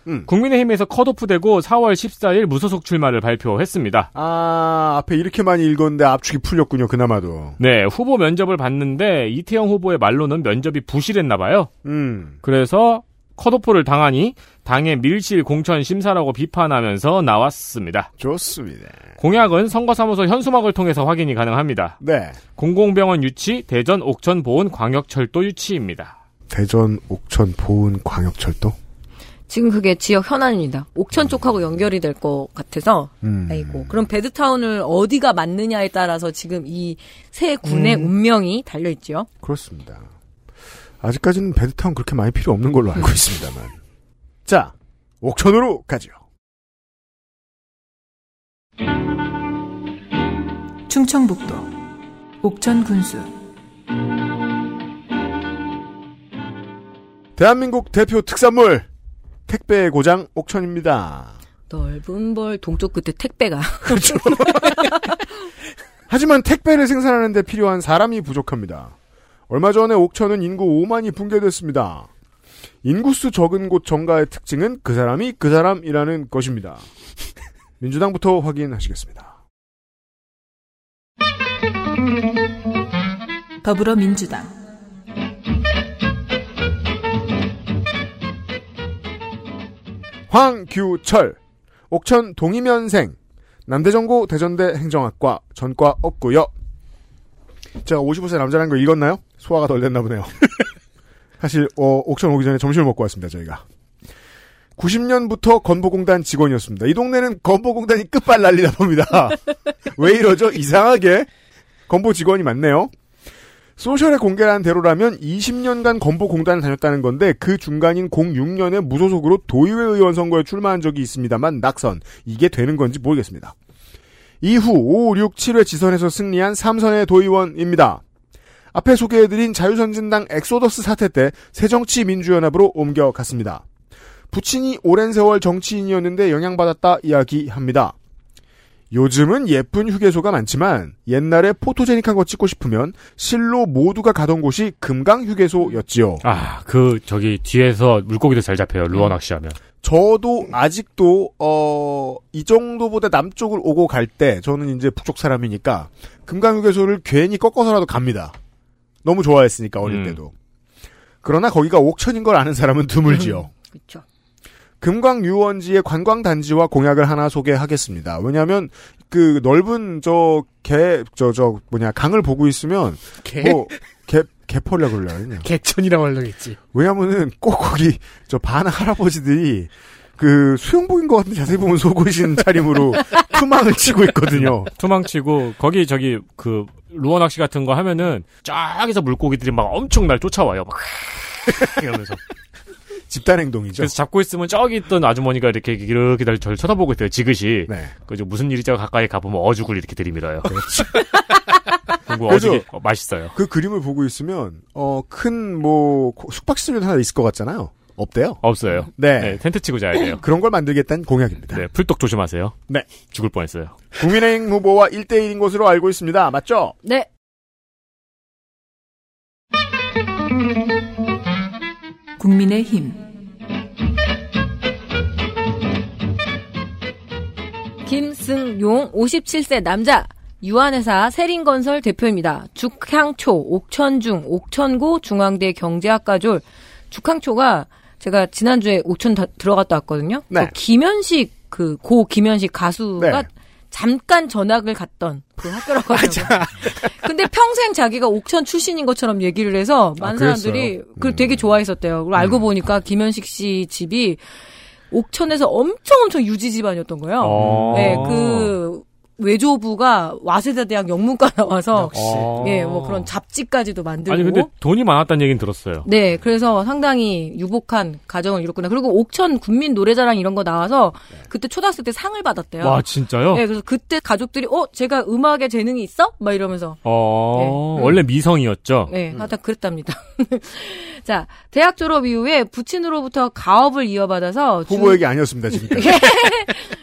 음. 국민의힘에서 컷오프되고 4월 14일 무소속 출마를 발표했습니다. 아, 앞에 이렇게 많이 읽었는데 압축이 풀렸군요, 그나마도. 네, 후보 면접을 봤는데 이태영 후보의 말로는 면접이 부실했나 봐요. 음. 그래서 컷오프를 당하니 당의 밀실 공천 심사라고 비판하면서 나왔습니다. 좋습니다. 공약은 선거사무소 현수막을 통해서 확인이 가능합니다. 네. 공공병원 유치, 대전 옥천 보훈 광역철도 유치입니다. 대전, 옥천, 보은, 광역철도? 지금 그게 지역 현안입니다. 옥천 쪽하고 연결이 될 것 같아서. 음. 아이고. 그럼 베드타운을 어디가 맞느냐에 따라서 지금 이 세 군의 음. 운명이 달려있죠. 그렇습니다. 아직까지는 베드타운 그렇게 많이 필요 없는 걸로 알고 있습니다만. 자, 옥천으로 가죠. 충청북도 옥천 군수 대한민국 대표 특산물 택배의 고장 옥천입니다. 넓은 벌 동쪽 끝에 택배가. 그렇죠. 하지만 택배를 생산하는 데 필요한 사람이 부족합니다. 얼마 전에 옥천은 인구 5만이 붕괴됐습니다. 인구수 적은 곳 정가의 특징은 그 사람이 그 사람이라는 것입니다. 민주당부터 확인하시겠습니다. 더불어민주당 황규철, 옥천 동이면생, 남대전고 대전대 행정학과 전과 없고요. 제가 55세 남자라는 걸 읽었나요? 소화가 덜 됐나 보네요. 사실 어, 옥천 오기 전에 점심을 먹고 왔습니다. 저희가. 90년부터 건보공단 직원이었습니다. 이 동네는 건보공단이 끝발 날리다 봅니다. 왜 이러죠? 이상하게 건보 직원이 많네요. social에 공개한 대로라면 20년간 건보공단을 다녔다는 건데 그 중간인 06년에 무소속으로 도의회 의원 선거에 출마한 적이 있습니다만 낙선. 이게 되는 건지 모르겠습니다. 이후 5, 6, 7회 지선에서 승리한 3선의 도의원입니다. 앞에 소개해드린 자유선진당 엑소더스 사태 때 새정치민주연합으로 옮겨갔습니다. 부친이 오랜 세월 정치인이었는데 영향받았다 이야기합니다. 요즘은 예쁜 휴게소가 많지만 옛날에 포토제닉한 거 찍고 싶으면 실로 모두가 가던 곳이 금강 휴게소였지요. 아, 그 저기 뒤에서 물고기도 잘 잡혀요. 루어 낚시하면. 저도 아직도 어, 이 정도보다 남쪽을 오고 갈 때 저는 이제 북쪽 사람이니까 금강 휴게소를 괜히 꺾어서라도 갑니다. 너무 좋아했으니까 어릴 음. 때도. 그러나 거기가 옥천인 걸 아는 사람은 드물지요. 그렇죠. 금광 유원지의 관광 단지와 공약을 하나 소개하겠습니다. 왜냐하면 그 넓은 저 개 저저 뭐냐 강을 보고 있으면 개? 뭐 개 개펄이라 그러려고 그냥. 개천이라고 하려겠지. 왜냐면은 꼭 거기 저 반 할아버지들이 그 수영복인 것 같은데 자세히 보면 속옷인 차림으로 투망을 치고 있거든요. 투망 치고 거기 저기 그 루어 낚시 같은 거 하면은 쫙에서 물고기들이 막 엄청 날 쫓아와요. 막 이러면서. 집단 행동이죠. 그래서 잡고 있으면 저기 있던 아주머니가 이렇게 이렇게 날 저를 쳐다보고 있어요. 지그시. 네. 그죠 무슨 일이죠? 가까이 가보면 어죽을 이렇게 들이밀어요. 그렇죠. 그래서 어죽이 어, 맛있어요. 그 그림을 보고 있으면 어큰뭐 숙박시설도 하나 있을 것 같잖아요. 없대요. 없어요. 네. 텐트 치고 자야 돼요. 그런 걸 만들겠다는 공약입니다. 네, 풀떡 조심하세요. 네. 죽을 뻔했어요. 국민의힘 후보와 1대1인 것으로 알고 있습니다. 맞죠? 네. 국민의힘 김승용 57세 남자 유한회사 세린건설 대표입니다. 죽향초, 옥천중, 옥천고 중앙대 경제학과졸 죽향초가 제가 지난주에 옥천 다- 들어갔다 왔거든요. 네. 그 김현식 그 고 김현식 가수가 네. 잠깐 전학을 갔던 그 학교라고 하더라고요. 근데 평생 자기가 옥천 출신인 것처럼 얘기를 해서 많은 아? 사람들이 그걸 되게 좋아했었대요. 그리고 알고 보니까 김현식 씨 집이 옥천에서 엄청 엄청 유지 집안이었던 거예요. 어. 네, 그 외조부가 와세다 대학 영문과 나와서 어. 예, 뭐 그런 잡지까지도 만들고 아니 근데 돈이 많았다는 얘기는 들었어요. 네, 그래서 상당히 유복한 가정을 이뤘구나. 그리고 옥천 국민 노래자랑 이런 거 나와서 그때 초등학생 때 상을 받았대요. 와 진짜요? 네, 그래서 그때 가족들이 어, 제가 음악에 재능이 있어? 막 이러면서 어 네. 원래 미성이었죠. 네, 하여튼 그랬답니다. 자, 대학 졸업 이후에 부친으로부터 가업을 이어받아서 주- 후보 얘기 아니었습니다, 지금까지.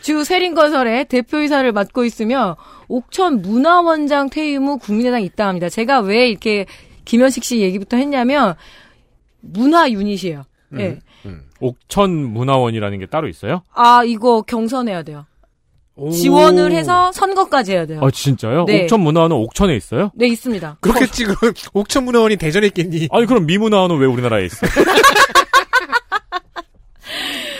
주 세린건설의 대표이사를 맡고 있으며 옥천 문화원장 퇴임 후 국민의당 입당합니다. 제가 왜 이렇게 김현식 씨 얘기부터 했냐면 문화 유닛이에요. 음. 예. 옥천 문화원이라는 게 따로 있어요? 아 이거 경선해야 돼요. 지원을 해서 선거까지 해야 돼요. 아 진짜요? 네. 옥천 문화원은 옥천에 있어요? 네 있습니다. 그렇겠지, 그럼 옥천 문화원이 대전에 있겠니? 아니 그럼 미문화원은 왜 우리나라에 있어?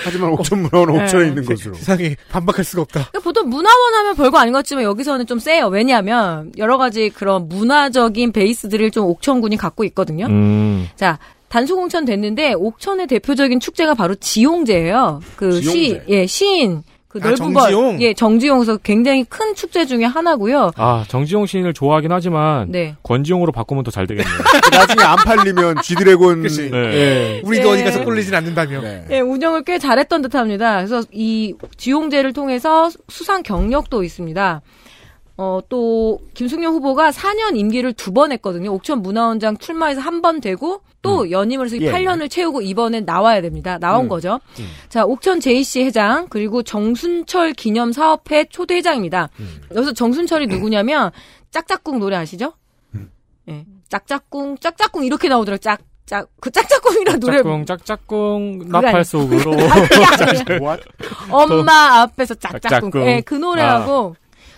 하지만 옥천 문화원은 네. 옥천에 있는 것으로. 세상에 반박할 수가 없다. 그러니까 보통 문화원 하면 별거 아닌 것 같지만 여기서는 좀 세요. 왜냐하면 여러 가지 그런 문화적인 베이스들을 좀 옥천군이 갖고 있거든요. 음. 자, 단수공천 됐는데 옥천의 대표적인 축제가 바로 지용제예요. 그 시, 지용제. 예, 시인 그 아, 넓은 정지용? 걸, 예, 정지용에서 굉장히 큰 축제 중에 하나고요. 아 정지용 시인을 좋아하긴 하지만 네. 권지용으로 바꾸면 더 잘 되겠네요. 나중에 안 팔리면 쥐드래곤. 그치. 네. 예. 우리도 네. 어디 가서 꼴리진 않는다며. 네. 예, 운영을 꽤 잘했던 듯합니다. 그래서 이 지용제를 통해서 수상 경력도 있습니다. 어, 또, 김승용 후보가 4년 임기를 두 번 했거든요. 옥천 문화원장 출마해서 한 번 되고, 또 연임을 해서 예. 8년을 채우고 이번엔 나와야 됩니다. 나온 음. 거죠. 자, 옥천 JC 회장, 그리고 정순철 기념사업회 초대회장입니다. 여기서 정순철이 누구냐면, 짝짝꿍 노래 아시죠? 예. 짝짝꿍, 짝짝꿍 이렇게 나오더라고요. 짝, 짝, 그 짝짝꿍이라는 노래. 짝꿍 짝짝꿍 나팔 아니- 속으로 What? 엄마 앞에서 짝짝꿍. 짝짝꿍. 예, 그 노래하고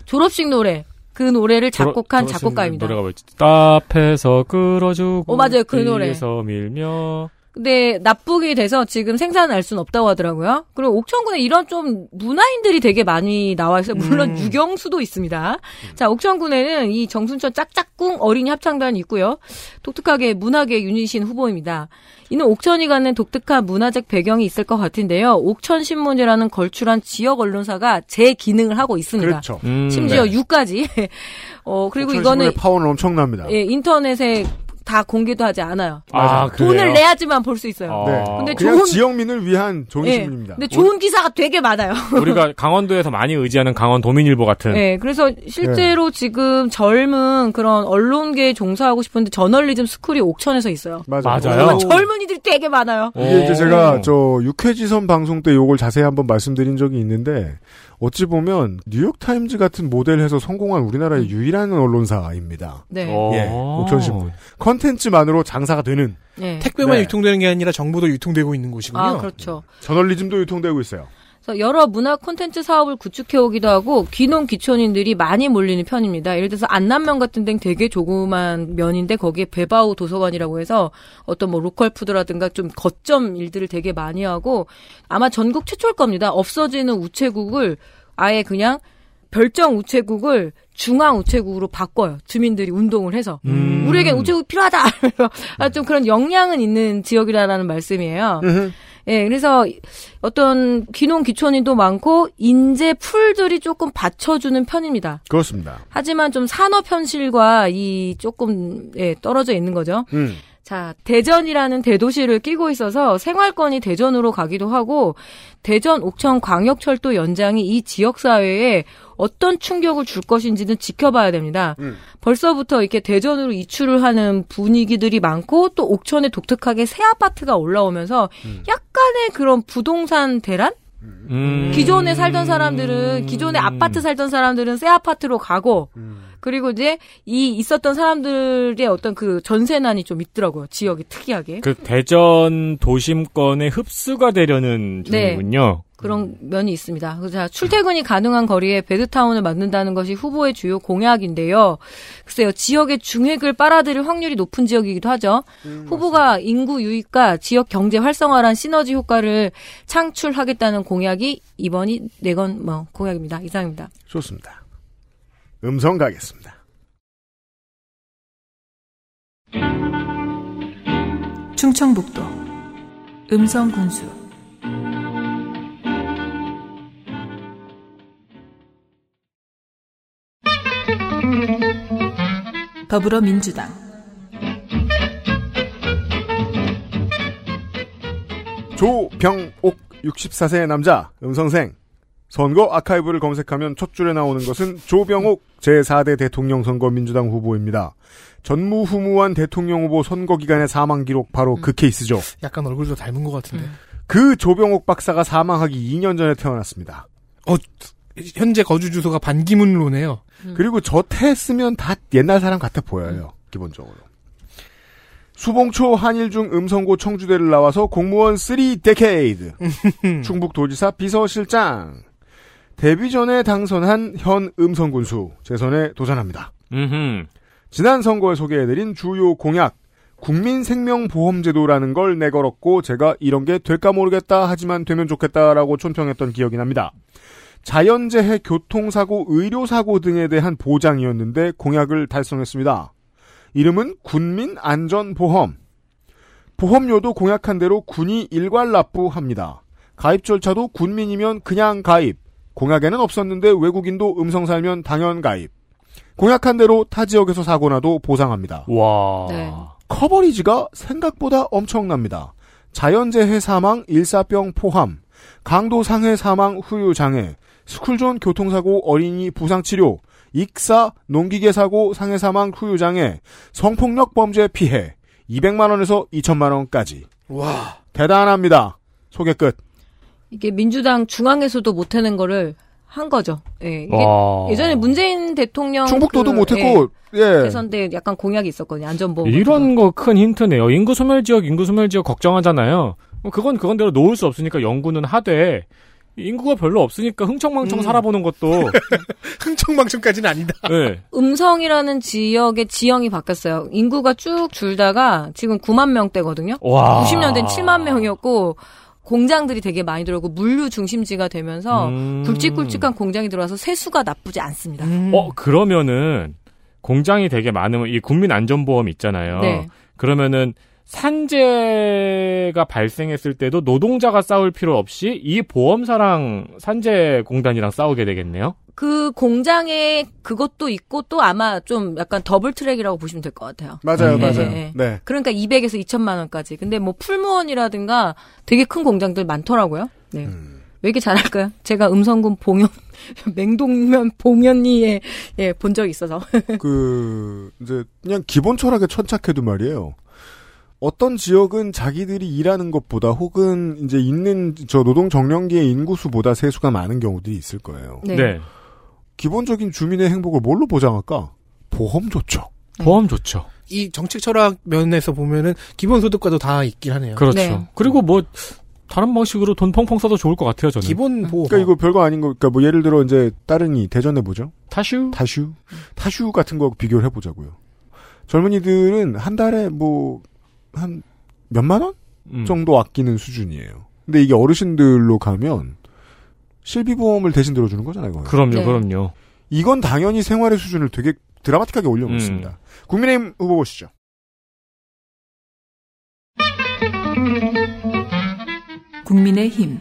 졸업식 노래. 그 노래를 작곡한 졸업- 작곡가입니다. 노래가 뭐였지? 따패서 끌어주고 어, 맞아요. 그 노래. 밀며 근데 납북이 돼서 지금 생산을 할 수는 없다고 하더라고요. 그리고 옥천군에 이런 좀 문화인들이 되게 많이 나와 있어요. 물론 음. 유경수도 있습니다. 자, 옥천군에는 이 정순천 짝짝꿍 어린이 합창단이 있고요. 독특하게 문학의 유닛인 후보입니다. 이는 옥천이 갖는 독특한 문화적 배경이 있을 것 같은데요. 옥천신문이라는 걸출한 지역 언론사가 제 기능을 하고 있습니다. 그렇죠. 음, 심지어 네. 유까지. 어, 그리고 이거는 파워는 엄청납니다. 예, 인터넷에 다 공개도 하지 않아요. 아, 그래요? 돈을 내야지만 볼 수 있어요. 네. 근데 그냥 좋은 지역민을 위한 좋은 예. 신문입니다. 근데 좋은 기사가 되게 많아요. 우리가 강원도에서 많이 의지하는 강원 도민일보 같은. 네, 그래서 실제로 지금 젊은 그런 언론계에 종사하고 싶은데 journalism school이 옥천에서 있어요. 맞아요. 맞아요? 젊은이들이 되게 많아요. 이게 이제 오. 제가 저 육회지선 방송 때 요걸 자세히 한번 말씀드린 적이 있는데 어찌 보면 뉴욕 타임즈 같은 모델해서 성공한 우리나라의 유일한 언론사입니다. 네. 어. 예, 옥천신문 컨텐츠만으로 장사가 되는 네. 택배만 네. 유통되는 게 아니라 정보도 유통되고 있는 곳이군요. 아, 그렇죠. 저널리즘도 유통되고 있어요. 그래서 여러 문화 콘텐츠 사업을 구축해 오기도 하고 귀농 귀촌인들이 많이 몰리는 편입니다. 예를 들어서 안남면 같은 데는 되게 조그만 면인데 거기에 배바우 도서관이라고 해서 어떤 뭐 로컬 푸드라든가 좀 거점 일들을 되게 많이 하고 아마 전국 최초일 겁니다. 없어지는 우체국을 아예 그냥 별정 우체국을 중앙 우체국으로 바꿔요. 주민들이 운동을 해서 음. 우리에겐 우체국 필요하다. 아, 좀 그런 역량은 있는 지역이라는 말씀이에요. 예, 그래서 어떤 귀농 귀촌인도 많고 인재 풀들이 조금 받쳐주는 편입니다. 그렇습니다. 하지만 좀 산업 현실과 이 조금 예, 떨어져 있는 거죠. 음. 자, 대전이라는 대도시를 끼고 있어서 생활권이 대전으로 가기도 하고 대전 옥천 광역철도 연장이 이 지역 사회에 어떤 충격을 줄 것인지는 지켜봐야 됩니다. 음. 벌써부터 이렇게 대전으로 이출을 하는 분위기들이 많고 또 옥천에 독특하게 새 아파트가 올라오면서 약간의 그런 부동산 대란? 음. 기존에 살던 사람들은 기존에 아파트 살던 사람들은 새 아파트로 가고 그리고 이제 이 있었던 사람들의 어떤 그 전세난이 좀 있더라고요. 지역이 특이하게. 그 대전 도심권에 흡수가 되려는 네. 중이군요. 그런 면이 있습니다. 그래서 자, 출퇴근이 가능한 거리에 베드타운을 만든다는 것이 후보의 주요 공약인데요. 글쎄요, 지역의 중획을 빨아들일 확률이 높은 지역이기도 하죠. 후보가 인구 유입과 지역 경제 활성화란 시너지 효과를 창출하겠다는 공약이 이번이 네건 뭐 공약입니다. 이상입니다. 좋습니다. 음성 가겠습니다. 충청북도 음성군수. 더불어민주당. 조병옥 64세 남자 음성생 선거 아카이브를 검색하면 첫 줄에 나오는 것은 조병옥 제4대 대통령 선거 민주당 후보입니다. 전무후무한 대통령 후보 선거 기간의 사망 기록 바로 그 케이스죠. 약간 얼굴도 닮은 것 같은데. 그 조병옥 박사가 사망하기 2년 전에 태어났습니다. 어, 현재 거주 주소가 반기문로네요. 그리고 저태 쓰면 다 옛날 사람 같아 보여요. 기본적으로. 수봉초 한일중 음성고 청주대를 나와서 공무원 3 데케이드. 충북도지사 비서실장. 데뷔 전에 당선한 현 음성군수 재선에 도전합니다. 음흠. 지난 선거에 소개해드린 주요 공약 국민생명보험제도라는 걸 내걸었고 제가 이런 게 될까 모르겠다 하지만 되면 좋겠다라고 촌평했던 기억이 납니다. 자연재해, 교통사고, 의료사고 등에 대한 보장이었는데 공약을 달성했습니다. 이름은 군민안전보험. 보험료도 공약한 대로 군이 일괄 납부합니다. 가입 절차도 군민이면 그냥 가입. 공약에는 없었는데 외국인도 음성 살면 당연 가입. 공약한 대로 타 지역에서 사고 나도 보상합니다. 와. 네. 커버리지가 생각보다 엄청납니다. 자연재해 사망, 일사병 포함, 강도 상해 사망, 후유 장애, 스쿨존 교통사고, 어린이 부상치료, 익사, 농기계 사고, 상해 사망, 후유 장애, 성폭력 범죄 피해, 200만 원에서 2천만 원까지. 와. 대단합니다. 소개 끝. 이게 민주당 중앙에서도 못해낸 거를 한 거죠. 예. 이게 와. 예전에 문재인 대통령 충북도도 그, 못했고, 예. 대선 때 약간 공약이 있었거든요. 안전보험. 이런 거 큰 힌트네요. 인구 소멸 지역, 인구 소멸 지역 걱정하잖아요. 뭐 그건 그건대로 놓을 수 없으니까 연구는 하되 인구가 별로 없으니까 흥청망청 음. 살아보는 것도 흥청망청까지는 아니다. 네. 음성이라는 지역의 지형이 바뀌었어요. 인구가 쭉 줄다가 지금 9만 명대거든요. 와. 90년대는 7만 명이었고 공장들이 되게 많이 들어오고 물류 중심지가 되면서 음. 굵직굵직한 공장이 들어와서 세수가 나쁘지 않습니다. 어 그러면은 공장이 되게 많으면 이 국민 안전보험 있잖아요. 네. 그러면은 산재가 발생했을 때도 노동자가 싸울 필요 없이 이 보험사랑 산재공단이랑 싸우게 되겠네요. 그 공장에 그것도 있고 또 아마 좀 약간 double track이라고 보시면 될 것 같아요. 맞아요, 네, 맞아요. 네. 네. 그러니까 200에서 2천만 원까지. 근데 뭐 풀무원이라든가 되게 큰 공장들 많더라고요. 네. 음. 왜 이렇게 잘할까요? 제가 음성군 봉현 맹동면 봉현리에 예, 본 적이 있어서. 그 이제 그냥 기본 철학에 천착해도 말이에요. 어떤 지역은 자기들이 일하는 것보다 혹은 이제 있는 저 노동 정령기의 인구수보다 세수가 많은 경우들이 있을 거예요. 네. 네. 기본적인 주민의 행복을 뭘로 보장할까? 보험 좋죠. 보험 좋죠. 이 정책 철학 면에서 보면은 기본소득과도 다 있긴 하네요. 그렇죠. 네. 그리고 뭐 다른 방식으로 돈 펑펑 써도 좋을 것 같아요, 저는. 기본 보호. 그러니까 이거 별거 아닌 거. 그러니까 뭐 예를 들어 이제 따릉이 대전해 보죠. 타슈. 타슈, 타슈 같은 거 비교를 해보자고요. 젊은이들은 한 달에 뭐 한 몇만 원 음. 정도 아끼는 수준이에요. 근데 이게 어르신들로 가면 실비보험을 대신 들어주는 거잖아요. 그거. 그럼요, 네. 그럼요. 이건 당연히 생활의 수준을 되게 드라마틱하게 올려놓습니다. 음. 국민의힘 후보 보시죠. 국민의힘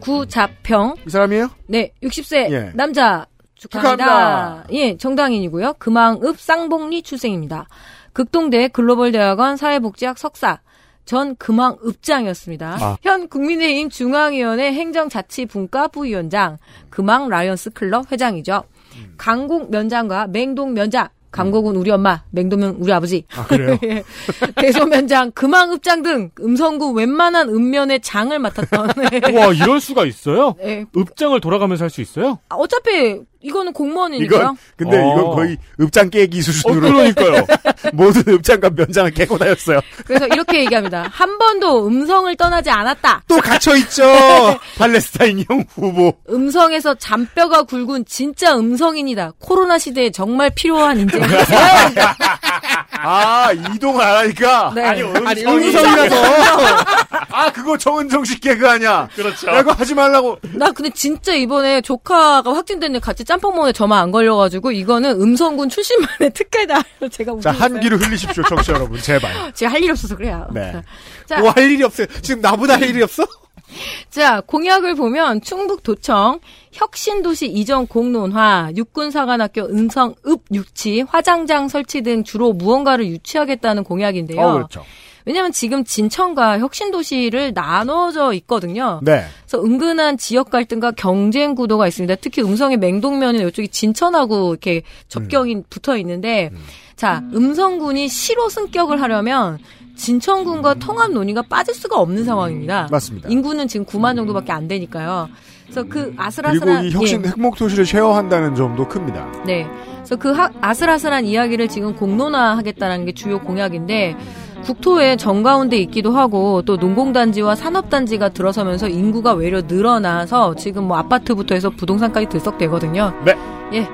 구자평. 이 사람이에요? 네, 60세 예. 남자 축하합니다. 축하합니다. 예, 정당인이고요. 금왕읍 쌍봉리 출생입니다. 극동대 글로벌대학원 사회복지학 석사. 전 금왕읍장이었습니다. 아. 현 국민의힘 중앙위원회 행정자치분과 부위원장, 금왕 라이언스 클럽 회장이죠. 강국 면장과 맹동 면장, 강국은 우리 엄마, 맹동은 우리 아버지. 아, 그래요? 예. 대소면장, 금왕읍장 등 음성구 웬만한 읍면의 장을 맡았던. 와, 이럴 수가 있어요? 예. 읍장을 돌아가면서 할 수 있어요? 아, 어차피 이거는 공무원이니까요. 이건 근데 어. 이건 거의 읍장 깨기 어, 수준으로 그러니까요. 모든 읍장과 면장을 깨고 다녔어요. 그래서 이렇게 얘기합니다. 한 번도 음성을 떠나지 않았다. 또 갇혀 있죠. 팔레스타인형 후보. 음성에서 잔뼈가 굵은 진짜 음성인이다. 코로나 시대에 정말 필요한 인재. 아 이동 안 하니까. 네. 아니 아니, 음성이라서. 아 그거 정은정식 개그 아니야. 그렇죠. 야, 이거 하지 말라고. 나 근데 진짜 이번에 조카가 확진됐는데 같이 짬뽕 먹는데 저만 안 걸려가지고 이거는 음성군 출신만의 특혜다. 제가 자. 한기를 흘리십시오, 청취자 여러분, 제발. 제가 할 일이 없어서 그래요. 네. 자, 뭐할 일이 없어요. 지금 나보다 할 일이 없어? 자, 공약을 보면 충북 도청 혁신도시 이전 공론화, 육군사관학교 음성읍 유치, 화장장 설치 등 주로 무언가를 유치하겠다는 공약인데요. 어 그렇죠. 왜냐하면 지금 진천과 혁신도시를 나눠져 있거든요. 네. 그래서 은근한 지역 갈등과 경쟁 구도가 있습니다. 특히 음성의 맹동면은 이쪽이 진천하고 이렇게 접경이 붙어 있는데, 자, 음성군이 시로 승격을 하려면 진천군과 통합 논의가 빠질 수가 없는 상황입니다. 맞습니다. 인구는 지금 9만 정도밖에 안 되니까요. 그래서 그 그리고 아슬아슬한 이 혁신 예. 핵목 도시를 쉐어한다는 점도 큽니다. 네. 그래서 그 하- 아슬아슬한 이야기를 지금 공론화하겠다는 게 주요 공약인데 국토의 정 가운데 있기도 하고 또 농공단지와 산업단지가 들어서면서 인구가 외려 늘어나서 지금 뭐 아파트부터 해서 부동산까지 들썩대거든요. 네. 예.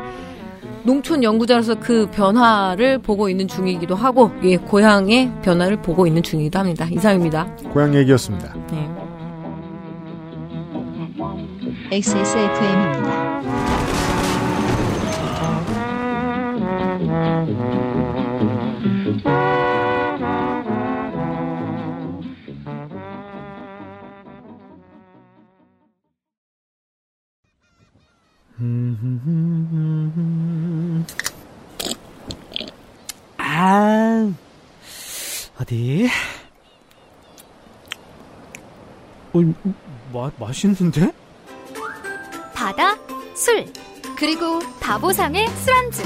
농촌 연구자로서 그 변화를 보고 있는 중이기도 하고 예, 고향의 변화를 보고 있는 중이기도 합니다. 이상입니다. 고향 얘기였습니다. 네. XSFM입니다. 아, 어디? 어, 마, 맛있는데? 바다, 술, 그리고 바보상의 술안주.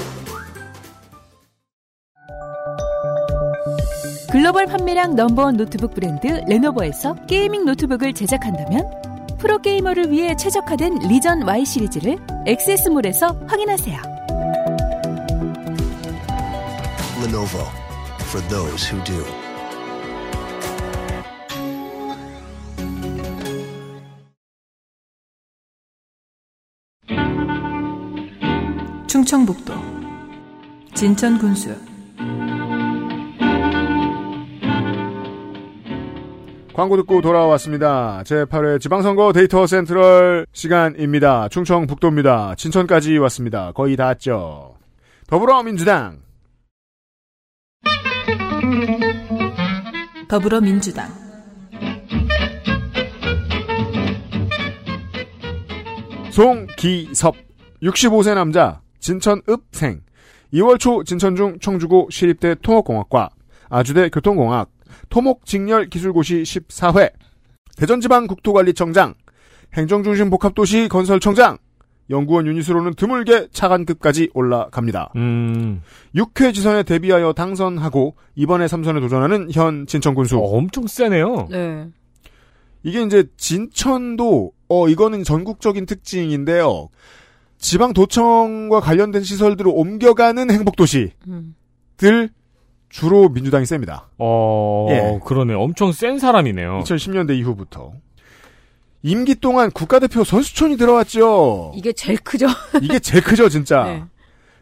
글로벌 판매량 number one 노트북 브랜드 레노버에서 gaming 노트북을 제작한다면 프로게이머를 위해 최적화된 Legion Y 시리즈를 액세스몰에서 확인하세요. Lenovo for those who do. 충청북도 진천군수 광고 듣고 돌아왔습니다. 제8회 지방선거 데이터 센트럴 시간입니다. 충청북도입니다. 진천까지 왔습니다. 거의 다 왔죠. 더불어민주당 더불어민주당 송기섭 65세 남자 진천읍생 2월 초 진천중 청주고 시립대 토목공학과 아주대 교통공학 토목직렬기술고시 14회 대전지방국토관리청장 행정중심 복합도시 건설청장 연구원 유닛으로는 드물게 차관급까지 올라갑니다. 음. 6회 지선에 대비하여 당선하고 이번에 3선에 도전하는 현 진천군수. 엄청 세네요. 네. 이게 이제 진천도 어 이거는 전국적인 특징인데요. 지방 도청과 관련된 시설들을 옮겨가는 행복도시들 음. 주로 민주당이 셉니다. 어, 예. 그러네. 엄청 센 사람이네요. 2010년대 이후부터 임기 동안 국가대표 선수촌이 들어왔죠. 이게 제일 크죠. 이게 제일 크죠, 진짜. 네.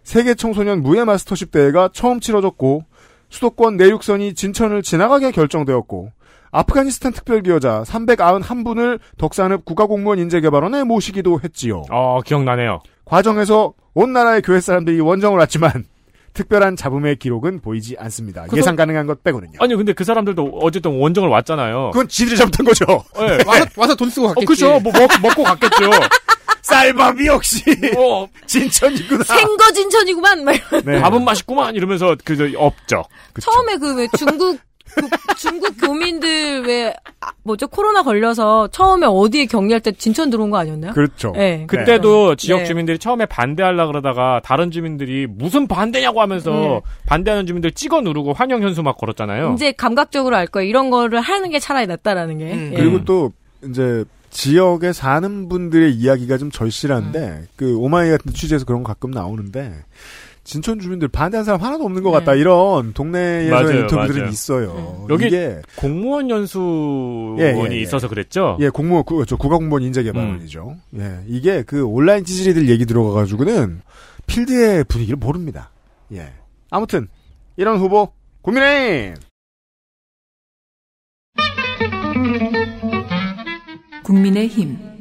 세계 청소년 무예 마스터십 대회가 처음 치러졌고 수도권 내륙선이 진천을 지나가게 결정되었고 아프가니스탄 특별기여자 391분을 덕산읍 국가공무원 인재개발원에 모시기도 했지요. 어, 기억나네요. 과정에서 온 나라의 교회 사람들이 원정을 왔지만 특별한 잡음의 기록은 보이지 않습니다. 예상 가능한 것 빼고는요. 아니, 근데 그 사람들도 어쨌든 원정을 왔잖아요. 그건 지들이 잘못한 거죠. 예. 와서, 와서 돈 쓰고 어, 갔겠지. 그죠. 뭐, 먹, 먹고 갔겠죠. 쌀밥이 역시 어, 진천이구나. 생거 진천이구만. 네. 밥은 맛있구만. 이러면서, 그, 저, 업적. 처음에 그 왜 중국 그 중국 교민들 왜 아, 뭐죠 코로나 걸려서 처음에 어디에 격리할 때 진천 들어온 거 아니었나요? 그렇죠. 네. 그때도 지역 네. 주민들이 처음에 반대하려 그러다가 다른 주민들이 무슨 반대냐고 하면서 네. 반대하는 주민들 찍어 누르고 환영 현수 막 걸었잖아요. 이제 감각적으로 알 거예요. 이런 거를 하는 게 차라리 낫다라는 게. 음. 예. 그리고 또 이제 지역에 사는 분들의 이야기가 좀 절실한데 음. 그 오마이 같은 취재에서 그런 거 가끔 나오는데 진천 주민들 반대하는 사람 하나도 없는 것 네. 같다 이런 인터뷰들이 맞아요. 있어요. 여기 이게 공무원 연수원이 예, 예, 예. 있어서 그랬죠. 예 공무원 그, 저 국가 공무원 인재 개발원이죠. 예 이게 그 온라인 찌질이들 얘기 들어가가지고는 필드의 분위기를 모릅니다. 예 아무튼 이런 후보 고민해. 국민의힘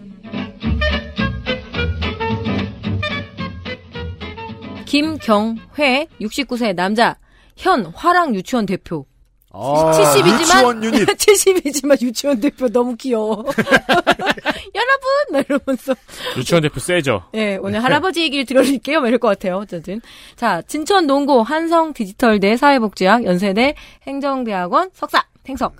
김경회 69세 남자 현 화랑 유치원 대표. 아, 70이지만 유치원 유닛. 70이지만 유치원 대표 너무 귀여워. 여러분 막 이러면서 유치원 대표 세죠. 예, 오늘 할아버지 얘기를 들어드릴게요. 막 이럴 것 같아요. 어쨌든. 자, 진천 농고 한성 디지털대 사회복지학 연세대 행정대학원 석사 행석.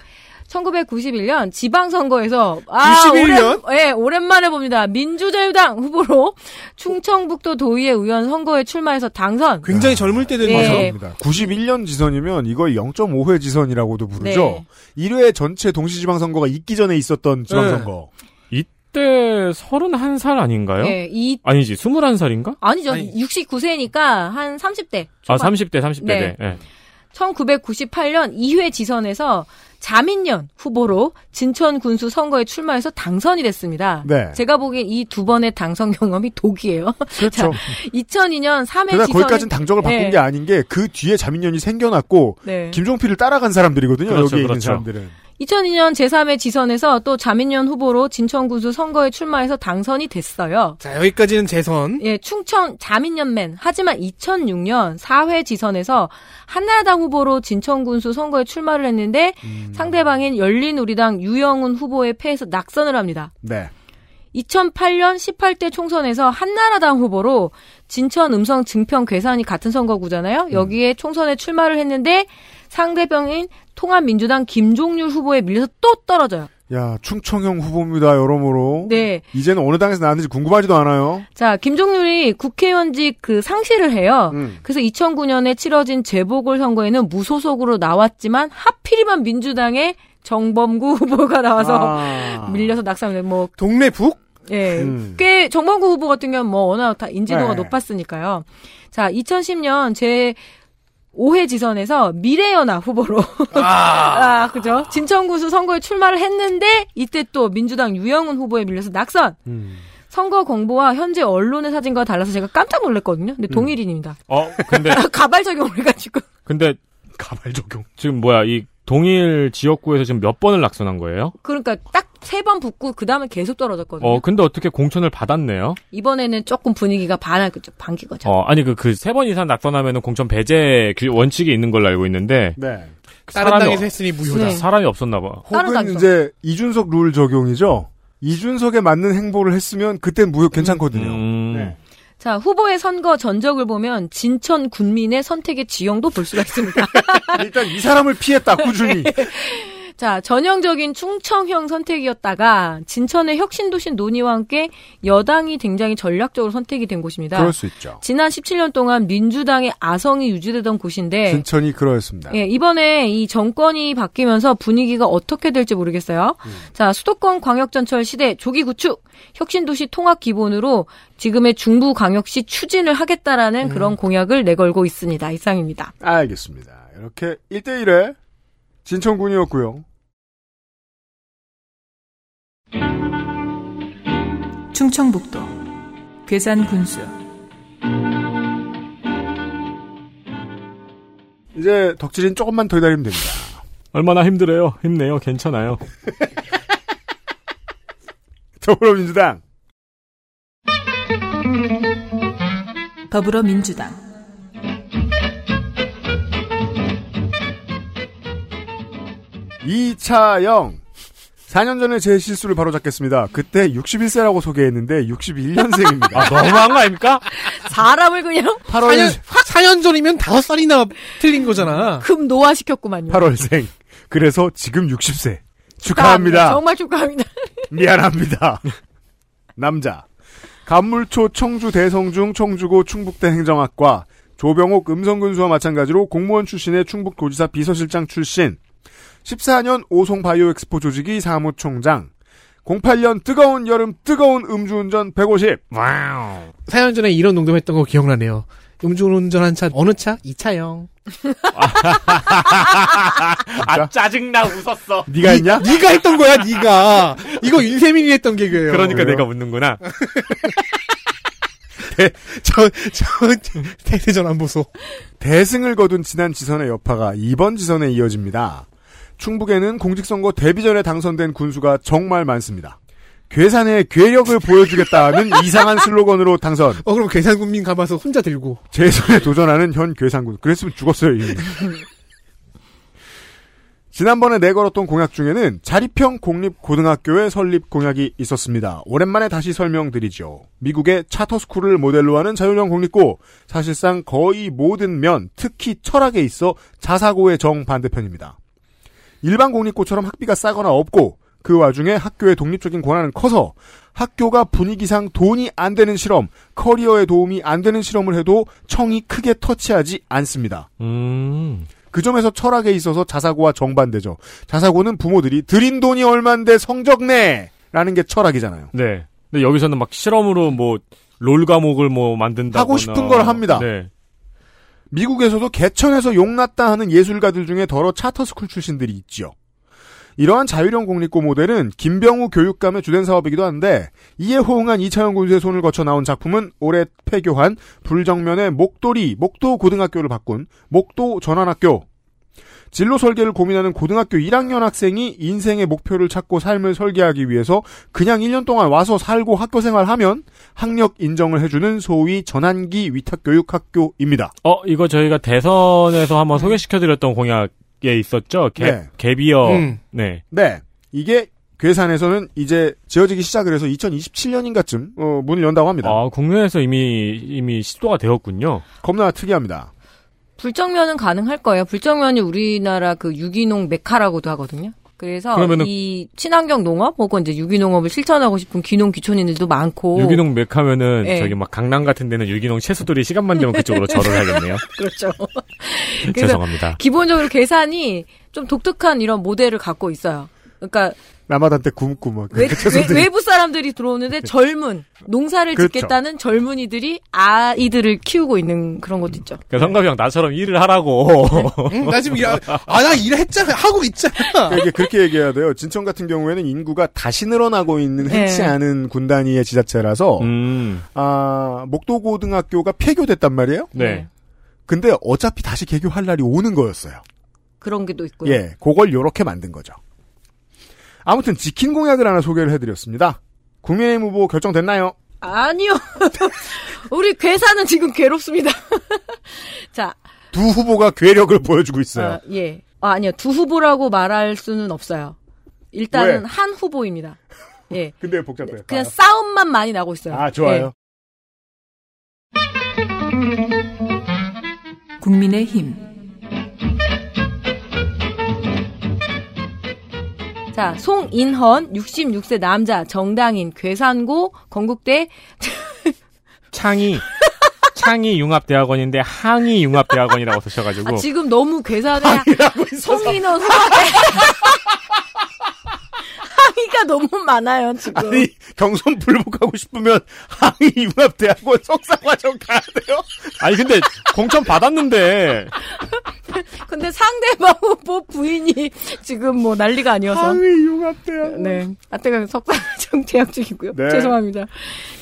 1991년 지방선거에서 아 91년? 오랜, 예, 오랜만에 봅니다. 민주자유당 후보로 충청북도 도의회 의원 선거에 출마해서 당선. 굉장히 젊을 때된 네. 거죠. 맞습니다. 91년 지선이면 이걸 0.5회 지선이라고도 부르죠. 네. 1회 전체 동시지방선거가 있기 전에 있었던 지방선거. 이때 31살 아닌가요? 예, 이 아니지, 21살인가? 아니죠. 아니. 69세니까 한 30대. 아, 초반. 30대, 30대. 네. 네. 1998년 2회 지선에서 자민련 후보로 진천 군수 선거에 출마해서 당선이 됐습니다. 네. 제가 보기엔 이 두 번의 당선 경험이 독이에요. 그렇죠. 2002년 3회 그러나 지선 거기까지는 당적을 바꾼 네. 게 아닌 게 그 뒤에 자민련이 생겨났고 네. 김종필을 따라간 사람들이거든요. 그렇죠, 여기에 있는 그렇죠. 사람들은. 2002년 제3회 지선에서 또 자민련 후보로 진천 군수 선거에 출마해서 당선이 됐어요. 자, 여기까지는 재선. 예, 충청 자민연맨. 하지만 2006년 4회 지선에서 한나라당 후보로 진천군수 선거에 출마를 했는데 상대방인 열린우리당 유영훈 후보에 패해서 낙선을 합니다. 네. 2008년 18대 총선에서 한나라당 후보로 진천 음성 증평 괴산이 같은 선거구잖아요. 여기에 총선에 출마를 했는데 상대방인 통합민주당 김종률 후보에 밀려서 또 떨어져요. 야, 충청형 후보입니다, 여러모로. 네. 이제는 어느 당에서 나왔는지 궁금하지도 않아요. 자, 김종률이 국회의원직 그 상실을 해요. 음. 그래서 2009년에 치러진 재보궐 선거에는 무소속으로 나왔지만 하필이면 민주당의 정범구 후보가 나와서 아. 밀려서 낙선을 뭐 동네 북? 예. 음. 꽤 정범구 후보 같은 경우는 뭐 워낙 다 인지도가 네. 높았으니까요. 자, 2010년 제 5회 지선에서 미래연합 후보로 아, 그죠? 진천구수 선거에 출마를 했는데 이때 또 민주당 유영훈 후보에 밀려서 낙선. 음. 선거 공보와 현재 언론의 사진과 달라서 제가 깜짝 놀랐거든요. 근데 동일인입니다. 어, 근데, 가발 적용을 해가지고. 근데, 가발 적용. 지금 뭐야, 이 동일 지역구에서 지금 몇 번을 낙선한 거예요? 그러니까 딱 세 번 붙고 그 다음에 계속 떨어졌거든요. 어, 근데 어떻게 공천을 받았네요? 이번에는 조금 분위기가 반할 그죠 반기 거죠. 어, 아니, 그, 그, 세 번 이상 낙선하면은 공천 배제 규- 원칙이 있는 걸로 알고 있는데, 네. 그 다른 사람이, 당에서 어- 했으니 무효다. 네. 사람이 없었나 봐. 혹은. 이제 이준석 룰 적용이죠. 이준석에 맞는 행보를 했으면 그땐 무효 괜찮거든요. 음. 네. 자, 후보의 선거 전적을 보면 진천 군민의 선택의 지형도 볼 수가 있습니다. 일단 이 사람을 피했다 꾸준히. 자, 전형적인 충청형 선택이었다가 진천의 혁신도시 논의와 함께 여당이 굉장히 전략적으로 선택이 된 곳입니다. 그럴 수 있죠. 지난 17년 동안 민주당의 아성이 유지되던 곳인데 진천이 그러했습니다. 예, 이번에 이 정권이 바뀌면서 분위기가 어떻게 될지 모르겠어요. 음. 자, 수도권 광역전철 시대 조기 구축, 혁신도시 통합 기본으로 지금의 중부광역시 추진을 하겠다라는 음. 그런 공약을 내걸고 있습니다. 이상입니다. 알겠습니다. 이렇게 1대1의 진천군이었고요. 충청북도 괴산 군수 이제 덕질인 조금만 더 기다리면 됩니다. 얼마나 힘들어요. 힘내요. 괜찮아요. 더불어민주당 더불어민주당 이차영 4년 전에 제 실수를 바로 잡겠습니다. 그때 61세라고 소개했는데 61년생입니다. 아, 너무한 거 아닙니까? 사람을 그냥 8월 4년, 4년 전이면 5살이나 틀린 거잖아. 금 노화시켰구만요. 8월생. 그래서 지금 60세. 축하합니다. 정말 축하합니다. 미안합니다. 남자. 감물초 청주 대성중 청주고 충북대 행정학과 조병옥 음성군수와 마찬가지로 공무원 출신의 충북도지사 비서실장 출신 14년 오송 바이오 엑스포 조직위 사무총장 08년 뜨거운 여름 뜨거운 음주운전 150 wow 4년 전에 이런 농담했던 거 기억나네요. 음주운전한 차 어느 차? 이차영. 아, 짜증나 웃었어. 네가 했냐? 네가 했던 거야, 네가. 이거 윤세민이 했던 개그예요. 그러니까 내가 웃는구나. 저, 저, 대대전 안 보소. 대승을 거둔 지난 지선의 여파가 이번 지선에 이어집니다. 충북에는 공직선거 데뷔 전에 당선된 군수가 정말 많습니다. 괴산의 괴력을 보여주겠다는 이상한 슬로건으로 당선. 어, 그럼 괴산군민 가봐서 혼자 들고. 재선에 도전하는 현 괴산군. 그랬으면 죽었어요, 이미. 지난번에 내걸었던 공약 중에는 자립형 공립고등학교의 설립 공약이 있었습니다. 오랜만에 다시 설명드리죠. 미국의 차터스쿨을 모델로 하는 자율형 공립고, 사실상 거의 모든 면, 특히 철학에 있어 자사고의 정반대편입니다. 일반 공립고처럼 학비가 싸거나 없고, 그 와중에 학교의 독립적인 권한은 커서 학교가 분위기상 돈이 안 되는 실험, 커리어에 도움이 안 되는 실험을 해도 청이 크게 터치하지 않습니다. 음. 그 점에서 철학에 있어서 자사고와 정반대죠. 자사고는 부모들이 들인 돈이 얼만데 성적 내! 라는 게 철학이잖아요. 네. 근데 여기서는 막 실험으로 뭐, 롤 과목을 뭐 만든다. 하고 싶은 걸 합니다. 네. 미국에서도 개천에서 용났다 하는 예술가들 중에 더러 차터스쿨 출신들이 있죠. 이러한 자율형 공립고 모델은 김병우 교육감의 주된 사업이기도 한데 이에 호응한 이차영 군수의 손을 거쳐 나온 작품은 올해 폐교한 불정면의 목도리 목도 고등학교를 바꾼 목도 전환학교 진로 설계를 고민하는 고등학교 1학년 학생이 인생의 목표를 찾고 삶을 설계하기 위해서 그냥 1년 동안 와서 살고 학교 생활하면 학력 인정을 해주는 소위 전환기 위탁교육 학교입니다. 어, 이거 저희가 대선에서 한번 소개시켜드렸던 공약에 있었죠? 개, 네. 개비어. 음. 네. 네. 이게 괴산에서는 이제 지어지기 시작을 해서 2027년인가쯤 어, 문을 연다고 합니다. 아, 국내에서 이미, 이미 시도가 되었군요. 겁나 특이합니다. 불정면은 가능할 거예요. 불정면이 우리나라 그 유기농 메카라고도 하거든요. 그래서 그러면은- 이 친환경 농업 혹은 이제 유기농업을 실천하고 싶은 귀농 귀촌인들도 많고 유기농 맥하면은 네. 저기 막 강남 같은 데는 유기농 채소들이 시간만 되면 그쪽으로 절을 하겠네요. 그렇죠. 죄송합니다. 기본적으로 계산이 좀 독특한 이런 모델을 갖고 있어요. 그러니까 라마단 때 굶고 막 외, 그 채소들이 외부 사람들이 들어오는데 젊은 농사를 그렇죠. 짓겠다는 젊은이들이 아이들을 키우고 있는 그런 것도 있죠. 그러니까 성갑이 형 나처럼 일을 하라고. 응, 나 지금 일, 아, 나 일했잖아. 하고 있잖아. 그러니까 이게 그렇게 얘기해야 돼요. 진천 같은 경우에는 인구가 다시 늘어나고 있는 흔치 네. 않은 군단위의 지자체라서 음. 아 목도 고등학교가 폐교됐단 말이에요. 네. 근데 어차피 다시 개교할 날이 오는 거였어요. 그런 게또 있고요. 예, 그걸 요렇게 만든 거죠. 아무튼 지킨 공약을 하나 소개를 해드렸습니다. 국민의힘 후보 결정됐나요? 아니요. 우리 괴사는 지금 괴롭습니다. 자, 두 후보가 괴력을 보여주고 있어요. 아, 예. 아, 아니요. 두 후보라고 말할 수는 없어요. 일단은 왜? 한 후보입니다. 예. 근데 복잡해요. 그냥 싸움만 많이 나고 있어요. 아, 좋아요. 국민의 힘. 자, 송인헌 66세 남자 정당인 괴산고 건국대 창이 창이 융합대학원인데 항이 융합대학원이라고 쓰셔가지고. 아, 지금 너무 괴산에 송인헌 송인 헌 항의가 너무 많아요 지금. 아니 경선 불복하고 싶으면 항의 융합대학원 석사과정 가야 돼요? 아니 근데 공천 받았는데 근데 상대방 후보 부인이 지금 뭐 난리가 아니어서. 항의 융합대학원. 네. 아때가 석사과정 재학 중이고요. 네. 죄송합니다.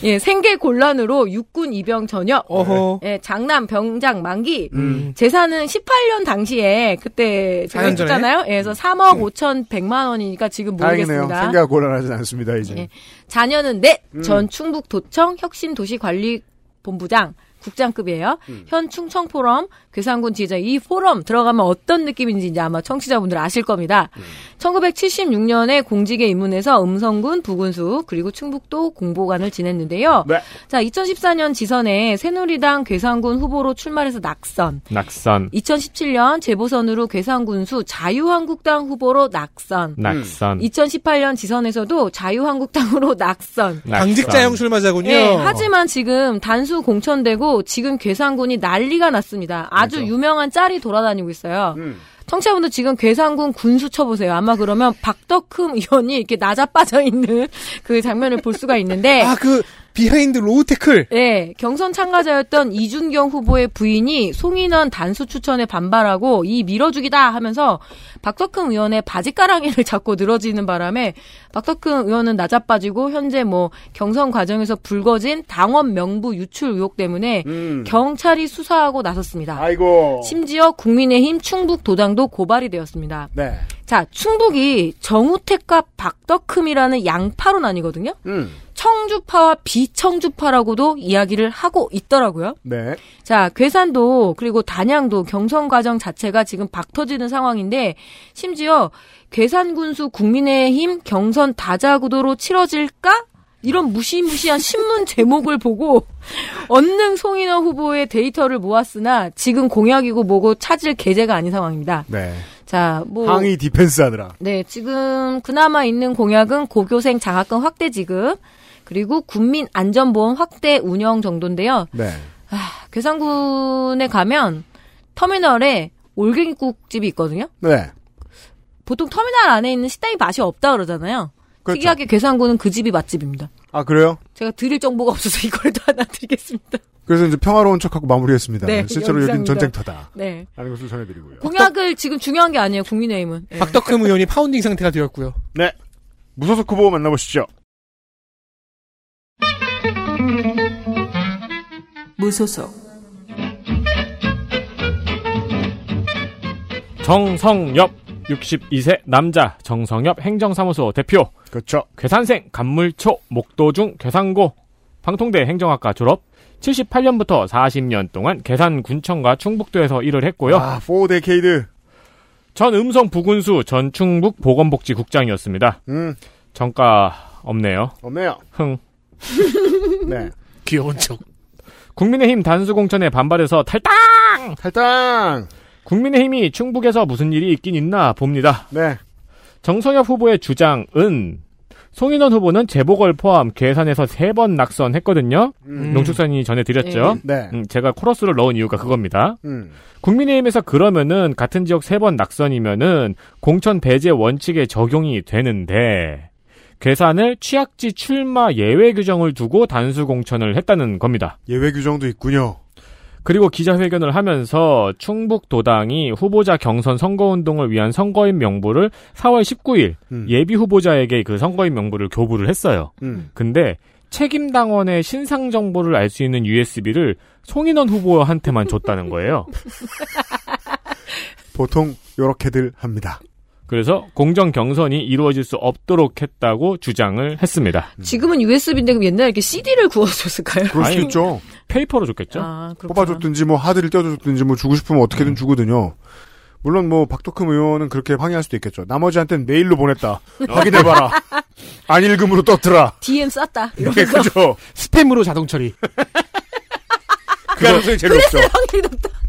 예, 생계 곤란으로 육군 입영 전역. 어허. 예, 장남 병장 만기. 음. 재산은 18년 당시에 그때 제가 4년 전에? 했잖아요. 예, 그래서 3억 5천 100만 원이니까 지금. 모르겠습니다. 생계가 곤란하진 않습니다 이제. 예. 자녀는 넷. 음. 전 충북 도청 혁신도시관리본부장 국장급이에요. 음. 현 충청포럼 괴산군 지휘자 이 포럼 들어가면 어떤 느낌인지 이제 아마 청취자분들 아실 겁니다. 음. 1976년에 공직에 입문해서 음성군 부군수 그리고 충북도 공보관을 지냈는데요. 네. 자, 2014년 지선에 새누리당 괴산군 후보로 출마해서 낙선. 낙선 2017년 재보선으로 괴산군수 자유한국당 후보로 낙선. 낙선 2018년 지선에서도 자유한국당으로 낙선. 당직자형 출마자군요. 네, 하지만 지금 단수 공천되고 지금 괴산군이 난리가 났습니다. 아주 유명한 짤이 돌아다니고 있어요. 청취자분들 지금 괴산군 군수 쳐보세요. 아마 그러면 박덕흠 의원이 이렇게 나자빠져 있는 그 장면을 볼 수가 있는데. 아, 그, behind low tackle. 네, 경선 참가자였던 이준경 후보의 부인이 송인헌 단수 추천에 반발하고 이 밀어주기다 하면서 박덕흠 의원의 바지가랑이를 잡고 늘어지는 바람에 박덕흠 의원은 나자빠지고 현재 뭐 경선 과정에서 불거진 당원 명부 유출 의혹 때문에 경찰이 수사하고 나섰습니다. 음. 아이고. 심지어 국민의힘 충북 도당도 고발이 되었습니다. 네. 자, 충북이 정우택과 박덕흠이라는 양파로 나뉘거든요. 음. 청주파와 비청주파라고도 이야기를 하고 있더라고요. 네. 자, 괴산도 그리고 단양도 경선 과정 자체가 지금 박 터지는 상황인데 심지어 괴산 군수 국민의힘 경선 다자구도로 치러질까? 이런 무시무시한 신문 제목을 보고 언능 송인헌 후보의 데이터를 모았으나 지금 공약이고 뭐고 찾을 계제가 아닌 상황입니다. 네. 자, 뭐 항의 defense 하느라. 네, 지금 그나마 있는 공약은 고교생 장학금 확대 지급 그리고 국민 안전보험 확대 운영 정도인데요. 네. 아, 괴산군에 가면 터미널에 올갱이국집이 있거든요. 네. 보통 터미널 안에 있는 식당이 맛이 없다 그러잖아요. 그렇죠. 특이하게 괴산군은 그 집이 맛집입니다. 아 그래요? 제가 드릴 정보가 없어서 이걸 또 하나 드리겠습니다. 그래서 이제 평화로운 척하고 마무리했습니다. 네, 실제로 여긴 영상입니다. 전쟁터다. 네. 라는 것을 전해드리고요. 공약을 지금 중요한 게 아니에요. 국민의힘은. 네. 박덕흠 의원이 파운딩 상태가 되었고요. 네. 무소속 후보 만나보시죠. 무소속 정성엽 62세 남자 정성엽 행정사무소 대표 그렇죠. 괴산생 간물초 목도중 괴산고 방통대 행정학과 졸업 78년부터 40년 동안 계산군청과 충북도에서 일을 했고요. 아, 4데케이드. 전 음성 부군수 전 충북 보건복지국장이었습니다. 음. 정가 없네요. 없네요. 흥. 네. 귀여운 척. 국민의힘 단수공천에 반발해서 탈당! 탈당! 국민의힘이 충북에서 무슨 일이 있긴 있나 봅니다. 네. 정성엽 후보의 주장은 송인원 후보는 재보궐 포함 계산에서 세 번 낙선했거든요. 음. 농축산이 전해드렸죠. 네. 음, 제가 코러스를 넣은 이유가 그겁니다. 음. 국민의힘에서 그러면은 같은 지역 세 번 낙선이면은 공천 배제 원칙에 적용이 되는데 계산을 취약지 출마 예외 규정을 두고 단수 공천을 했다는 겁니다. 예외 규정도 있군요. 그리고 기자회견을 하면서 충북도당이 후보자 경선 선거운동을 위한 선거인 명부를 4월 19일 음. 예비 후보자에게 그 선거인 명부를 교부를 했어요. 음. 근데 책임 당원의 신상 정보를 알 수 있는 USB를 송인원 후보한테만 줬다는 거예요. 보통 요렇게들 합니다. 그래서 공정 경선이 이루어질 수 없도록 했다고 주장을 했습니다. 지금은 USB인데 그럼 옛날에 이렇게 CD를 구워줬을까요? 그럴 수 있죠. 페이퍼로 줬겠죠. 아. 뽑아줬든지 뭐 하드를 떼어줬든지 뭐 주고 싶으면 어떻게든 주거든요. 물론 뭐 박덕흠 의원은 그렇게 항의할 수도 있겠죠. 나머지한테는 메일로 보냈다. 확인해봐라. 안 읽음으로 떴더라. DM 쌌다. 네, 이러면서. 그죠. 스팸으로 자동 처리. 그 가능성이 제일 높죠.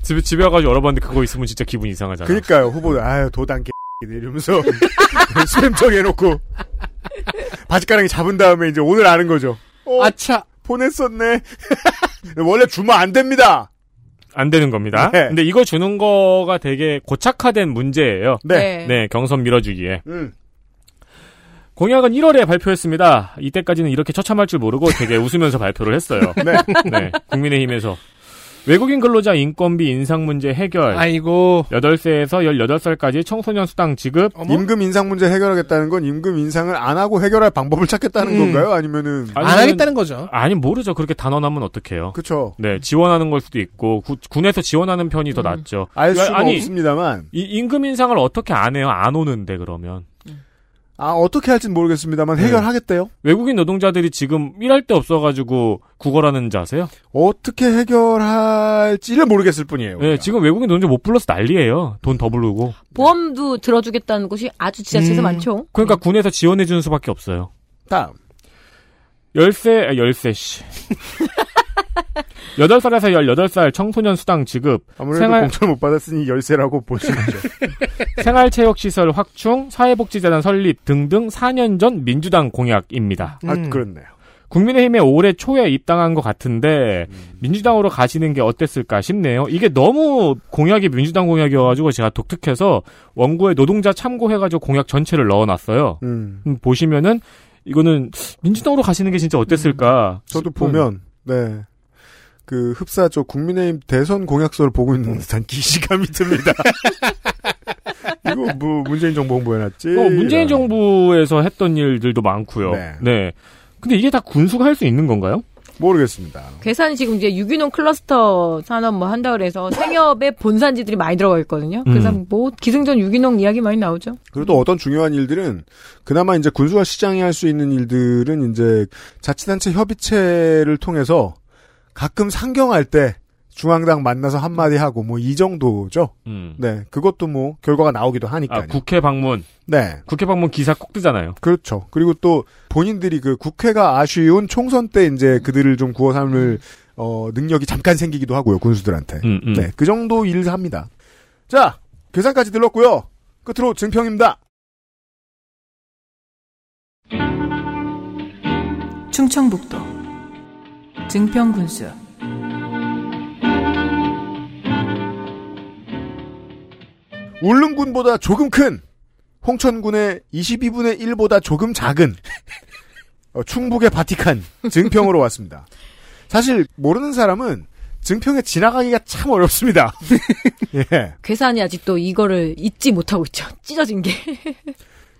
집에, 집에 와가지고 열어봤는데 그거 있으면 진짜 기분 이상하잖아. 그니까요. 후보들, 아유, 도단 개 이러면서 스팸 처리해놓고 바지가랑이 잡은 다음에 이제 오늘 아는 거죠. 어, 아차. 보냈었네. 원래 주면 안 됩니다. 안 되는 겁니다. 네. 근데 이거 주는 거가 되게 고착화된 문제예요. 네. 네, 경선 밀어주기에. 음. 공약은 1월에 발표했습니다. 이때까지는 이렇게 처참할 줄 모르고 되게 웃으면서 발표를 했어요. 네. 네, 국민의힘에서. 외국인 근로자 인건비 인상 문제 해결. 아이고. 8세에서 18살까지 청소년 수당 지급. 임금 인상 문제 해결하겠다는 건 임금 인상을 안 하고 해결할 방법을 찾겠다는 음. 건가요? 아니면은 안 하겠다는 거죠. 아니 모르죠. 그렇게 단언하면 어떡해요. 그쵸. 네, 지원하는 걸 수도 있고 구- 군에서 지원하는 편이 더 낫죠. 알 수가 아니, 없습니다만 이 임금 인상을 어떻게 안 해요? 안 오는데 그러면. 아 어떻게 할지는 모르겠습니다만 네. 해결하겠대요. 외국인 노동자들이 지금 일할 데 없어가지고 구걸하는 자 아세요? 어떻게 해결할지를 모르겠을 뿐이에요. 네, 지금 외국인 노동자 못 불러서 난리예요. 돈 더 부르고. 보험도 들어주겠다는 곳이 아주 지자체에서 음. 많죠. 그러니까 군에서 지원해주는 수밖에 없어요. 다음 열세, 아, 열세, 씨. 8살에서 18살 청소년 수당 지급, 아무래도 생활- 공천 못 받았으니 열세라고 볼수 있죠. 생활체육시설 확충, 사회복지재단 설립 등등 4년 전 민주당 공약입니다. 아 음. 그렇네요. 국민의힘에 올해 초에 입당한 것 같은데 민주당으로 가시는 게 어땠을까 싶네요. 이게 너무 공약이 민주당 공약이어가지고 제가 독특해서 원고에 노동자 참고해가지고 공약 전체를 넣어놨어요. 음. 음, 보시면은 이거는 민주당으로 가시는 게 진짜 어땠을까? 저도 싶은- 보면 네. 그 흡사 저 국민의힘 대선 공약서를 보고 있는 듯한 기시감이 듭니다. 이거 뭐 문재인 정부 홍보해 놨지. 어, 문재인 이런. 정부에서 했던 일들도 많고요. 네. 네. 근데 이게 다 군수가 할 수 있는 건가요? 모르겠습니다. 괴산이 지금 이제 유기농 클러스터 산업 뭐 한다 그래서 생협의 본산지들이 많이 들어가 있거든요. 그래서 음. 뭐 기승전 유기농 이야기 많이 나오죠. 그리고 또 어떤 중요한 일들은 그나마 이제 군수와 시장이 할 수 있는 일들은 이제 자치단체 협의체를 통해서 가끔 상경할 때 중앙당 만나서 한마디 하고 뭐 이 정도죠. 음. 네. 그것도 뭐 결과가 나오기도 하니까요. 아, 국회 방문. 네. 국회 방문 기사 꼭 뜨잖아요. 그렇죠. 그리고 또 본인들이 그 국회가 아쉬운 총선 때 이제 그들을 좀 구워 삼을 어 능력이 잠깐 생기기도 하고요. 군수들한테. 음, 음. 네. 그 정도 일을 합니다. 자, 계산까지 들렀고요. 끝으로 증평입니다. 충청북도 증평군수 울릉군보다 조금 큰 홍천군의 22분의 1보다 조금 작은 어, 충북의 바티칸 증평으로 왔습니다. 사실 모르는 사람은 증평에 지나가기가 참 어렵습니다. 예. 괴산이 아직도 이거를 잊지 못하고 있죠. 찢어진 게.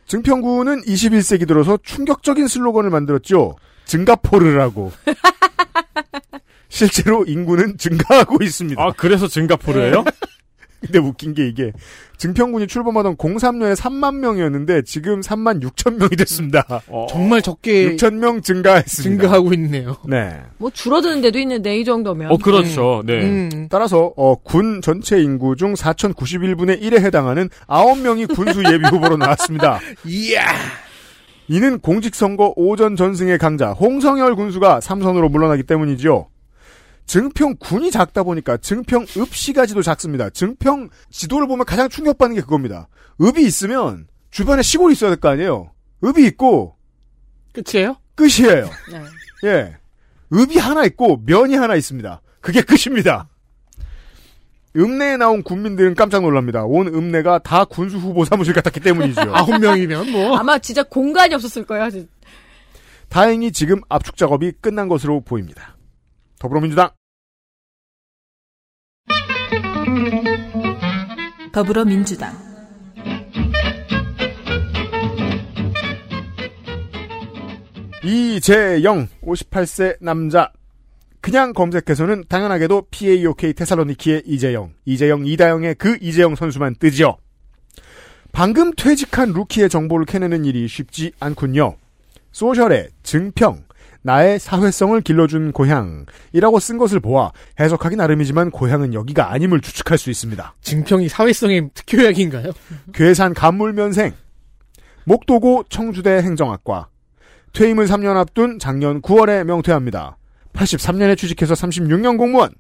증평군은 21세기 들어서 충격적인 슬로건을 만들었죠. 증가포르라고. 실제로 인구는 증가하고 있습니다. 아, 그래서 싱가포르예요? 근데 웃긴 게 이게 증평군이 출범하던 03년에 3만 명이었는데 지금 3만 6천 명이 됐습니다. 어. 정말 적게 6천 명 증가했습니다. 증가하고 있네요. 네. 뭐 줄어드는 데도 있는데 이 정도면. 어, 그렇죠. 네. 음. 따라서 어, 군 전체 인구 중 4,091분의 1에 해당하는 9명이 군수 예비 후보로 나왔습니다. 이야. 이는 공직선거 오전 전승의 강자 홍성열 군수가 삼선으로 물러나기 때문이죠. 증평 군이 작다 보니까 증평 읍시가지도 작습니다. 증평 지도를 보면 가장 충격받는 게 그겁니다. 읍이 있으면 주변에 시골이 있어야 될 거 아니에요. 읍이 있고 끝이에요? 끝이에요. 네. 예. 읍이 하나 있고 면이 하나 있습니다. 그게 끝입니다. 읍내에 나온 군민들은 깜짝 놀랍니다. 온 읍내가 다 군수 후보 사무실 같았기 때문이죠. 아홉 명이면 뭐. 아마 진짜 공간이 없었을 거예요. 다행히 지금 압축 작업이 끝난 것으로 보입니다. 더불어민주당 더불어민주당 이재영 58세 남자 그냥 검색해서는 당연하게도 PAOK 테살로니키의 이재영, 이재영 이다영의 그 이재영 선수만 뜨죠. 방금 퇴직한 루키의 정보를 캐내는 일이 쉽지 않군요. 소셜의 증평, 나의 사회성을 길러준 고향이라고 쓴 것을 보아 해석하기 나름이지만 고향은 여기가 아님을 추측할 수 있습니다. 증평이 사회성의 특효약인가요? 괴산 간물면생, 목도고 청주대 행정학과, 퇴임을 3년 앞둔 작년 9월에 명퇴합니다. 83년에 취직해서 36년 공무원.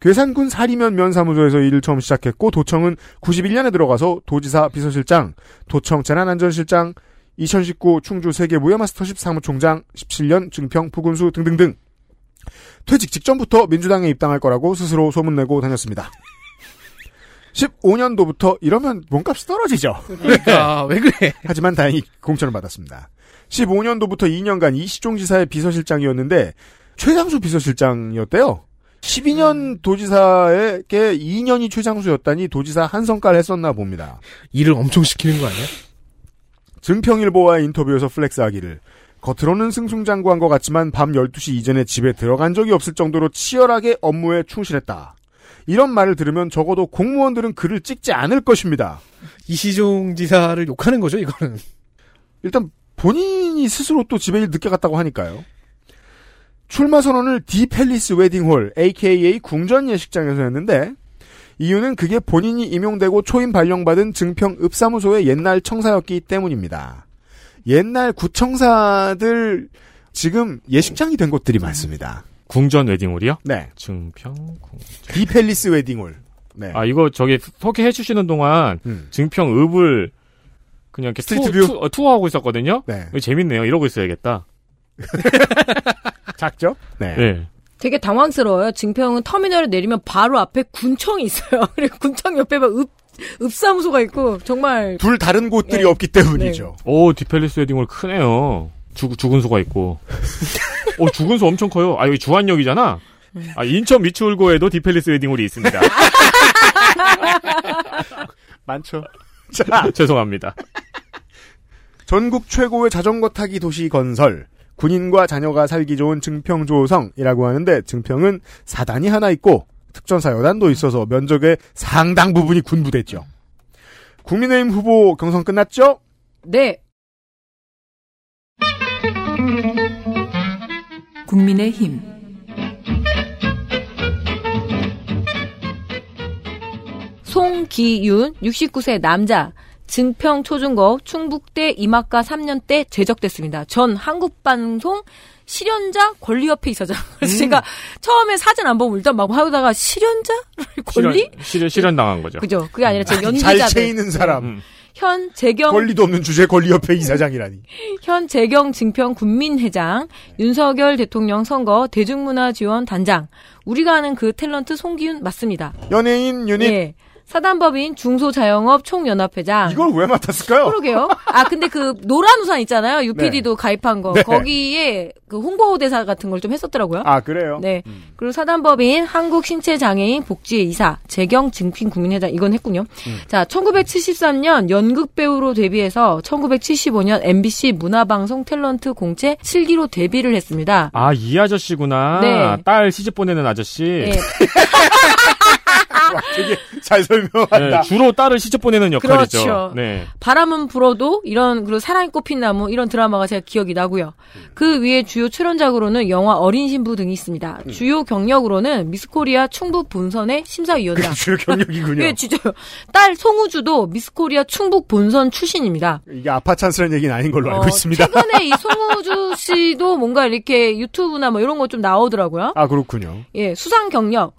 괴산군 사리면 면사무소에서 일을 처음 시작했고 도청은 91년에 들어가서 도지사 비서실장, 도청 재난안전실장, 2019 충주 세계무예마스터십 사무총장, 17년 증평 부군수 등등등. 퇴직 직전부터 민주당에 입당할 거라고 스스로 소문내고 다녔습니다. 15년도부터 이러면 몸값이 떨어지죠. 그러니까 왜 그래? 하지만 다행히 공천을 받았습니다. 15년도부터 2년간 이시종 지사의 비서실장이었는데 최장수 비서실장이었대요. 12년 도지사에게 2년이 최장수였다니 도지사 한 성깔 했었나 봅니다. 일을 엄청 시키는 거 아니야? 증평일보와의 인터뷰에서 플렉스하기를 겉으로는 승승장구한 것 같지만 밤 12시 이전에 집에 들어간 적이 없을 정도로 치열하게 업무에 충실했다. 이런 말을 들으면 적어도 공무원들은 글을 찍지 않을 것입니다. 이시종 지사를 욕하는 거죠, 이거는. 일단 본인이 스스로 또 집에 일 늦게 갔다고 하니까요. 출마 선언을 디 팰리스 웨딩홀 AKA 궁전 예식장에서 했는데 이유는 그게 본인이 임용되고 초임 발령받은 증평 읍사무소의 옛날 청사였기 때문입니다. 옛날 구청사들 지금 예식장이 된 곳들이 많습니다. 궁전 웨딩홀이요? 네. 증평 궁. 디 팰리스 웨딩홀. 네. 아 이거 저기 소개해 주시는 동안 음. 증평 읍을 그냥 이렇게 street 투, view? 투, 어, 투어하고 있었거든요. 네. 재밌네요. 이러고 있어야겠다. 작죠? 네. 네. 되게 당황스러워요. 증평은 터미널을 내리면 바로 앞에 군청이 있어요. 그리고 군청 옆에 막 읍, 읍사무소가 있고, 정말. 둘 다른 곳들이 네. 없기 때문이죠. 오 디 팰리스 웨딩홀 크네요. 죽 죽은소가 있고. 오 죽은소 엄청 커요. 아 여기 주안역이잖아. 아 인천 미추홀구에도 디 팰리스 웨딩홀이 있습니다. 많죠. 자, 죄송합니다. 전국 최고의 자전거 타기 도시 건설. 군인과 자녀가 살기 좋은 증평조성이라고 하는데 증평은 사단이 하나 있고 특전사 여단도 있어서 면적의 상당 부분이 군부대죠. 국민의힘 후보 경선 끝났죠? 네. 국민의 힘. 송기윤, 69세 남자. 증평 초중고 충북대 임학과 3년 때 제적됐습니다. 전 한국방송 실현자 권리협회 이사장. 그래서 음. 제가 처음에 사진 안 보고 일단 막 하다가 실현자? 권리? 실현, 실현, 당한 거죠. 그죠. 그게 아니라 제잘 연기자들. 채이는 사람. 음. 현 재경 권리도 없는 주제 권리협회 이사장이라니. 현 재경 증평 군민회장, 윤석열 대통령 선거 대중문화 지원 단장. 우리가 아는 그 탤런트 송기윤 맞습니다. 연예인 유닛. 예. 사단법인 중소자영업 총연합회장. 이걸 왜 맡았을까요? 그러게요. 아 근데 그 노란 우산 있잖아요. UPD도 가입한 거. 네. 거기에 그 홍보 대사 같은 걸 좀 했었더라고요. 아, 그래요? 네. 그리고 사단법인 한국신체장애인 복지회 이사 재경 증핀 국민회장 이건 했군요. 음. 자, 1973년 연극 배우로 데뷔해서 1975년 MBC 문화방송 탤런트 공채 7기로 데뷔를 했습니다. 아 이 아저씨구나. 네. 딸 시집 보내는 아저씨. 예. 되게 잘 설명한다. 네, 주로 딸을 시집 보내는 역할이죠. 그렇죠. 네. 바람은 불어도 이런 그리고 사랑이 꽃핀 나무 이런 드라마가 제가 기억이 나고요. 그 위에 주요 출연작으로는 영화 어린 신부 등이 있습니다. 주요 경력으로는 미스코리아 충북 본선의 심사위원장. 주요 경력이군요. 예, 진짜요. 딸 송우주도 미스코리아 충북 본선 출신입니다. 이게 아빠찬스라는 얘기는 아닌 걸로 알고 어, 있습니다. 최근에 이 송우주 씨도 뭔가 이렇게 유튜브나 뭐 이런 거 좀 나오더라고요. 아, 그렇군요. 예, 수상 경력.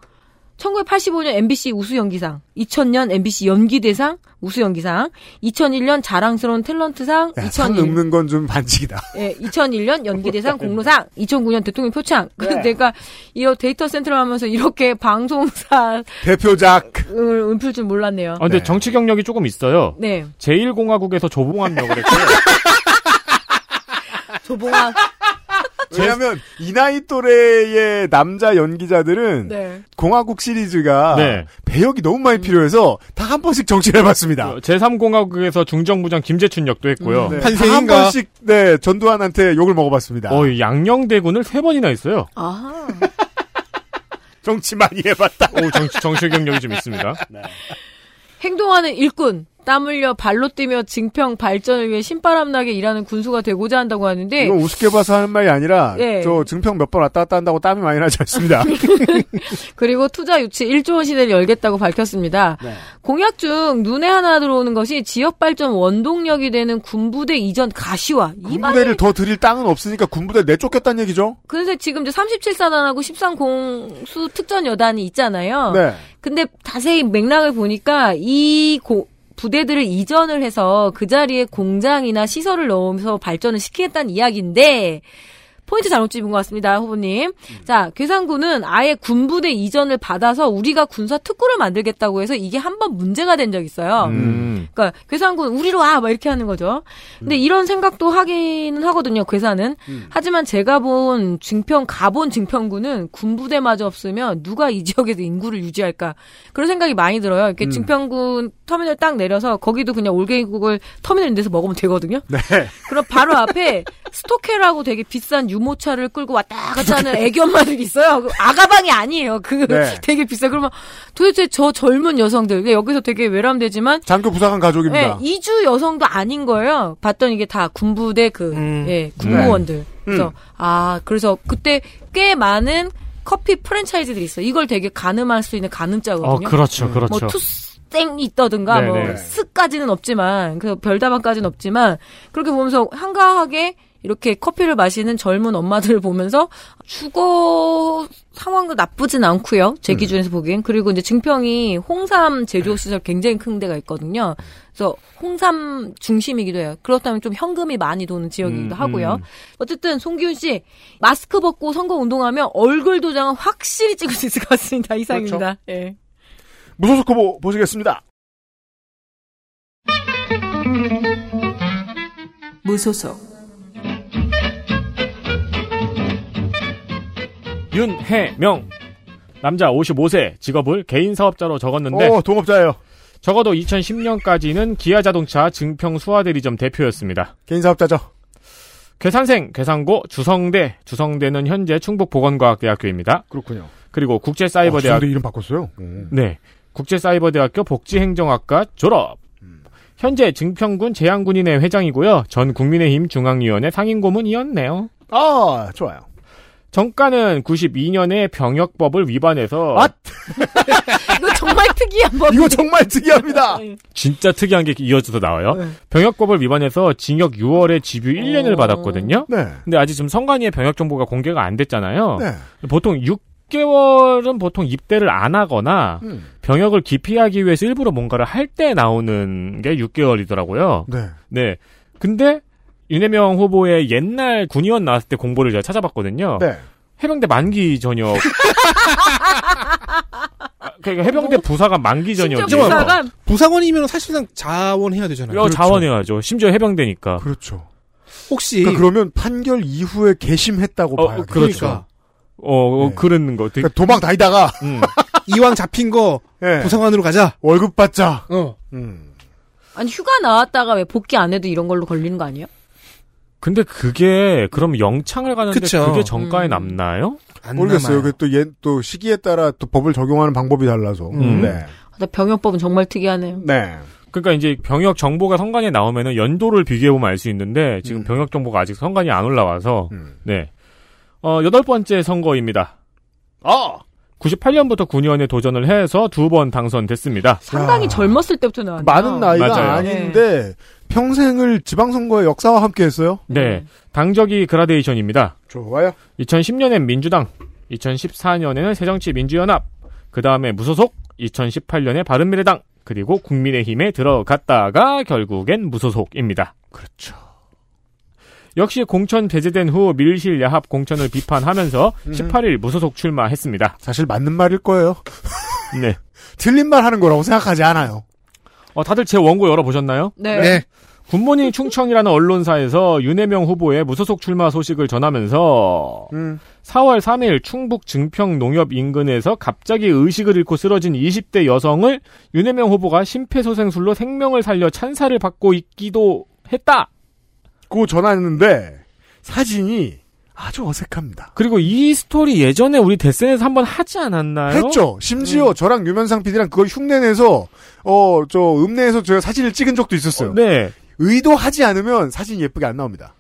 1985년 MBC 우수연기상, 2000년 MBC 연기대상 우수연기상, 2001년 자랑스러운 탤런트상, 야, 상 2001, 읊는 건 좀 반칙이다. 예, 2001년 연기대상 공로상, 2009년 대통령 표창. 그 내가 이 데이터 센터를 하면서 이렇게 방송사를 대표작. 읊을 줄 몰랐네요. 아, 근데 정치 경력이 조금 있어요. 네. 제1공화국에서 조봉암 역을 했고요. 조봉아. 왜냐면 이 나이 또래의 남자 연기자들은 네. 공화국 시리즈가 네. 배역이 너무 많이 필요해서 다 한 번씩 정치를 해봤습니다. 제3공화국에서 중정부장 김재춘 역도 했고요. 네, 다한 번씩 네 전두환한테 욕을 먹어봤습니다. 어, 양녕대군을 세 번이나 했어요. 아하. 정치 많이 해봤다. 오, 정치, 정치 경력이 좀 있습니다. 행동하는 일꾼. 땀 흘려 발로 뛰며 증평 발전을 위해 신바람나게 일하는 군수가 되고자 한다고 하는데 이거 우습게 봐서 하는 말이 아니라 예. 저 증평 몇 번 왔다 갔다 한다고 땀이 많이 나지 않습니다. 그리고 투자 유치 1조 원 시대를 열겠다고 밝혔습니다. 네. 공약 중 눈에 하나 들어오는 것이 지역 발전 원동력이 되는 군부대 이전 가시화. 군부대를 더 드릴 땅은 없으니까 군부대 내쫓겠다는 얘기죠. 그래서 지금 이제 37사단하고 13공수 특전 여단이 있잖아요. 네. 근데 자세히 맥락을 보니까 이 고- 부대들을 이전을 해서 그 자리에 공장이나 시설을 넣으면서 발전을 시키겠다는 이야기인데 포인트 잘못 집은 것 같습니다, 후보님. 자, 괴산군은 아예 군부대 이전을 받아서 우리가 군사 특구를 만들겠다고 해서 이게 한 번 문제가 된 적이 있어요. 음. 그러니까 괴산군 우리로 와! 막 이렇게 하는 거죠. 근데 이런 생각도 하기는 하거든요, 괴산은. 하지만 제가 본 증평, 가본 증평군은 군부대마저 없으면 누가 이 지역에서 인구를 유지할까. 그런 생각이 많이 들어요. 이렇게 음. 증평군 터미널 딱 내려서 거기도 그냥 올갱이국을 터미널 인데서 먹으면 되거든요. 네. 그럼 바로 앞에 스토케라고 되게 비싼 유 모차를 끌고 왔다 갔다 하는 애기 엄마들이 있어요. 그 아가방이 아니에요. 그 네. 되게 비싸. 그러면 도대체 저 젊은 여성들 여기서 되게 외람되지만 장교 부사관 가족입니다. 네, 이주 여성도 아닌 거예요. 봤더니 이게 다 군부대 그 음. 예, 군무원들. 네. 그래서 음. 아 그래서 그때 꽤 많은 커피 프랜차이즈들이 있어. 요 이걸 되게 가늠할 수 있는 가늠자거든요. 어, 그렇죠, 그렇죠. 뭐 투땡이 있다든가 뭐 네네. 스까지는 없지만 그 별다방까지는 없지만 그렇게 보면서 한가하게 이렇게 커피를 마시는 젊은 엄마들을 보면서 주거 상황도 나쁘진 않고요. 제 기준에서 보기엔. 그리고 이제 증평이 홍삼 제조 시설 굉장히 큰 데가 있거든요. 그래서 홍삼 중심이기도 해요. 그렇다면 좀 현금이 많이 도는 지역이기도 음, 하고요. 음. 어쨌든 송기훈 씨 마스크 벗고 선거 운동하면 얼굴 도장은 확실히 찍을 수 있을 것 같습니다. 이상입니다. 예. 무소속 후보 보시겠습니다. 무소속 윤해명 남자 55세 직업을 개인 사업자로 적었는데 오, 동업자예요. 적어도 2010년까지는 기아자동차 증평 수화대리점 대표였습니다. 개인 사업자죠. 괴산생, 괴산고, 주성대, 주성대는 현재 충북보건과학대학교입니다. 그렇군요. 그리고 국제사이버대학 어, 이름 바꿨어요. 네. 국제사이버대학교 복지행정학과 졸업. 현재 증평군 재향군인회 회장이고요. 전 국민의힘 중앙위원회 상임고문이었네요. 아, 좋아요. 정가는 92년에 병역법을 위반해서 아, 이거 정말 특이한 법. 이거 정말 특이합니다. 진짜 특이한 게 이어져서 나와요. 네. 병역법을 위반해서 징역 6월에 집유 1년을 어. 받았거든요. 네. 근데 아직 지금 선관위의 병역 정보가 공개가 안 됐잖아요. 네. 보통 6개월은 보통 입대를 안 하거나 음. 병역을 기피하기 위해서 일부러 뭔가를 할 때 나오는 게 6개월이더라고요. 네. 네. 근데 윤해명 후보의 옛날 군의원 나왔을 때 공보를 제가 찾아봤거든요. 네. 해병대 만기 전역. 아, 그러니까 해병대 부사관 만기 전역이에요. 부사관? 부사관이면 사실상 자원해야 되잖아요. 어, 자원해야죠. 심지어 해병대니까. 그렇죠. 혹시 그러니까 그러면 판결 이후에 개심했다고 어, 봐요. 그렇죠. 어, 어, 그런 거. 되게, 그러니까 도망 다니다가 음. 이왕 잡힌 거 예. 부사관으로 가자. 월급 받자. 어. 음. 아니 휴가 나왔다가 왜 복귀 안 해도 이런 걸로 걸리는 거 아니에요? 근데 그게 그럼 영창을 가는데 그쵸. 그게 정가에 음. 남나요? 안 모르겠어요. 남아요. 그 또, 시기에 따라 또 법을 적용하는 방법이 달라서. 음. 네. 나 병역법은 정말 특이하네요. 네. 그러니까 이제 병역 정보가 성관에 나오면은 연도를 비교해 보면 알 수 있는데 지금 병역 정보가 아직 성관이 안 올라와서 음. 네. 어, 여덟 번째 선거입니다. 아! 98년부터 군의원에 도전을 해서 두 번 당선됐습니다. 상당히 야. 젊었을 때부터 나왔네요. 많은 나이가 맞아요. 아닌데 평생을 지방선거의 역사와 함께 했어요. 네. 당적이 그라데이션입니다. 좋아요. 2010년엔 민주당, 2014년에는 새정치민주연합, 그 다음에 무소속, 2018년에 바른미래당, 그리고 국민의힘에 들어갔다가 결국엔 무소속입니다. 그렇죠. 역시 공천 배제된 후 밀실 야합 공천을 비판하면서 18일 무소속 출마했습니다. 사실 맞는 말일 거예요. 네. 틀린 말 하는 거라고 생각하지 않아요. 어, 다들 제 원고 열어보셨나요? 네. 네. 굿모닝 충청이라는 언론사에서 윤해명 후보의 무소속 출마 소식을 전하면서 음. 4월 3일 충북 증평 농협 인근에서 갑자기 의식을 잃고 쓰러진 20대 여성을 윤해명 후보가 심폐소생술로 생명을 살려 찬사를 받고 있기도 했다. 고 전했는데 사진이 아주 어색합니다. 그리고 이 스토리 예전에 우리 데센에서 한번 하지 않았나요? 했죠. 심지어 저랑 유면상 PD랑 그걸 흉내내서 어 저 읍내에서 제가 사진을 찍은 적도 있었어요. 네. 의도하지 않으면 사진이 예쁘게 안 나옵니다.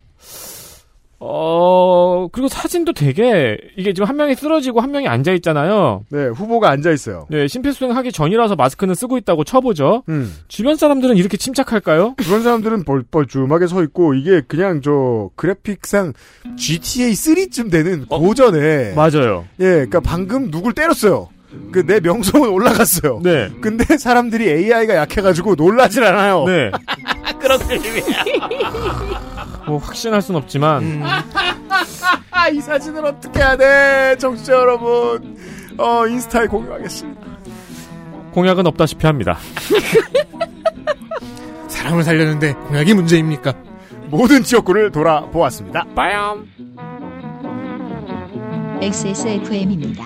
어, 그리고 사진도 되게, 이게 지금 한 명이 쓰러지고 한 명이 앉아있잖아요. 네, 후보가 앉아있어요. 네, 심폐소생 하기 전이라서 마스크는 쓰고 있다고 쳐보죠. 음. 주변 사람들은 이렇게 침착할까요? 주변 사람들은 뻘뻘쭘하게 서 있고, 이게 그냥 저, 그래픽상 GTA 3쯤 되는 고전에. 맞아요. 예, 그니까 방금 누굴 때렸어요. 그 내 명성은 올라갔어요. 네. 근데 사람들이 AI가 약해가지고 놀라질 않아요. 네. 그런 그림이야. 뭐, 확신할 순 없지만. 이 사진을 어떻게 해야 돼, 정치자 여러분. 어, 인스타에 공유하겠습니다. 공약은 없다시피 합니다. 사람을 살렸는데 공약이 문제입니까? 모든 지역구를 돌아보았습니다. 빠염. XSFM입니다.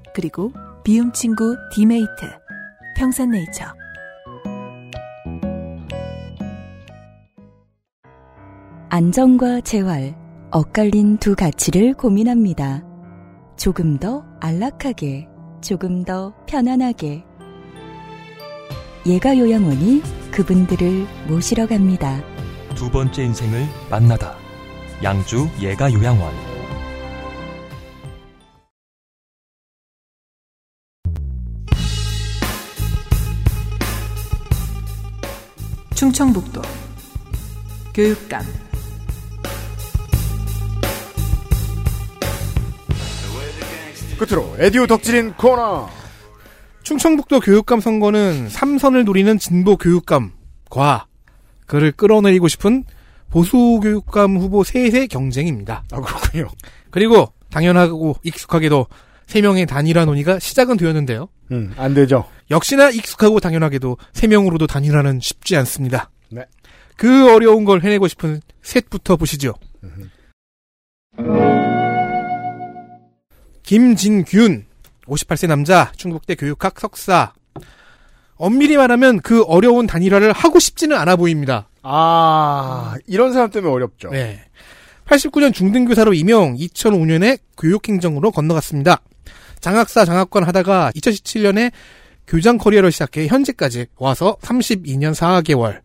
그리고 비움 친구 디메이트. 평산네이처. 안정과 재활, 엇갈린 두 가치를 고민합니다. 조금 더 안락하게, 조금 더 편안하게. 예가 요양원이 그분들을 모시러 갑니다. 두 번째 인생을 만나다. 양주 예가 요양원. 충청북도 교육감 끝으로 에디오 덕질인 코너. 충청북도 교육감 선거는 삼선을 노리는 진보 교육감과 그를 끌어내리고 싶은 보수 교육감 후보 셋의 경쟁입니다. 아 그렇군요. 그리고 당연하고 익숙하게도 세 명의 단일화 논의가 시작은 되었는데요. 음, 안 되죠. 역시나 익숙하고 당연하게도 세 명으로도 단일화는 쉽지 않습니다. 네. 그 어려운 걸 해내고 싶은 셋부터 보시죠. 김진균, 58세 남자, 충북대 교육학 석사. 엄밀히 말하면 그 어려운 단일화를 하고 싶지는 않아 보입니다. 아, 이런 사람 때문에 어렵죠. 네. 89년 중등교사로 임용, 2005년에 교육행정으로 건너갔습니다. 장학사 장학관 하다가 2017년에 교장 커리어를 시작해 현재까지 와서 32년 4개월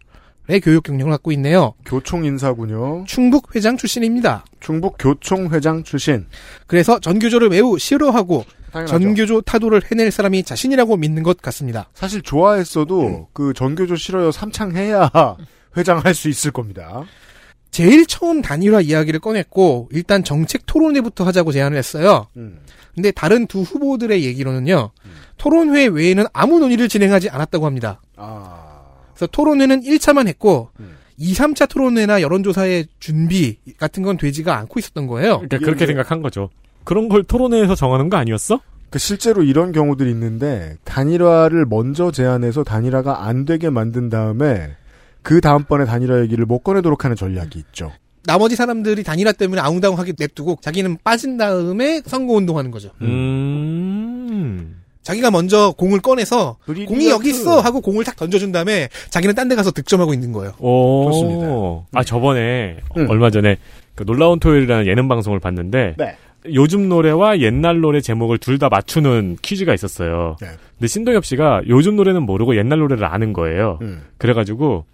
의 교육 경력을 갖고 있네요. 교총 인사군요. 충북 회장 출신입니다. 충북 교총 회장 출신. 그래서 전교조를 매우 싫어하고 당연하죠. 전교조 타도를 해낼 사람이 자신이라고 믿는 것 같습니다. 사실 좋아했어도 그 전교조 싫어요 삼창해야 회장 할 수 있을 겁니다. 제일 처음 단일화 이야기를 꺼냈고 일단 정책 토론회부터 하자고 제안을 했어요. 음. 근데 다른 두 후보들의 얘기로는요. 토론회 외에는 아무 논의를 진행하지 않았다고 합니다. 아. 그래서 토론회는 1차만 했고 음. 2, 3차 토론회나 여론조사의 준비 같은 건 되지가 않고 있었던 거예요. 그러니까 그렇게 생각한 거죠. 그런 걸 토론회에서 정하는 거 아니었어? 그 실제로 이런 경우들이 있는데 단일화를 먼저 제안해서 단일화가 안 되게 만든 다음에 그 다음번에 단일화 얘기를 못 꺼내도록 하는 전략이 있죠. 나머지 사람들이 단일화 때문에 아웅다웅하게 냅두고 자기는 빠진 다음에 선거 운동하는 거죠. 음. 자기가 먼저 공을 꺼내서 공이 여기 있어 하고 공을 탁 던져준 다음에 자기는 딴 데 가서 득점하고 있는 거예요. 오. 좋습니다. 아, 저번에 음. 얼마 전에 그 놀라운 토요일이라는 예능 방송을 봤는데 네. 요즘 노래와 옛날 노래 제목을 둘 다 맞추는 퀴즈가 있었어요. 네. 근데 신동엽 씨가 요즘 노래는 모르고 옛날 노래를 아는 거예요. 음. 그래가지고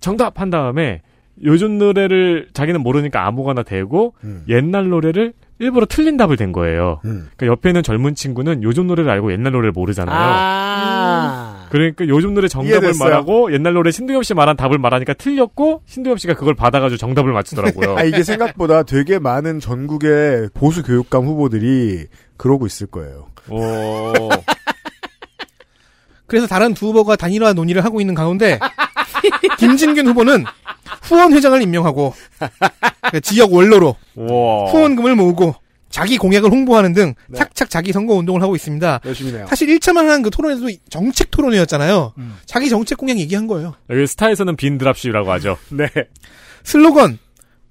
정답 한 다음에 요즘 노래를 자기는 모르니까 아무거나 대고 음. 옛날 노래를 일부러 틀린 답을 댄 거예요. 음. 그러니까 옆에 있는 젊은 친구는 요즘 노래를 알고 옛날 노래를 모르잖아요. 아. 그러니까 요즘 노래 정답을 이해됐어요. 말하고 옛날 노래 신동엽 씨 말한 답을 말하니까 틀렸고 신동엽 씨가 그걸 받아가지고 정답을 맞추더라고요. 아, 이게 생각보다 되게 많은 전국의 보수 교육감 후보들이 그러고 있을 거예요. 오. 그래서 다른 두 후보가 단일화 논의를 하고 있는 가운데 김진균 후보는 후원 회장을 임명하고 그 지역 원로로 와. 후원금을 모으고 자기 공약을 홍보하는 등 착착 자기 선거 운동을 하고 있습니다. 열심히 해요. 사실 1차만 한그 토론에도 정책 토론이었잖아요. 자기 정책 공약 얘기한 거예요. 여기 스타에서는 빈 드랍십이라고 하죠. 네. 슬로건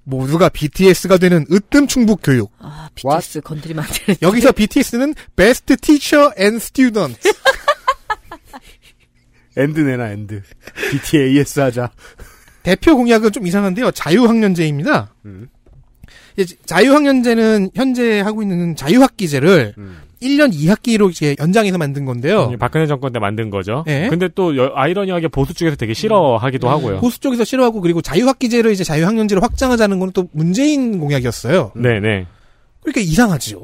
모두가 BTS가 되는 으뜸 충북 교육. 아, BTS 건드리면 안 되는. 여기서 BTS는 Best Teacher and Student. and 내놔 and. BTAS 하자. 대표 공약은 좀 이상한데요. 자유학년제입니다. 음. 자유학년제는 현재 하고 있는 자유학기제를 음. 1년 2학기로 이제 연장해서 만든 건데요. 음, 박근혜 정권 때 만든 거죠. 네. 근데 또 여- 아이러니하게 보수 쪽에서 되게 싫어하기도 하고요. 보수 쪽에서 싫어하고 그리고 자유학기제를 이제 자유학년제로 확장하자는 건 또 문재인 공약이었어요. 네네. 그러니까 이상하지요.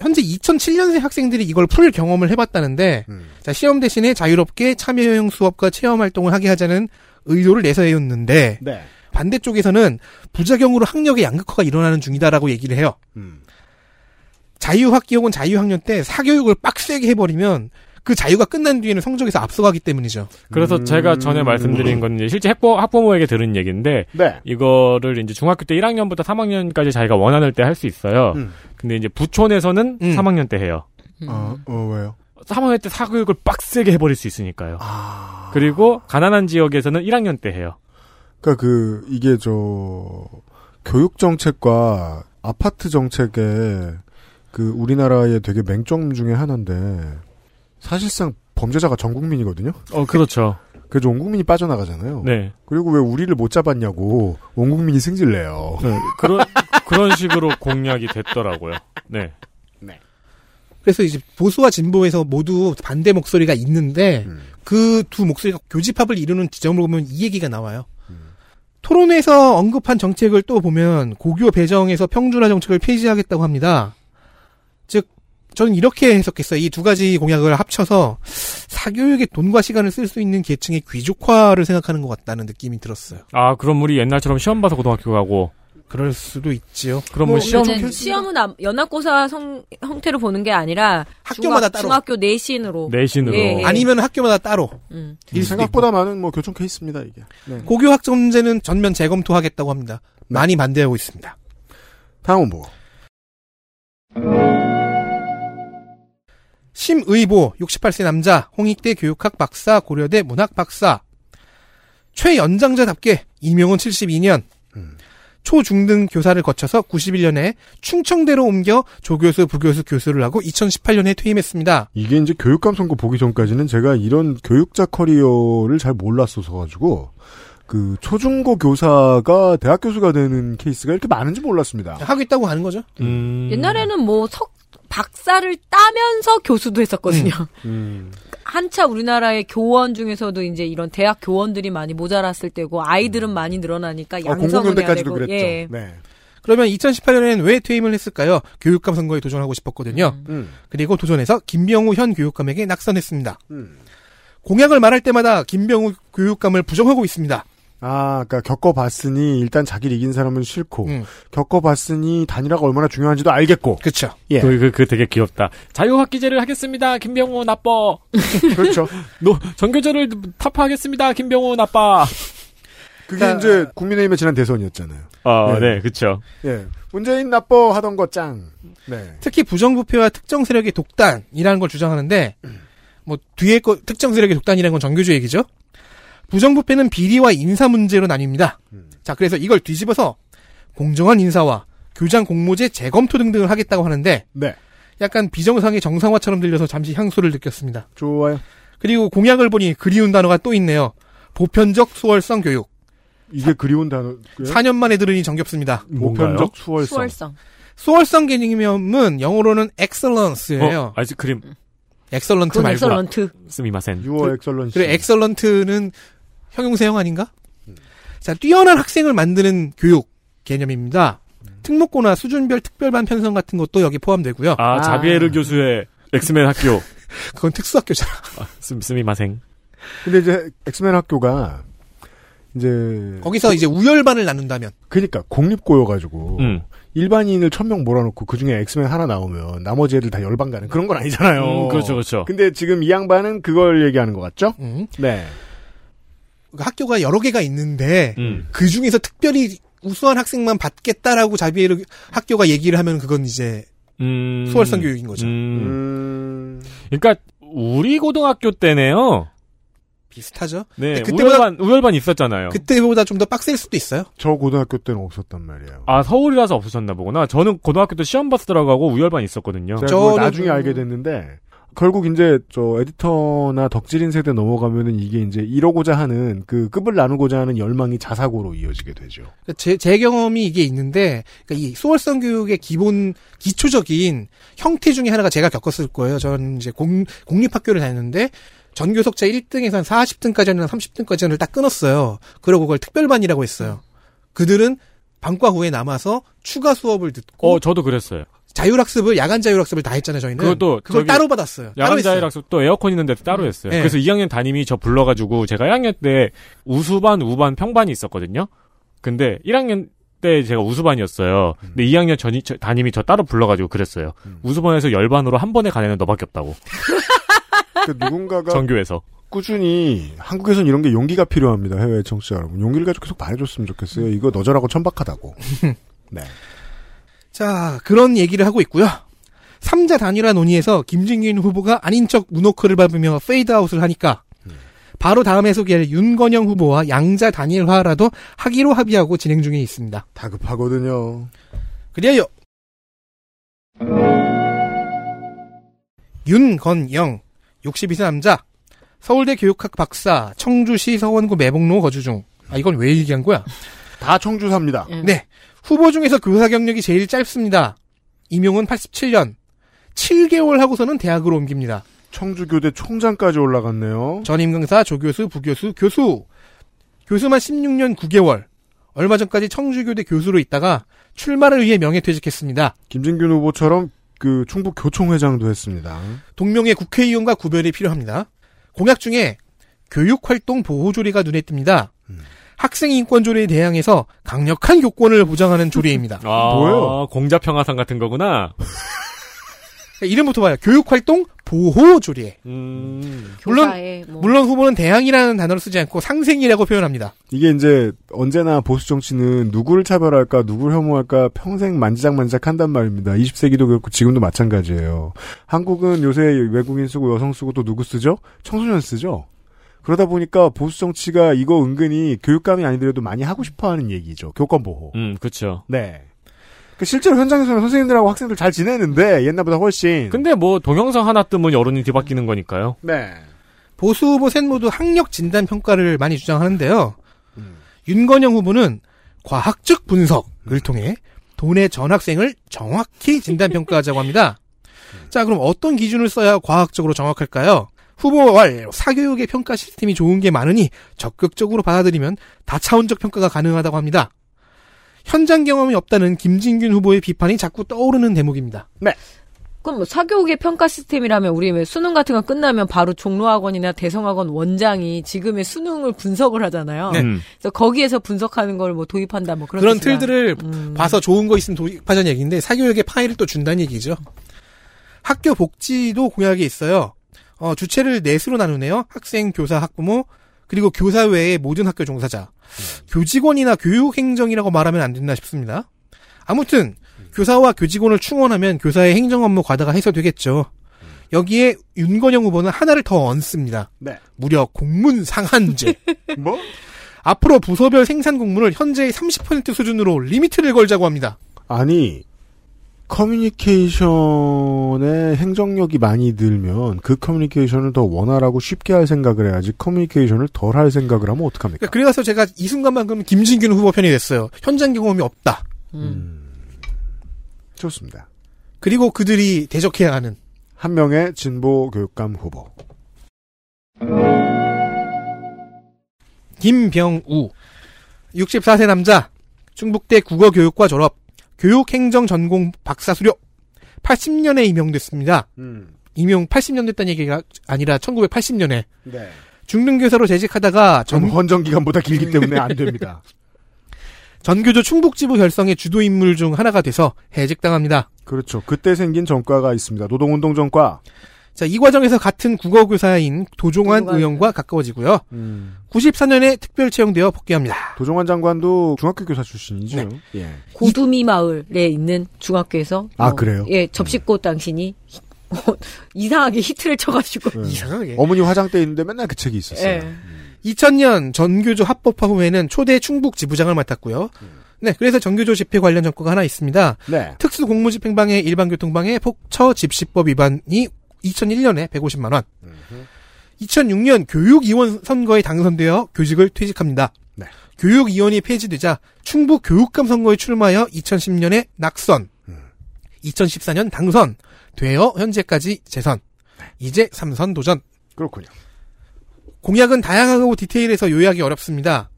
현재 2007년생 학생들이 이걸 풀 경험을 해봤다는데 자, 시험 대신에 자유롭게 참여형 수업과 체험 활동을 하게 하자는 의도를 내세웠는데 네. 반대쪽에서는 부작용으로 학력의 양극화가 일어나는 중이다라고 얘기를 해요. 음. 자유학기 혹은 자유학년 때 사교육을 빡세게 해버리면 그 자유가 끝난 뒤에는 성적에서 앞서가기 때문이죠. 그래서 음. 제가 전에 말씀드린 건 이제 실제 학부, 학부모에게 들은 얘기인데 네. 이거를 이제 중학교 때 1학년부터 3학년까지 자기가 원하는 때 할 수 있어요. 음. 근데 이제 부촌에서는 3학년 때 해요. 어, 어, 왜요? 3학년 때 사교육을 빡세게 해버릴 수 있으니까요. 아. 그리고 가난한 지역에서는 1학년 때 해요. 그러니까 그 이게 저 교육 정책과 아파트 정책의 그 우리나라의 되게 맹점 중에 하나인데 사실상 범죄자가 전 국민이거든요. 어, 그렇죠. 그래서 온 국민이 빠져나가잖아요. 네. 그리고 왜 우리를 못 잡았냐고 온 국민이 승질내요. 네, 그런 그런 식으로 공략이 됐더라고요. 네. 그래서 이제 보수와 진보에서 모두 반대 목소리가 있는데 그두 목소리가 교집합을 이루는 지점을 보면 이 얘기가 나와요. 토론에서 언급한 정책을 또 보면 고교 배정에서 평준화 정책을 폐지하겠다고 합니다. 즉 저는 이렇게 해석했어요. 이 두 가지 공약을 합쳐서 사교육에 돈과 시간을 쓸 수 있는 계층의 귀족화를 생각하는 것 같다는 느낌이 들었어요. 아, 그럼 우리 옛날처럼 시험 봐서 고등학교 가고 그럴 수도 있지요. 그럼 뭐 뭐 시험 시험은 아- 연합고사 성, 형태로 보는 게 아니라 학교마다 중학, 따로. 중학교 내신으로 내신으로. 예, 예. 아니면 학교마다 따로. 음. 이 생각보다 많은 뭐 교정 케이스입니다 이게. 네. 고교 학점제는 전면 재검토하겠다고 합니다. 많이 반대하고 있습니다. 다음은 뭐? 심의보 68세 남자 홍익대 교육학 박사 고려대 문학 박사 최연장자답게 임용은 72년 초중등 교사를 거쳐서 91년에 충청대로 옮겨 조교수 부교수 교수를 하고 2018년에 퇴임했습니다. 이게 이제 교육감 선거 보기 전까지는 제가 이런 교육자 커리어를 잘 몰랐어서 가지고 그 초중고 교사가 대학 교수가 되는 케이스가 이렇게 많은지 몰랐습니다. 하고 있다고 하는 거죠. 음. 옛날에는 뭐 석, 박사를 따면서 교수도 했었거든요. 음. 한차 우리나라의 교원 중에서도 이제 이런 대학 교원들이 많이 모자랐을 때고 아이들은 많이 늘어나니까 어, 양성을 해야 공공연대까지도 되고 그랬죠. 예. 네. 그러면 2018년에는 왜 퇴임을 했을까요? 교육감 선거에 도전하고 싶었거든요. 음. 그리고 도전해서 김병우 현 교육감에게 낙선했습니다. 음. 공약을 말할 때마다 김병우 교육감을 부정하고 있습니다. 아, 그러니까 겪어봤으니 일단 자기를 이긴 사람은 싫고 음. 겪어봤으니 단일화가 얼마나 중요한지도 알겠고. 그렇죠. 예. 그, 그, 그 되게 귀엽다. 자유학기제를 하겠습니다. 김병호 나빠. 그렇죠. 노, 전교조를 타파하겠습니다. 김병호 나빠. 그게 그러니까- 이제 국민의힘의 지난 대선이었잖아요. 어, 네. 네, 그쵸. 예. 문재인 나빠 하던 거 짱. 네. 특히 부정부패와 특정 세력의 독단이라는 걸 주장하는데 뭐 뒤에 거 특정 세력의 독단이라는 건 전교조 얘기죠. 부정부패는 비리와 인사 문제로 나뉩니다. 자, 그래서 이걸 뒤집어서 공정한 인사와 교장 공모제 재검토 등등을 하겠다고 하는데 네. 약간 비정상의 정상화처럼 들려서 잠시 향수를 느꼈습니다. 좋아요. 그리고 공약을 보니 그리운 단어가 또 있네요. 보편적 수월성 교육. 이게 그리운 단어. 4년 만에 들으니 정겹습니다. 보편적 수월성. 수월성. 수월성 개념은 영어로는 excellence예요. 어, 아직 그림. excellent 그건 말고. Excellent. すみません. Your Excellency. 그래 excellent는 형용사형 아닌가? 자, 뛰어난 학생을 만드는 교육 개념입니다. 특목고나 수준별 특별반 편성 같은 것도 여기 포함되고요. 아, 자비에르 교수의 엑스맨 학교. 그건 특수학교잖아. すみません. 근데 이제 엑스맨 학교가 이제 거기서 이제 우열반을 나눈다면 그러니까 공립고여가지고 음. 일반인을 천 명 몰아놓고 그 중에 엑스맨 하나 나오면 나머지 애들 다 열반 가는 그런 건 아니잖아요. 음, 그렇죠, 그렇죠. 근데 지금 이 양반은 그걸 얘기하는 것 같죠? 음. 네. 그 학교가 여러 개가 있는데 음. 그 중에서 특별히 우수한 학생만 받겠다라고 자비를 학교가 얘기를 하면 그건 이제 음. 수월성 교육인 거죠. 음. 그러니까 우리 고등학교 때네요. 비슷하죠. 네, 근데 그때보다- 우열반 우열반 있었잖아요. 그때보다 좀 더 빡셀 수도 있어요. 저 고등학교 때는 없었단 말이에요. 아 서울이라서 없으셨나 보구나. 저는 고등학교 때 시험 봐서 들어가고 우열반 있었거든요. 제가 그걸 나중에 알게 됐는데 결국 이제 저 에디터나 덕질인 세대 넘어가면은 이게 이제 이러고자 하는 그 급을 나누고자 하는 열망이 자사고로 이어지게 되죠. 그러니까 제, 제 경험이 이게 있는데, 그러니까 이 수월성 교육의 기본, 기초적인 형태 중에 하나가 제가 겪었을 거예요. 저는 이제 공, 공립학교를 다녔는데, 전교석자 1등에서 한 40등까지는 30등까지는 딱 끊었어요. 그러고 그걸 특별반이라고 했어요. 그들은 방과 후에 남아서 추가 수업을 듣고, 어, 저도 그랬어요. 자율학습을, 야간 자율학습을 다 했잖아요, 저희는. 그것도 그걸 따로 받았어요. 따로 야간 했어요. 자율학습 또 에어컨 있는 데도 따로 했어요. 네. 그래서 2학년 담임이 저 불러가지고 제가 1학년 때 우수반, 우반, 평반이 있었거든요. 근데 1학년 때 제가 우수반이었어요. 근데 2학년 전이, 저- 담임이 저 따로 불러가지고 그랬어요. 우수반에서 열반으로 한 번에 가내는 너밖에 없다고. 그 누군가가 전교에서. 꾸준히 한국에선 이런 게 용기가 필요합니다. 해외 청취자 여러분. 용기를 가지고 계속 말해줬으면 좋겠어요. 이거 너절하고 천박하다고. 네. 자, 그런 얘기를 하고 있고요. 삼자 단일화 논의에서 김진균 후보가 아닌 척 moonwalk를 밟으며 페이드아웃을 하니까 바로 다음에 소개할 윤건영 후보와 양자 단일화라도 하기로 합의하고 진행 중에 있습니다. 다급하거든요. 그래요. 윤건영, 62세 남자, 서울대 교육학 박사, 청주시 서원구 매봉로 거주 중. 아, 이건 왜 얘기한 거야? 다 청주사입니다. 네. 후보 중에서 교사 경력이 제일 짧습니다. 임용은 87년. 7개월 하고서는 대학으로 옮깁니다. 청주교대 총장까지 올라갔네요. 전임 강사, 조교수, 부교수, 교수. 교수만 16년 9개월. 얼마 전까지 청주교대 교수로 있다가 출마를 위해 명예퇴직했습니다. 김진균 후보처럼 그 충북 교총회장도 했습니다. 동명의 국회의원과 구별이 필요합니다. 공약 중에 교육활동 보호조례가 눈에 띈니다. 학생 인권 조례에 대항해서 강력한 교권을 보장하는 조례입니다. 아, 뭐예요? 공자평화상 같은 거구나. 이름부터 봐요. 교육활동 보호 조례. 음. 물론 뭐- 물론 후보는 대항이라는 단어를 쓰지 않고 상생이라고 표현합니다. 이게 이제 언제나 보수 정치는 누구를 차별할까, 누구를 혐오할까 평생 만지작만지작 한단 말입니다. 20세기도 그렇고 지금도 마찬가지예요. 한국은 요새 외국인 쓰고 여성 쓰고 또 누구 쓰죠? 청소년 쓰죠? 그러다 보니까 보수 정치가 이거 은근히 교육감이 아니더라도 많이 하고 싶어 하는 얘기죠. 교권 보호. 음, 그쵸. 네. 그 실제로 현장에서는 선생님들하고 학생들 잘 지내는데 옛날보다 훨씬. 근데 뭐 동영상 하나 뜨면 여론이 뒤바뀌는 거니까요. 네. 보수 후보 셋 모두 학력 진단 평가를 많이 주장하는데요. 윤건영 후보는 과학적 분석을 통해 도내 전학생을 정확히 진단 평가하자고 합니다. 자, 그럼 어떤 기준을 써야 과학적으로 정확할까요? 후보와 사교육의 평가 시스템이 좋은 게 많으니 적극적으로 받아들이면 다차원적 평가가 가능하다고 합니다. 현장 경험이 없다는 김진균 후보의 비판이 자꾸 떠오르는 대목입니다. 네. 그럼 뭐 사교육의 평가 시스템이라면 우리 왜 수능 같은 거 끝나면 바로 종로학원이나 대성학원 원장이 지금의 수능을 분석을 하잖아요. 네. 그래서 거기에서 분석하는 걸 뭐 도입한다 뭐 그런 그런. 틀들을 음. 봐서 좋은 거 있으면 도입하자는 얘기인데 사교육의 파일을 또 준다는 얘기죠. 학교 복지도 공약에 있어요. 어, 주체를 넷으로 나누네요. 학생, 교사, 학부모, 그리고 교사 외의 모든 학교 종사자. 교직원이나 교육행정이라고 말하면 안 된다 싶습니다. 아무튼 교사와 교직원을 충원하면 교사의 행정 업무 과다가 해소되겠죠. 여기에 윤건영 후보는 하나를 더 얹습니다. 네. 무려 공문 상한제. 뭐? 앞으로 부서별 생산 공문을 현재의 30% 수준으로 limit를 걸자고 합니다. 아니, 커뮤니케이션에 행정력이 많이 들면 그 커뮤니케이션을 더 원활하고 쉽게 할 생각을 해야지 커뮤니케이션을 덜 할 생각을 하면 어떡합니까? 그러니까 그래서 제가 이 순간만큼 김진균 후보 편이 됐어요. 현장 경험이 없다. 좋습니다. 그리고 그들이 대적해야 하는 한 명의 진보 교육감 후보. 김병우 64세 남자 충북대 국어교육과 졸업 교육행정 전공 박사 수료 80년에 임용됐습니다. 임용 80년 됐다는 얘기가 아니라 1980년에 네. 중등교사로 재직하다가 전 전, 헌정 기간보다 길기 때문에 안 됩니다. 전교조 충북지부 결성의 주도 인물 중 하나가 돼서 해직당합니다. 그렇죠. 그때 생긴 전과가 있습니다. 노동운동 전과. 자, 이 과정에서 같은 국어교사인 도종환 도종환. 의원과 가까워지고요. 음. 94년에 특별 채용되어 복귀합니다. 도종환 장관도 중학교 교사 출신이죠. 예. 고두미 마을에 있는 중학교에서 아, 어, 그래요? 예 접시꽃 당신이 이상하게 히트를 쳐가지고 네. 이상하게. 어머니 화장대 있는데 맨날 그 책이 있었어요. 예. 2000년 전교조 합법화 후에는 초대 충북 지부장을 맡았고요. 네, 그래서 전교조 집회 관련 정과가 하나 있습니다. 네. 특수 공무집행방해 일반교통방해 폭처 집시법 위반이 2001년에 150만 원. 2006년 교육위원 선거에 당선되어 교직을 퇴직합니다. 네. 교육위원이 폐지되자 충북 교육감 선거에 출마하여 2010년에 낙선, 2014년 당선, 되어 현재까지 재선, 이제 삼선 도전. 그렇군요. 공약은 다양하고 디테일해서 요약이 어렵습니다.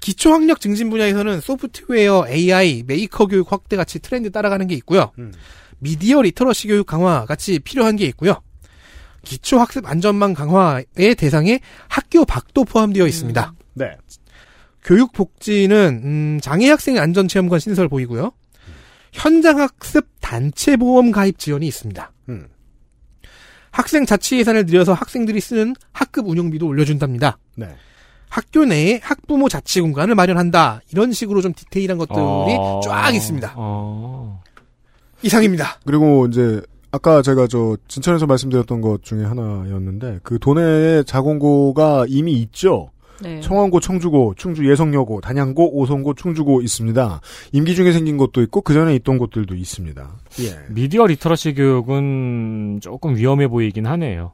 기초학력 증진 분야에서는 소프트웨어, AI, 메이커 교육 확대 같이 트렌드 따라가는 게 있고요. 음. 미디어 literacy 교육 강화 같이 필요한 게 있고요. 기초 학습 안전망 강화의 대상에 학교 밖도 포함되어 있습니다. 네. 교육 복지는 음, 장애 학생 안전 체험관 신설 보이고요. 현장 학습 단체 보험 가입 지원이 있습니다. 음. 학생 자치 예산을 들여서 학생들이 쓰는 학급 운영비도 올려준답니다. 네. 학교 내에 학부모 자치 공간을 마련한다. 이런 식으로 좀 디테일한 것들이 어. 쫙 있습니다. 어. 이상입니다. 그리고 이제 아까 제가 저 진천에서 말씀드렸던 것 중에 하나였는데 그 도내에 자공고가 이미 있죠. 네. 청원고, 청주고, 충주 예성여고, 단양고, 오송고, 충주고 있습니다. 임기 중에 생긴 것도 있고 그 전에 있던 곳들도 있습니다. 예. 미디어 리터러시 교육은 조금 위험해 보이긴 하네요.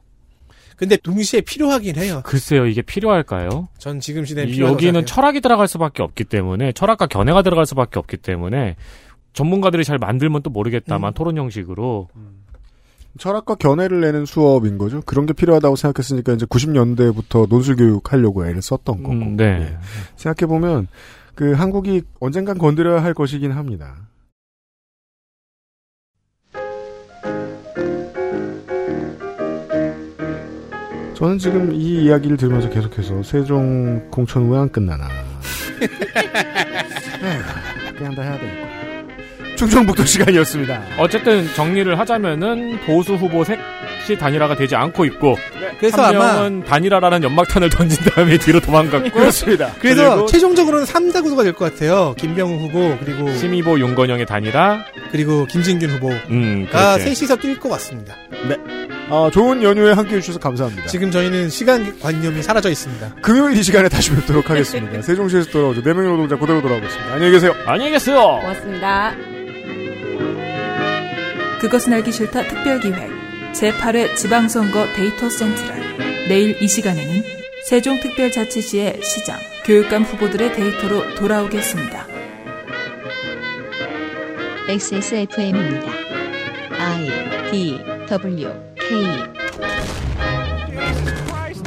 근데 동시에 필요하긴 해요. 글쎄요, 이게 필요할까요? 전 지금 시대에 이- 필요하다고 여기는. 철학이 들어갈 수밖에 없기 때문에 철학과 견해가 들어갈 수밖에 없기 때문에 전문가들이 잘 만들면 또 모르겠다만 음. 토론 형식으로 철학과 견해를 내는 수업인 거죠. 그런 게 필요하다고 생각했으니까 이제 90년대부터 논술 교육 하려고 애를 썼던 거고. 음, 네. 예. 생각해 보면 그 한국이 언젠간 건드려야 할 것이긴 합니다. 저는 지금 이 이야기를 들으면서 계속해서 세종 공천 왜 안 끝나나. 그냥 다 해야 되니까. 충청북도 시간이었습니다. 어쨌든 정리를 하자면은 보수 후보 셋이 단일화가 되지 않고 있고 그래서 한 아마 명은 단일화라는 연막탄을 던진 다음에 뒤로 도망갔고 그렇습니다. 그래서 그리고 최종적으로는 3다 구도가 될 것 같아요. 김병우 후보 그리고 심의보 윤건영의 단일화 그리고 김진균 후보가 음 셋이서 뛸 것 같습니다. 어, 좋은 연휴에 함께 해 주셔서 감사합니다. 지금 저희는 시간 관념이 사라져 있습니다. 금요일 이 시간에 다시 뵙도록 하겠습니다. 세종시에서 돌아오죠. 4명의 노동자 그대로 돌아오겠습니다. 안녕히 계세요. 안녕히 계세요. 고맙습니다. 그것은 알기 싫다 특별기획 제8회 지방선거 데이터 센트럴 내일 이 시간에는 세종특별자치시의 시장, 교육감 후보들의 데이터로 돌아오겠습니다. XSFM입니다. I D W key. Jesus Christ!